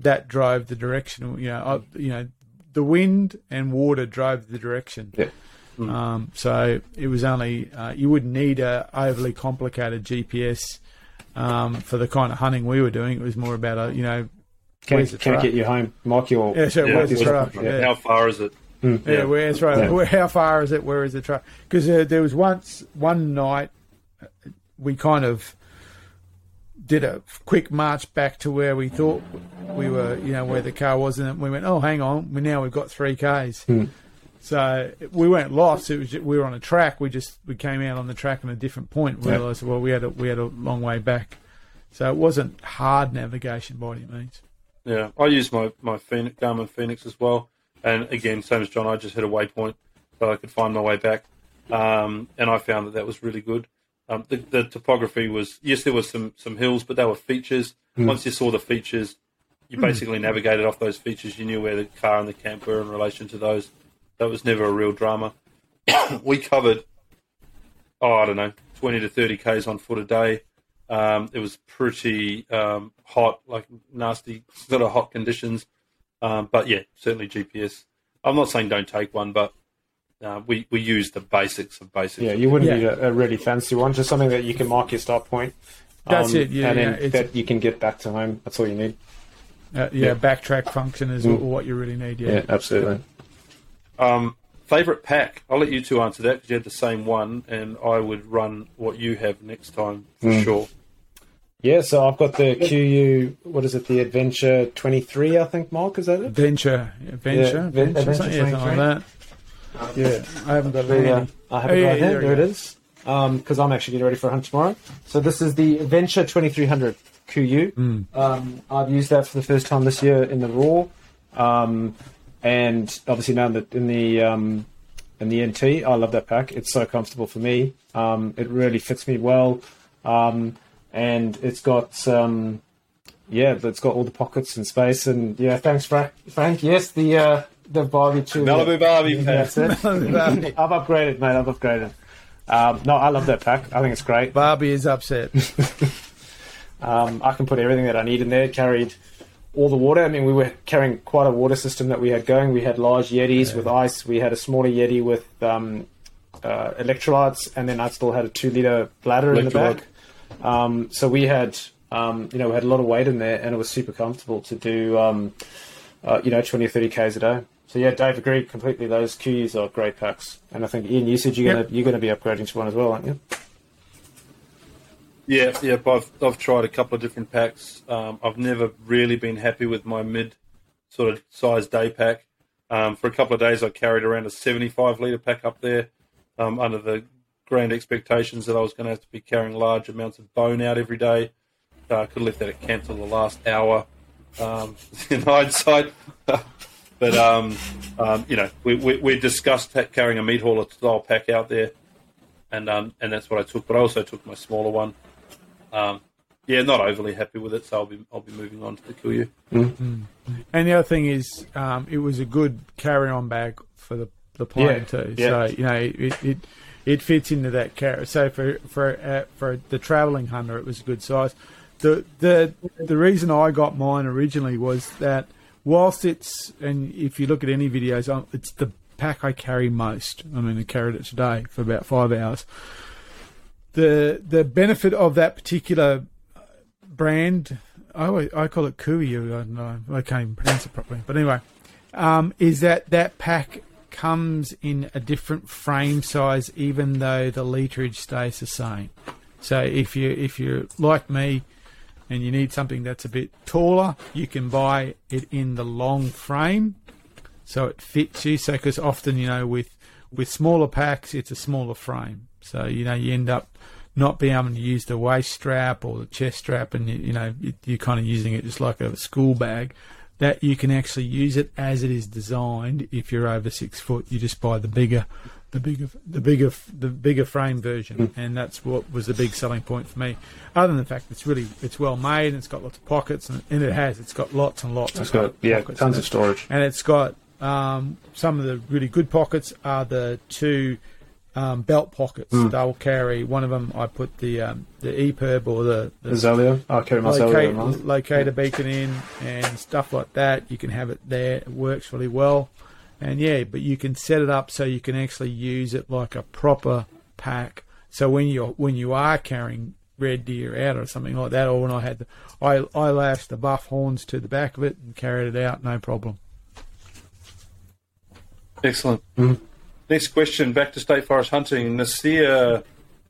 that drove the direction. You know, I, you know, the wind and water drove the direction. Yeah. Um, so it was only uh, you wouldn't need a overly complicated GPS um, for the kind of hunting we were doing. It was more about a you know Can, Where's the can it truck? get you home, Mark? Your yeah, so where's the truck? yeah, Yeah. How far is it? Yeah, Yeah. where, that's right. Yeah. Where, how far is it? Where is the truck? Because uh, there was once one night uh, we kind of did a quick march back to where we thought we were, you know, where the car was, and we went, oh, hang on, we now we've got three k's. So we weren't lost. It was just, we were on a track. We just we came out on the track on a different point. We Yeah. realised well we had a, we had a long way back. So it wasn't hard navigation by any means. Yeah, I use my my Fenix, Garmin Fenix as well, and again, same as John, I just hit a waypoint so I could find my way back, um, and I found that that was really good. Um, the, the topography was yes, there was some some hills, but they were features. Once you saw the features, you basically navigated off those features. You knew where the car and the camp were in relation to those. That was never a real drama. we covered, oh, I don't know, twenty to thirty k's on foot a day. Um, it was pretty um, hot, like nasty sort of hot conditions. Um, but yeah, certainly GPS. I'm not saying don't take one, but uh, we we use the basics of basics. Yeah, you wouldn't Yeah. need a, a really fancy one, just something that you can mark your start point. That's it, yeah, and then yeah, that you can get back to home. That's all you need. Uh, yeah, Yeah. backtrack function is what you really need. Yeah. Yeah, absolutely. Um, favorite pack? I'll let you two answer that because you had the same one, and I would run what you have next time for Mm. sure. Yeah, so I've got the KUIU. What is it? The Adventure 23, I think. Mark, is that it? Venture, venture, Yeah, venture, Adventure something, something like that. Yeah, I haven't got it. The, uh. I haven't Oh, it yeah, right there we There it go. is. Because I'm actually getting ready for a hunt tomorrow. So this is the Venture 2300 KUIU. Hmm. Um, I've used that for the first time this year in the roar, um, and obviously now in the in the um, in the NT. I love that pack. It's so comfortable for me. Um, it really fits me well, um, and it's got. Um, yeah, it's got all the pockets and space, and yeah, thanks, Frank. Frank, yes, the uh, the Barbie too. Malibu Barbie pack. That's it. I've upgraded, mate. I've upgraded. Um, no, I love that pack. I think it's great. Barbie is upset. Um, I can put everything that I need in there. Carried all the water. I mean, we were carrying quite a water system that we had going. We had large Yetis with ice. We had a smaller Yeti with um, uh, electrolytes, and then I still had a two liter bladder in the back. Um, so we had, um, you know, we had a lot of weight in there, and it was super comfortable to do, um, uh, you know, 20 or 30 k's a day. So yeah, Dave agreed completely. Those KUIUs are great packs, and I think Ian, you said you're Yep. gonna you're gonna be upgrading to one as well, aren't you? Yeah, yeah. I've I've tried a couple of different packs. Um, I've never really been happy with my mid sort of size day pack. Um, for a couple of days, I carried around a 75 liter pack up there, um, under the grand expectations that I was going to have to be carrying large amounts of bone out every day. Uh, I could have left that at camp till the last hour. Um, in hindsight, but um, um, you know, we, we, we discussed carrying a meat hauler style pack out there, and um, and that's what I took. But I also took my smaller one. Um, yeah, not overly happy with it, so I'll be I'll be moving on to the KUIU. And the other thing is, um, it was a good carry-on bag for the the plane Yeah, too. yeah. So you know, it, it it fits into that carry. So for for uh, for the travelling hunter, it was a good size. The the the reason I got mine originally was that whilst it's and if you look at any videos, um, it's the pack I carry most. I mean, I carried it today for about five hours. The the benefit of that particular brand, I, I call it Kui. I don't know. I can't even pronounce it properly. But anyway, um, is that that pack comes in a different frame size, even though the literage stays the same. So if you if you're like me and you need something that's a bit taller, you can buy it in the long frame, so it fits you. So because often you know with with smaller packs, it's a smaller frame, so you know you end up not being able to use the waist strap or the chest strap, and you, you know you- you're kind of using it just like a school bag. That you can actually use it as it is designed. If you're over six foot, you just buy the bigger, the bigger, the bigger, the bigger frame version, and that's what was the big selling point for me. Other than the fact it's really it's well made and it's got lots of pockets, and, and it has it's got lots and lots. It's of got yeah, tons of storage. and it's got um, some of the really good pockets are the two um, belt pockets. They'll carry one of them. I put the um, the EPIRB or the, the Azalea. I'll carry my locate, around. locator beacon in and stuff like that. You can have it there. It works really well. And yeah, but you can set it up so you can actually use it like a proper pack. So when you're when you are carrying red deer out or something like that, or when I had the, I I lashed the buff horns to the back of it and carried it out, no problem. Excellent. Mm-hmm. Next question, back to state forest hunting. Nasir,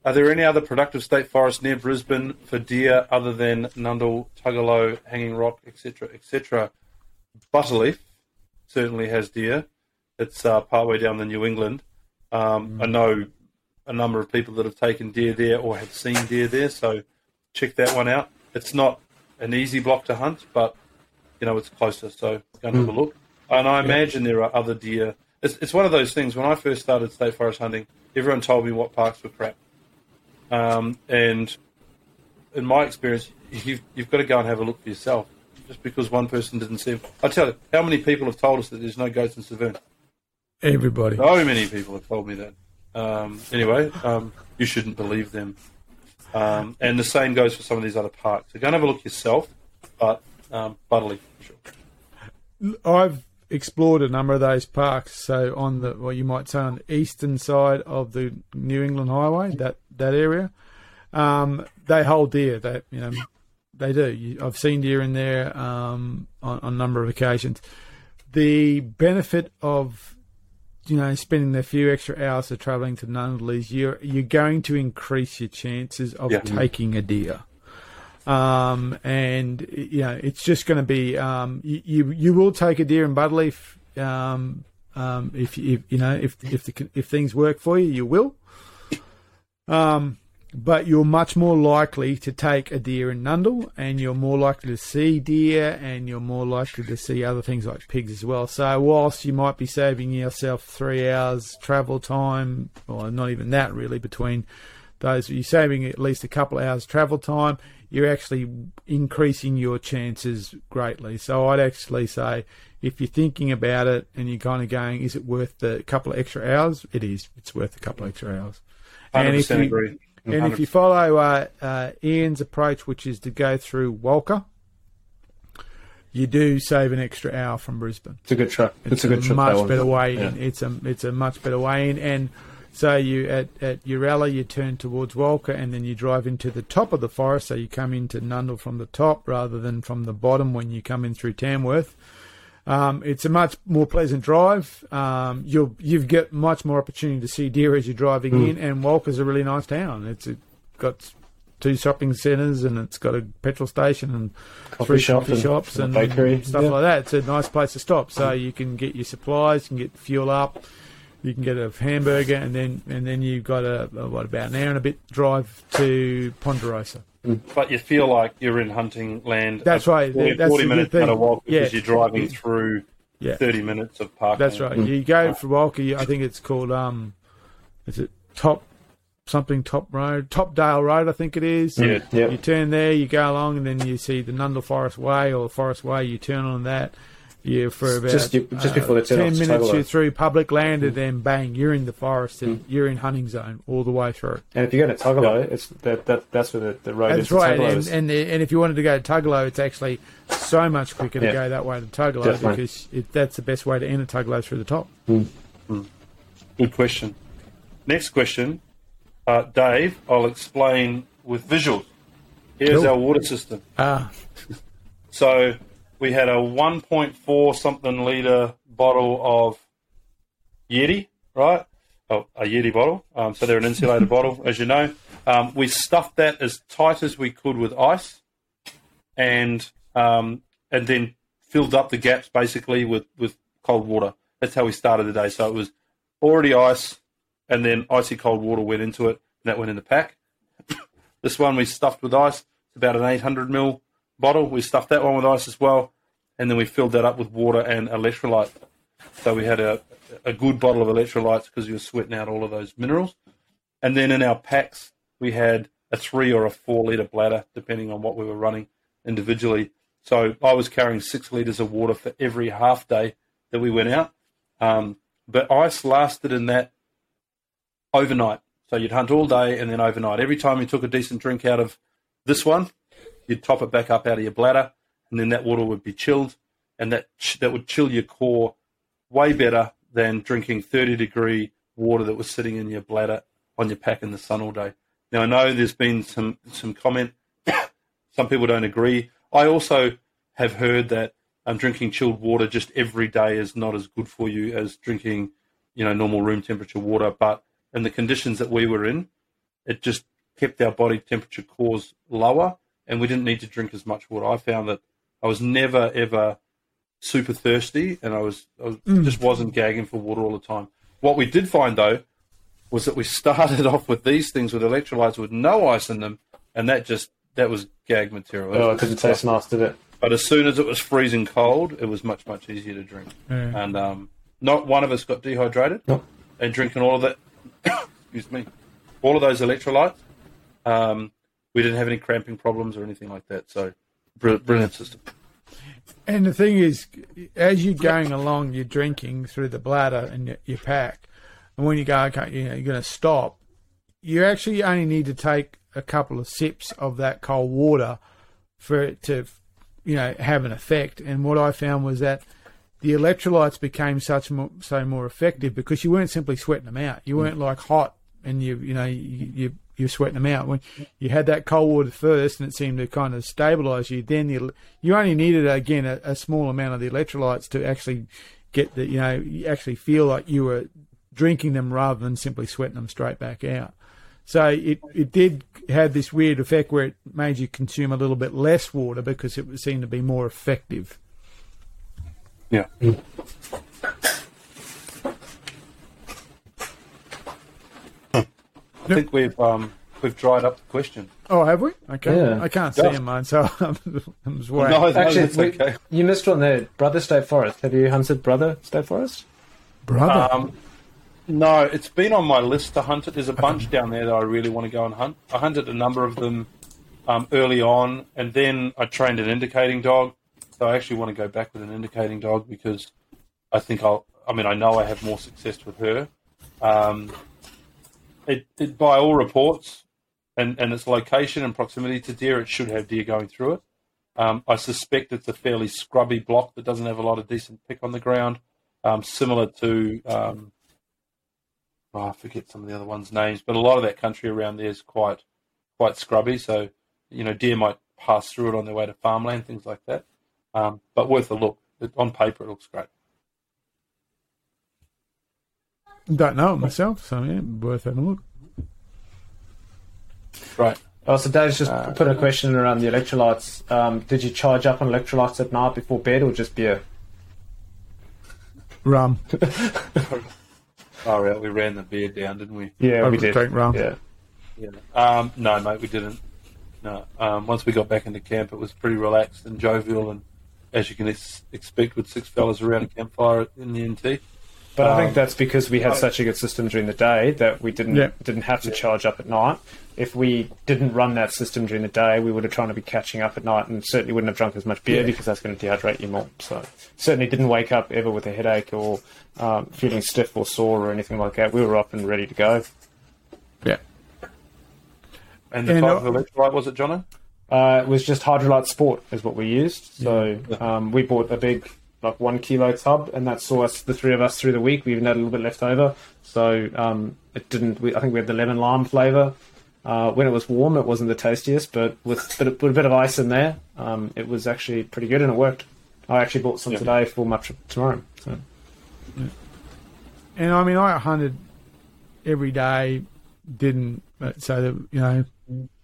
are there any other productive state forests near Brisbane for deer other than Nundle, Tuggolo, Hanging Rock, etc., etc.? Butterleaf certainly has deer. It's uh, partway down the New England. Um, I know a number of people that have taken deer there or have seen deer there, so check that one out. It's not an easy block to hunt, but you know it's closer, so go and have a look. And I imagine there are other deer. It's, it's one of those things. When I first started state forest hunting, everyone told me what parks were crap, um, and in my experience, you've, you've got to go and have a look for yourself. Just because one person didn't see them, I tell you, how many people have told us that there's no goats in Savannah? Everybody. So many people have told me that. Um, anyway, um, you shouldn't believe them. Um, and the same goes for some of these other parks. So go and have a look yourself, but um, sure. I've explored a number of those parks. So on the what you might say on the eastern side of the New England Highway, that that area, um, they hold deer. They you know they do. You, I've seen deer in there um, on, on a number of occasions. The benefit of you know spending the few extra hours of travelling to Nundle is you're you're going to increase your chances of Yeah. taking a deer. Um, and you know it's just going to be um, you, you you will take a deer in Butterleaf um, um, if, you- if you know if if the, if things work for you, you will. Um, but you're much more likely to take a deer in Nundle, and you're more likely to see deer, and you're more likely to see other things like pigs as well. So, whilst you might be saving yourself three hours travel time, or not even that really, between those, you're saving at least a couple of hours travel time. You're actually increasing your chances greatly. So, I'd actually say if you're thinking about it and you're kind of going, is it worth the couple of extra hours? It is. It's worth a couple of extra hours. And if you- agree. And if you follow uh, uh, Ian's approach, which is to go through Walcha, you do save an extra hour from Brisbane. It's a good trip. It's, a good trip. that much one. better way Yeah. in. It's a it's a much better way in. And so you at at Uralla, you turn towards Walcha, and then you drive into the top of the forest. So you come into Nundle from the top rather than from the bottom when you come in through Tamworth. Um, it's a much more pleasant drive. Um, you'll you've got much more opportunity to see deer as you're driving Hmm. in, and Walcha's a really nice town. It's a, got two shopping centres and it's got a petrol station and Coffee three shop coffee and shops and bakery. stuff Yeah. like that. It's a nice place to stop. So you can get your supplies, you can get fuel up, you can get a hamburger, and then and then you've got a, a what about an hour and a bit drive to Ponderosa. But you feel like you're in hunting land. That's right. 40, That's 40 minutes thing. of walk because Yeah. you're driving through Yeah. 30 minutes of parking. That's right. You go for Walcha. I think it's called um, is it Top something Top Road, Topdale Road? I think it is. Yeah. Yeah. You turn there, you go along, and then you see the Nundle Forest Way or the Forest Way. You turn on that. You for about Just- just uh, before they turn ten off minutes, you're through public land, and hmm. then bang, you're in the forest and hmm. you're in hunting zone all the way through. And if you go to Tuggolo, it's that, that that's where the, the road is. That's right, Tuggolo and, is. and and if you wanted to go to Tuggolo, it's actually so much quicker to Yeah. go that way to Tuggolo Definitely. because it, that's the best way to enter Tuggolo through the top. Hmm. Good question. Next question. Uh, Dave, I'll explain with visuals. Here's Cool. our water system. Ah, So we had a 1.4 something litre bottle of Yeti, right? Oh, a Yeti bottle. Um, so they're an insulated bottle, as you know. Um, we stuffed that as tight as we could with ice, and um, and then filled up the gaps basically with with cold water. That's how we started the day. So it was already ice, and then icy cold water went into it, and that went in the pack. this one we stuffed with ice. It's about an 800 ml bottle. We stuffed that one with ice as well, and then we filled that up with water and electrolyte. So we had a, a good bottle of electrolytes because you were sweating out all of those minerals. And then in our packs, we had a three or a four litre bladder, depending on what we were running individually. So I was carrying six litres of water for every half day that we went out. Um, but ice lasted in that overnight. So you'd hunt all day and then overnight. Every time you took a decent drink out of this one, you'd top it back up out of your bladder, and then that water would be chilled, and that that would chill your core way better than drinking 30 degree water that was sitting in your bladder on your pack in the sun all day. Now I know there's been some some comment. some people don't agree. I also have heard that um, drinking chilled water just every day is not as good for you as drinking, you know, normal room temperature water. But in the conditions that we were in, it just kept our body temperature cores lower, and we didn't need to drink as much water. I found that I was never ever super thirsty, and I was, I was just wasn't gagging for water all the time. What we did find though was that we started off with these things with electrolytes with no ice in them, and that just that was gag material. Oh, was it didn't taste nice, did it? but as soon as it was freezing cold, it was much much easier to drink. Yeah. And um, not one of us got dehydrated. Nope. And drinking all of that, excuse me, all of those electrolytes, um, we didn't have any cramping problems or anything like that. So, br- brilliant system. And the thing is, as you're going along, you're drinking through the bladder and your, your pack. And when you go, okay, you know, you're going to stop, you actually only need to take a couple of sips of that cold water for it to, you know, have an effect. And what I found was that the electrolytes became such more, so more effective because you weren't simply sweating them out. You weren't like hot and you, you know, you, you you're sweating them out. When you had that cold water first, and it seemed to kind of stabilise you, then the, you only needed again a, a small amount of the electrolytes to actually get the you know you actually feel like you were drinking them rather than simply sweating them straight back out. So it, it did have this weird effect where it made you consume a little bit less water because it seemed to be more effective. Yeah. Think we've um, we've dried up the question. Oh, have we? Okay. Yeah. I can't see Yeah. him, man, so I'm, I'm just worried. No, no, Actually, that's we- okay. you missed one there. Brother State Forest. Have you hunted Brother State Forest? Brother. Um, no, it's been on my list to hunt it. There's a bunch down there that I really want to go and hunt. I hunted a number of them um, early on, and then I trained an indicating dog. So I actually want to go back with an indicating dog because I think I'll. I mean, I know I have more success with her. Um, it, it, by all reports, and, and its location and proximity to deer, it should have deer going through it. Um, I suspect it's a fairly scrubby block that doesn't have a lot of decent pick on the ground, um, similar to um, oh, I forget some of the other ones' names, but a lot of that country around there is quite quite scrubby. So you know, deer might pass through it on their way to farmland, things like that. Um, but worth a look. It, on paper, it looks great. Don't know it myself, so yeah, worth having a look. Right. Oh, so Dave's just put a question around the electrolytes. Um, did you charge up on electrolytes at night before bed, or just beer? Rum. Oh, yeah, we ran the beer down, didn't we? Yeah, I we did. drink rum. Yeah. Yeah. Um, no, mate, we didn't. No. Um, once we got back into camp, it was pretty relaxed and jovial, and as you can ex- expect, with six fellas around a campfire in the NT. But I Um, think that's because we had such a good system during the day that we didn't Yeah. didn't have to charge up at night. If we didn't run that system during the day, we would have tried to be catching up at night and certainly wouldn't have drunk as much beer Yeah. because that's going to dehydrate you more. So certainly didn't wake up ever with a headache or um, feeling stiff or sore or anything like that. We were up and ready to go. Yeah. And the And, type uh, of electrolyte was it, Jono? Uh, it was just Hydrolyte Sport is what we used. So um, we bought a big like one kilo tub, and that saw us the three of us through the week. We even had a little bit left over, so um, it didn't. We, I think we had the lemon lime flavour. Uh, when it was warm, it wasn't the tastiest, but with, with a bit of ice in there, um, it was actually pretty good, and it worked. I actually bought some Yeah. today for my trip tomorrow. So. And I mean, I hunted every day, didn't, so that, you know,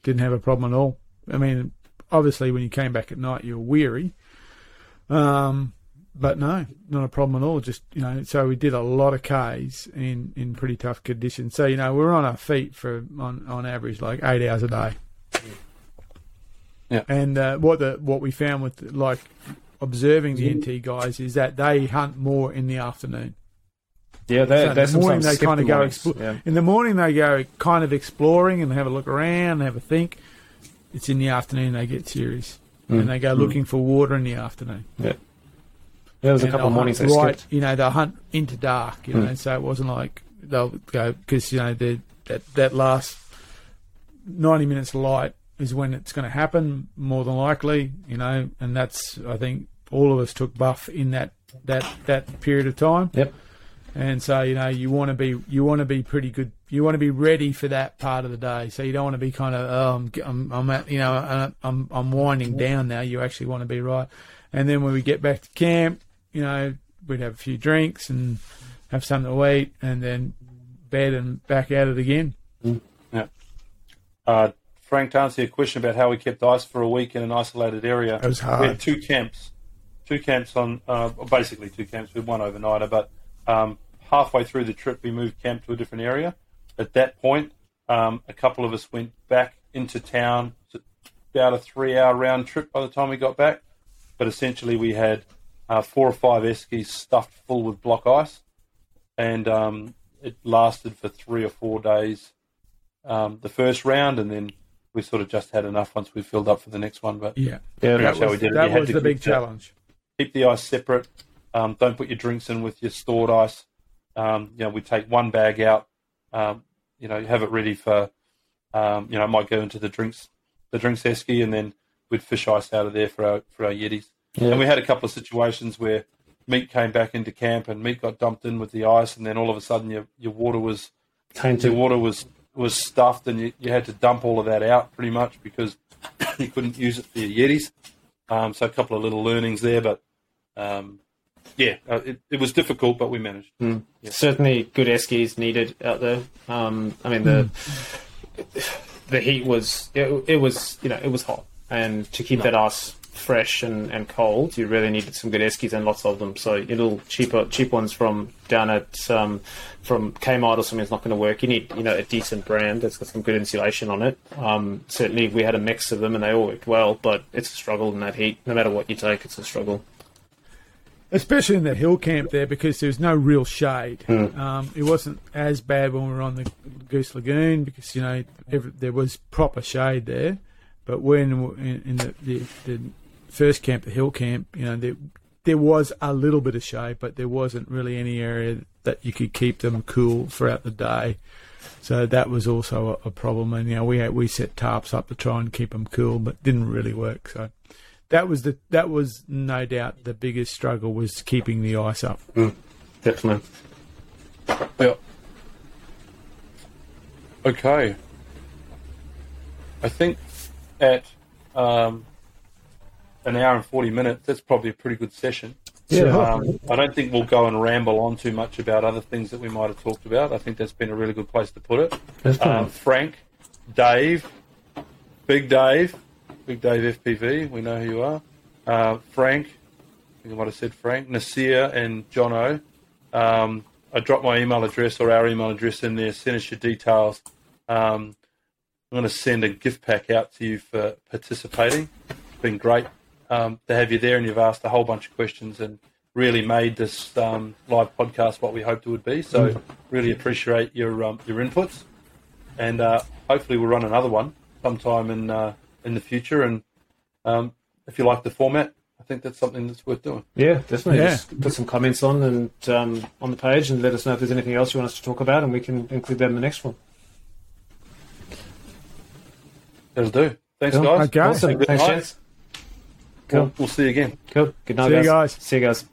didn't have a problem at all. I mean, obviously, when you came back at night, you were weary. Um, but no, not a problem at all. Just, you know, so we did a lot of Ks in, in pretty tough conditions. So, you know, we were on our feet for, on, on average, like eight hours a day. Yeah. And uh, what the what we found with like observing the NT guys is that they hunt more in the afternoon. Yeah, they, So in the morning they kind of go Yeah. in the morning they go kind of exploring and have a look around, have a think. It's in the afternoon they get serious Mm. and they go looking for water in the afternoon. Yeah, there was a couple of mornings they right, skipped. you know, they'll hunt into dark, you know, hmm. so it wasn't like they'll go because you know that that last ninety minutes of light is when it's going to happen more than likely, you know, and that's I think all of us took buff in that that that period of time. Yep. And so you know you want to be you want to be pretty good. You want to be ready for that part of the day. So you don't want to be kind of oh I'm I'm, I'm at, you know I'm I'm winding down now. You actually want to be right. And then when we get back to camp, you know we'd have a few drinks and have something to eat, and then bed and back at it again. Uh, Frank, to answer your question about how we kept ice for a week in an isolated area, It was hard. we had two camps, two camps on, uh, basically two camps with one overnighter. But um, halfway through the trip, we moved camp to a different area. At that point, um, a couple of us went back into town. It's about a three-hour round trip by the time we got back. But essentially, we had uh, four or five eskies stuffed full with block ice, and um, it lasted for three or four days. Um, the first round, and then we sort of just had enough once we filled up for the next one. But Yeah, Yeah, Pretty that much how we did it. that You had was to the big keep that- challenge. keep the ice separate. Um, don't put your drinks in with your stored ice. Um, you know, we take one bag out. Um, you know, have it ready for. Um, you know, I might go into the drinks, the drinks esky, and then we'd fish ice out of there for our for our yetis. Yeah. And we had a couple of situations where meat came back into camp and meat got dumped in with the ice, and then all of a sudden your your water was Tainted. your water was was stuffed, and you, you had to dump all of that out pretty much because you couldn't use it for your Yetis. Um, so a couple of little learnings there, but um, yeah, uh, it, it was difficult, but we managed. Certainly, good eskies needed out there. Um, I mean the the heat was it, it was you know it was hot, and to keep that ice fresh and, and cold, you really needed some good eskies and lots of them. So your little cheaper cheap ones from down at um, from Kmart or something is not going to work. You need you know a decent brand that's got some good insulation on it. Um, certainly, we had a mix of them and they all worked well, but it's a struggle in that heat. No matter what you take, it's a struggle. especially in the hill camp there because there was no real shade. Um, it wasn't as bad when we were on the Goose Lagoon because you know every, there was proper shade there, but when in, in the, the, the first camp, the hill camp, you know there there was a little bit of shade, but there wasn't really any area that you could keep them cool throughout the day. So that was also a, a problem, and you know we had, we set tarps up to try and keep them cool, but didn't really work. So that was the that was no doubt the biggest struggle was keeping the ice up. Definitely. Yeah. Okay. I think at um, an hour and 40 minutes, that's probably a pretty good session. Yeah. Um, I don't think we'll go and ramble on too much about other things that we might have talked about. I think that's been a really good place to put it. Um, Frank, Dave, Big Dave, Big Dave FPV, we know who you are. Uh, Frank, I think I might have said Frank, Nasir, and Jono. Um, I dropped my email address or our email address in there. Send us your details. Um, I'm going to send a gift pack out to you for participating. It's been great um, to have you there, and you've asked a whole bunch of questions and really made this um, live podcast what we hoped it would be. So, really appreciate your um, your inputs, and uh, hopefully we'll run another one sometime in uh, in the future. And um, if you like the format, I think that's something that's worth doing. Yeah, definitely. Yeah. Just put some comments on and um, on the page, and let us know if there's anything else you want us to talk about, and we can include that in the next one. That'll do. Thanks, Cool. guys. Okay. Awesome. Have a good Thanks, night. Gents. Cool. We'll, we'll see you again. Cool. Good night, See you guys. guys. See you guys.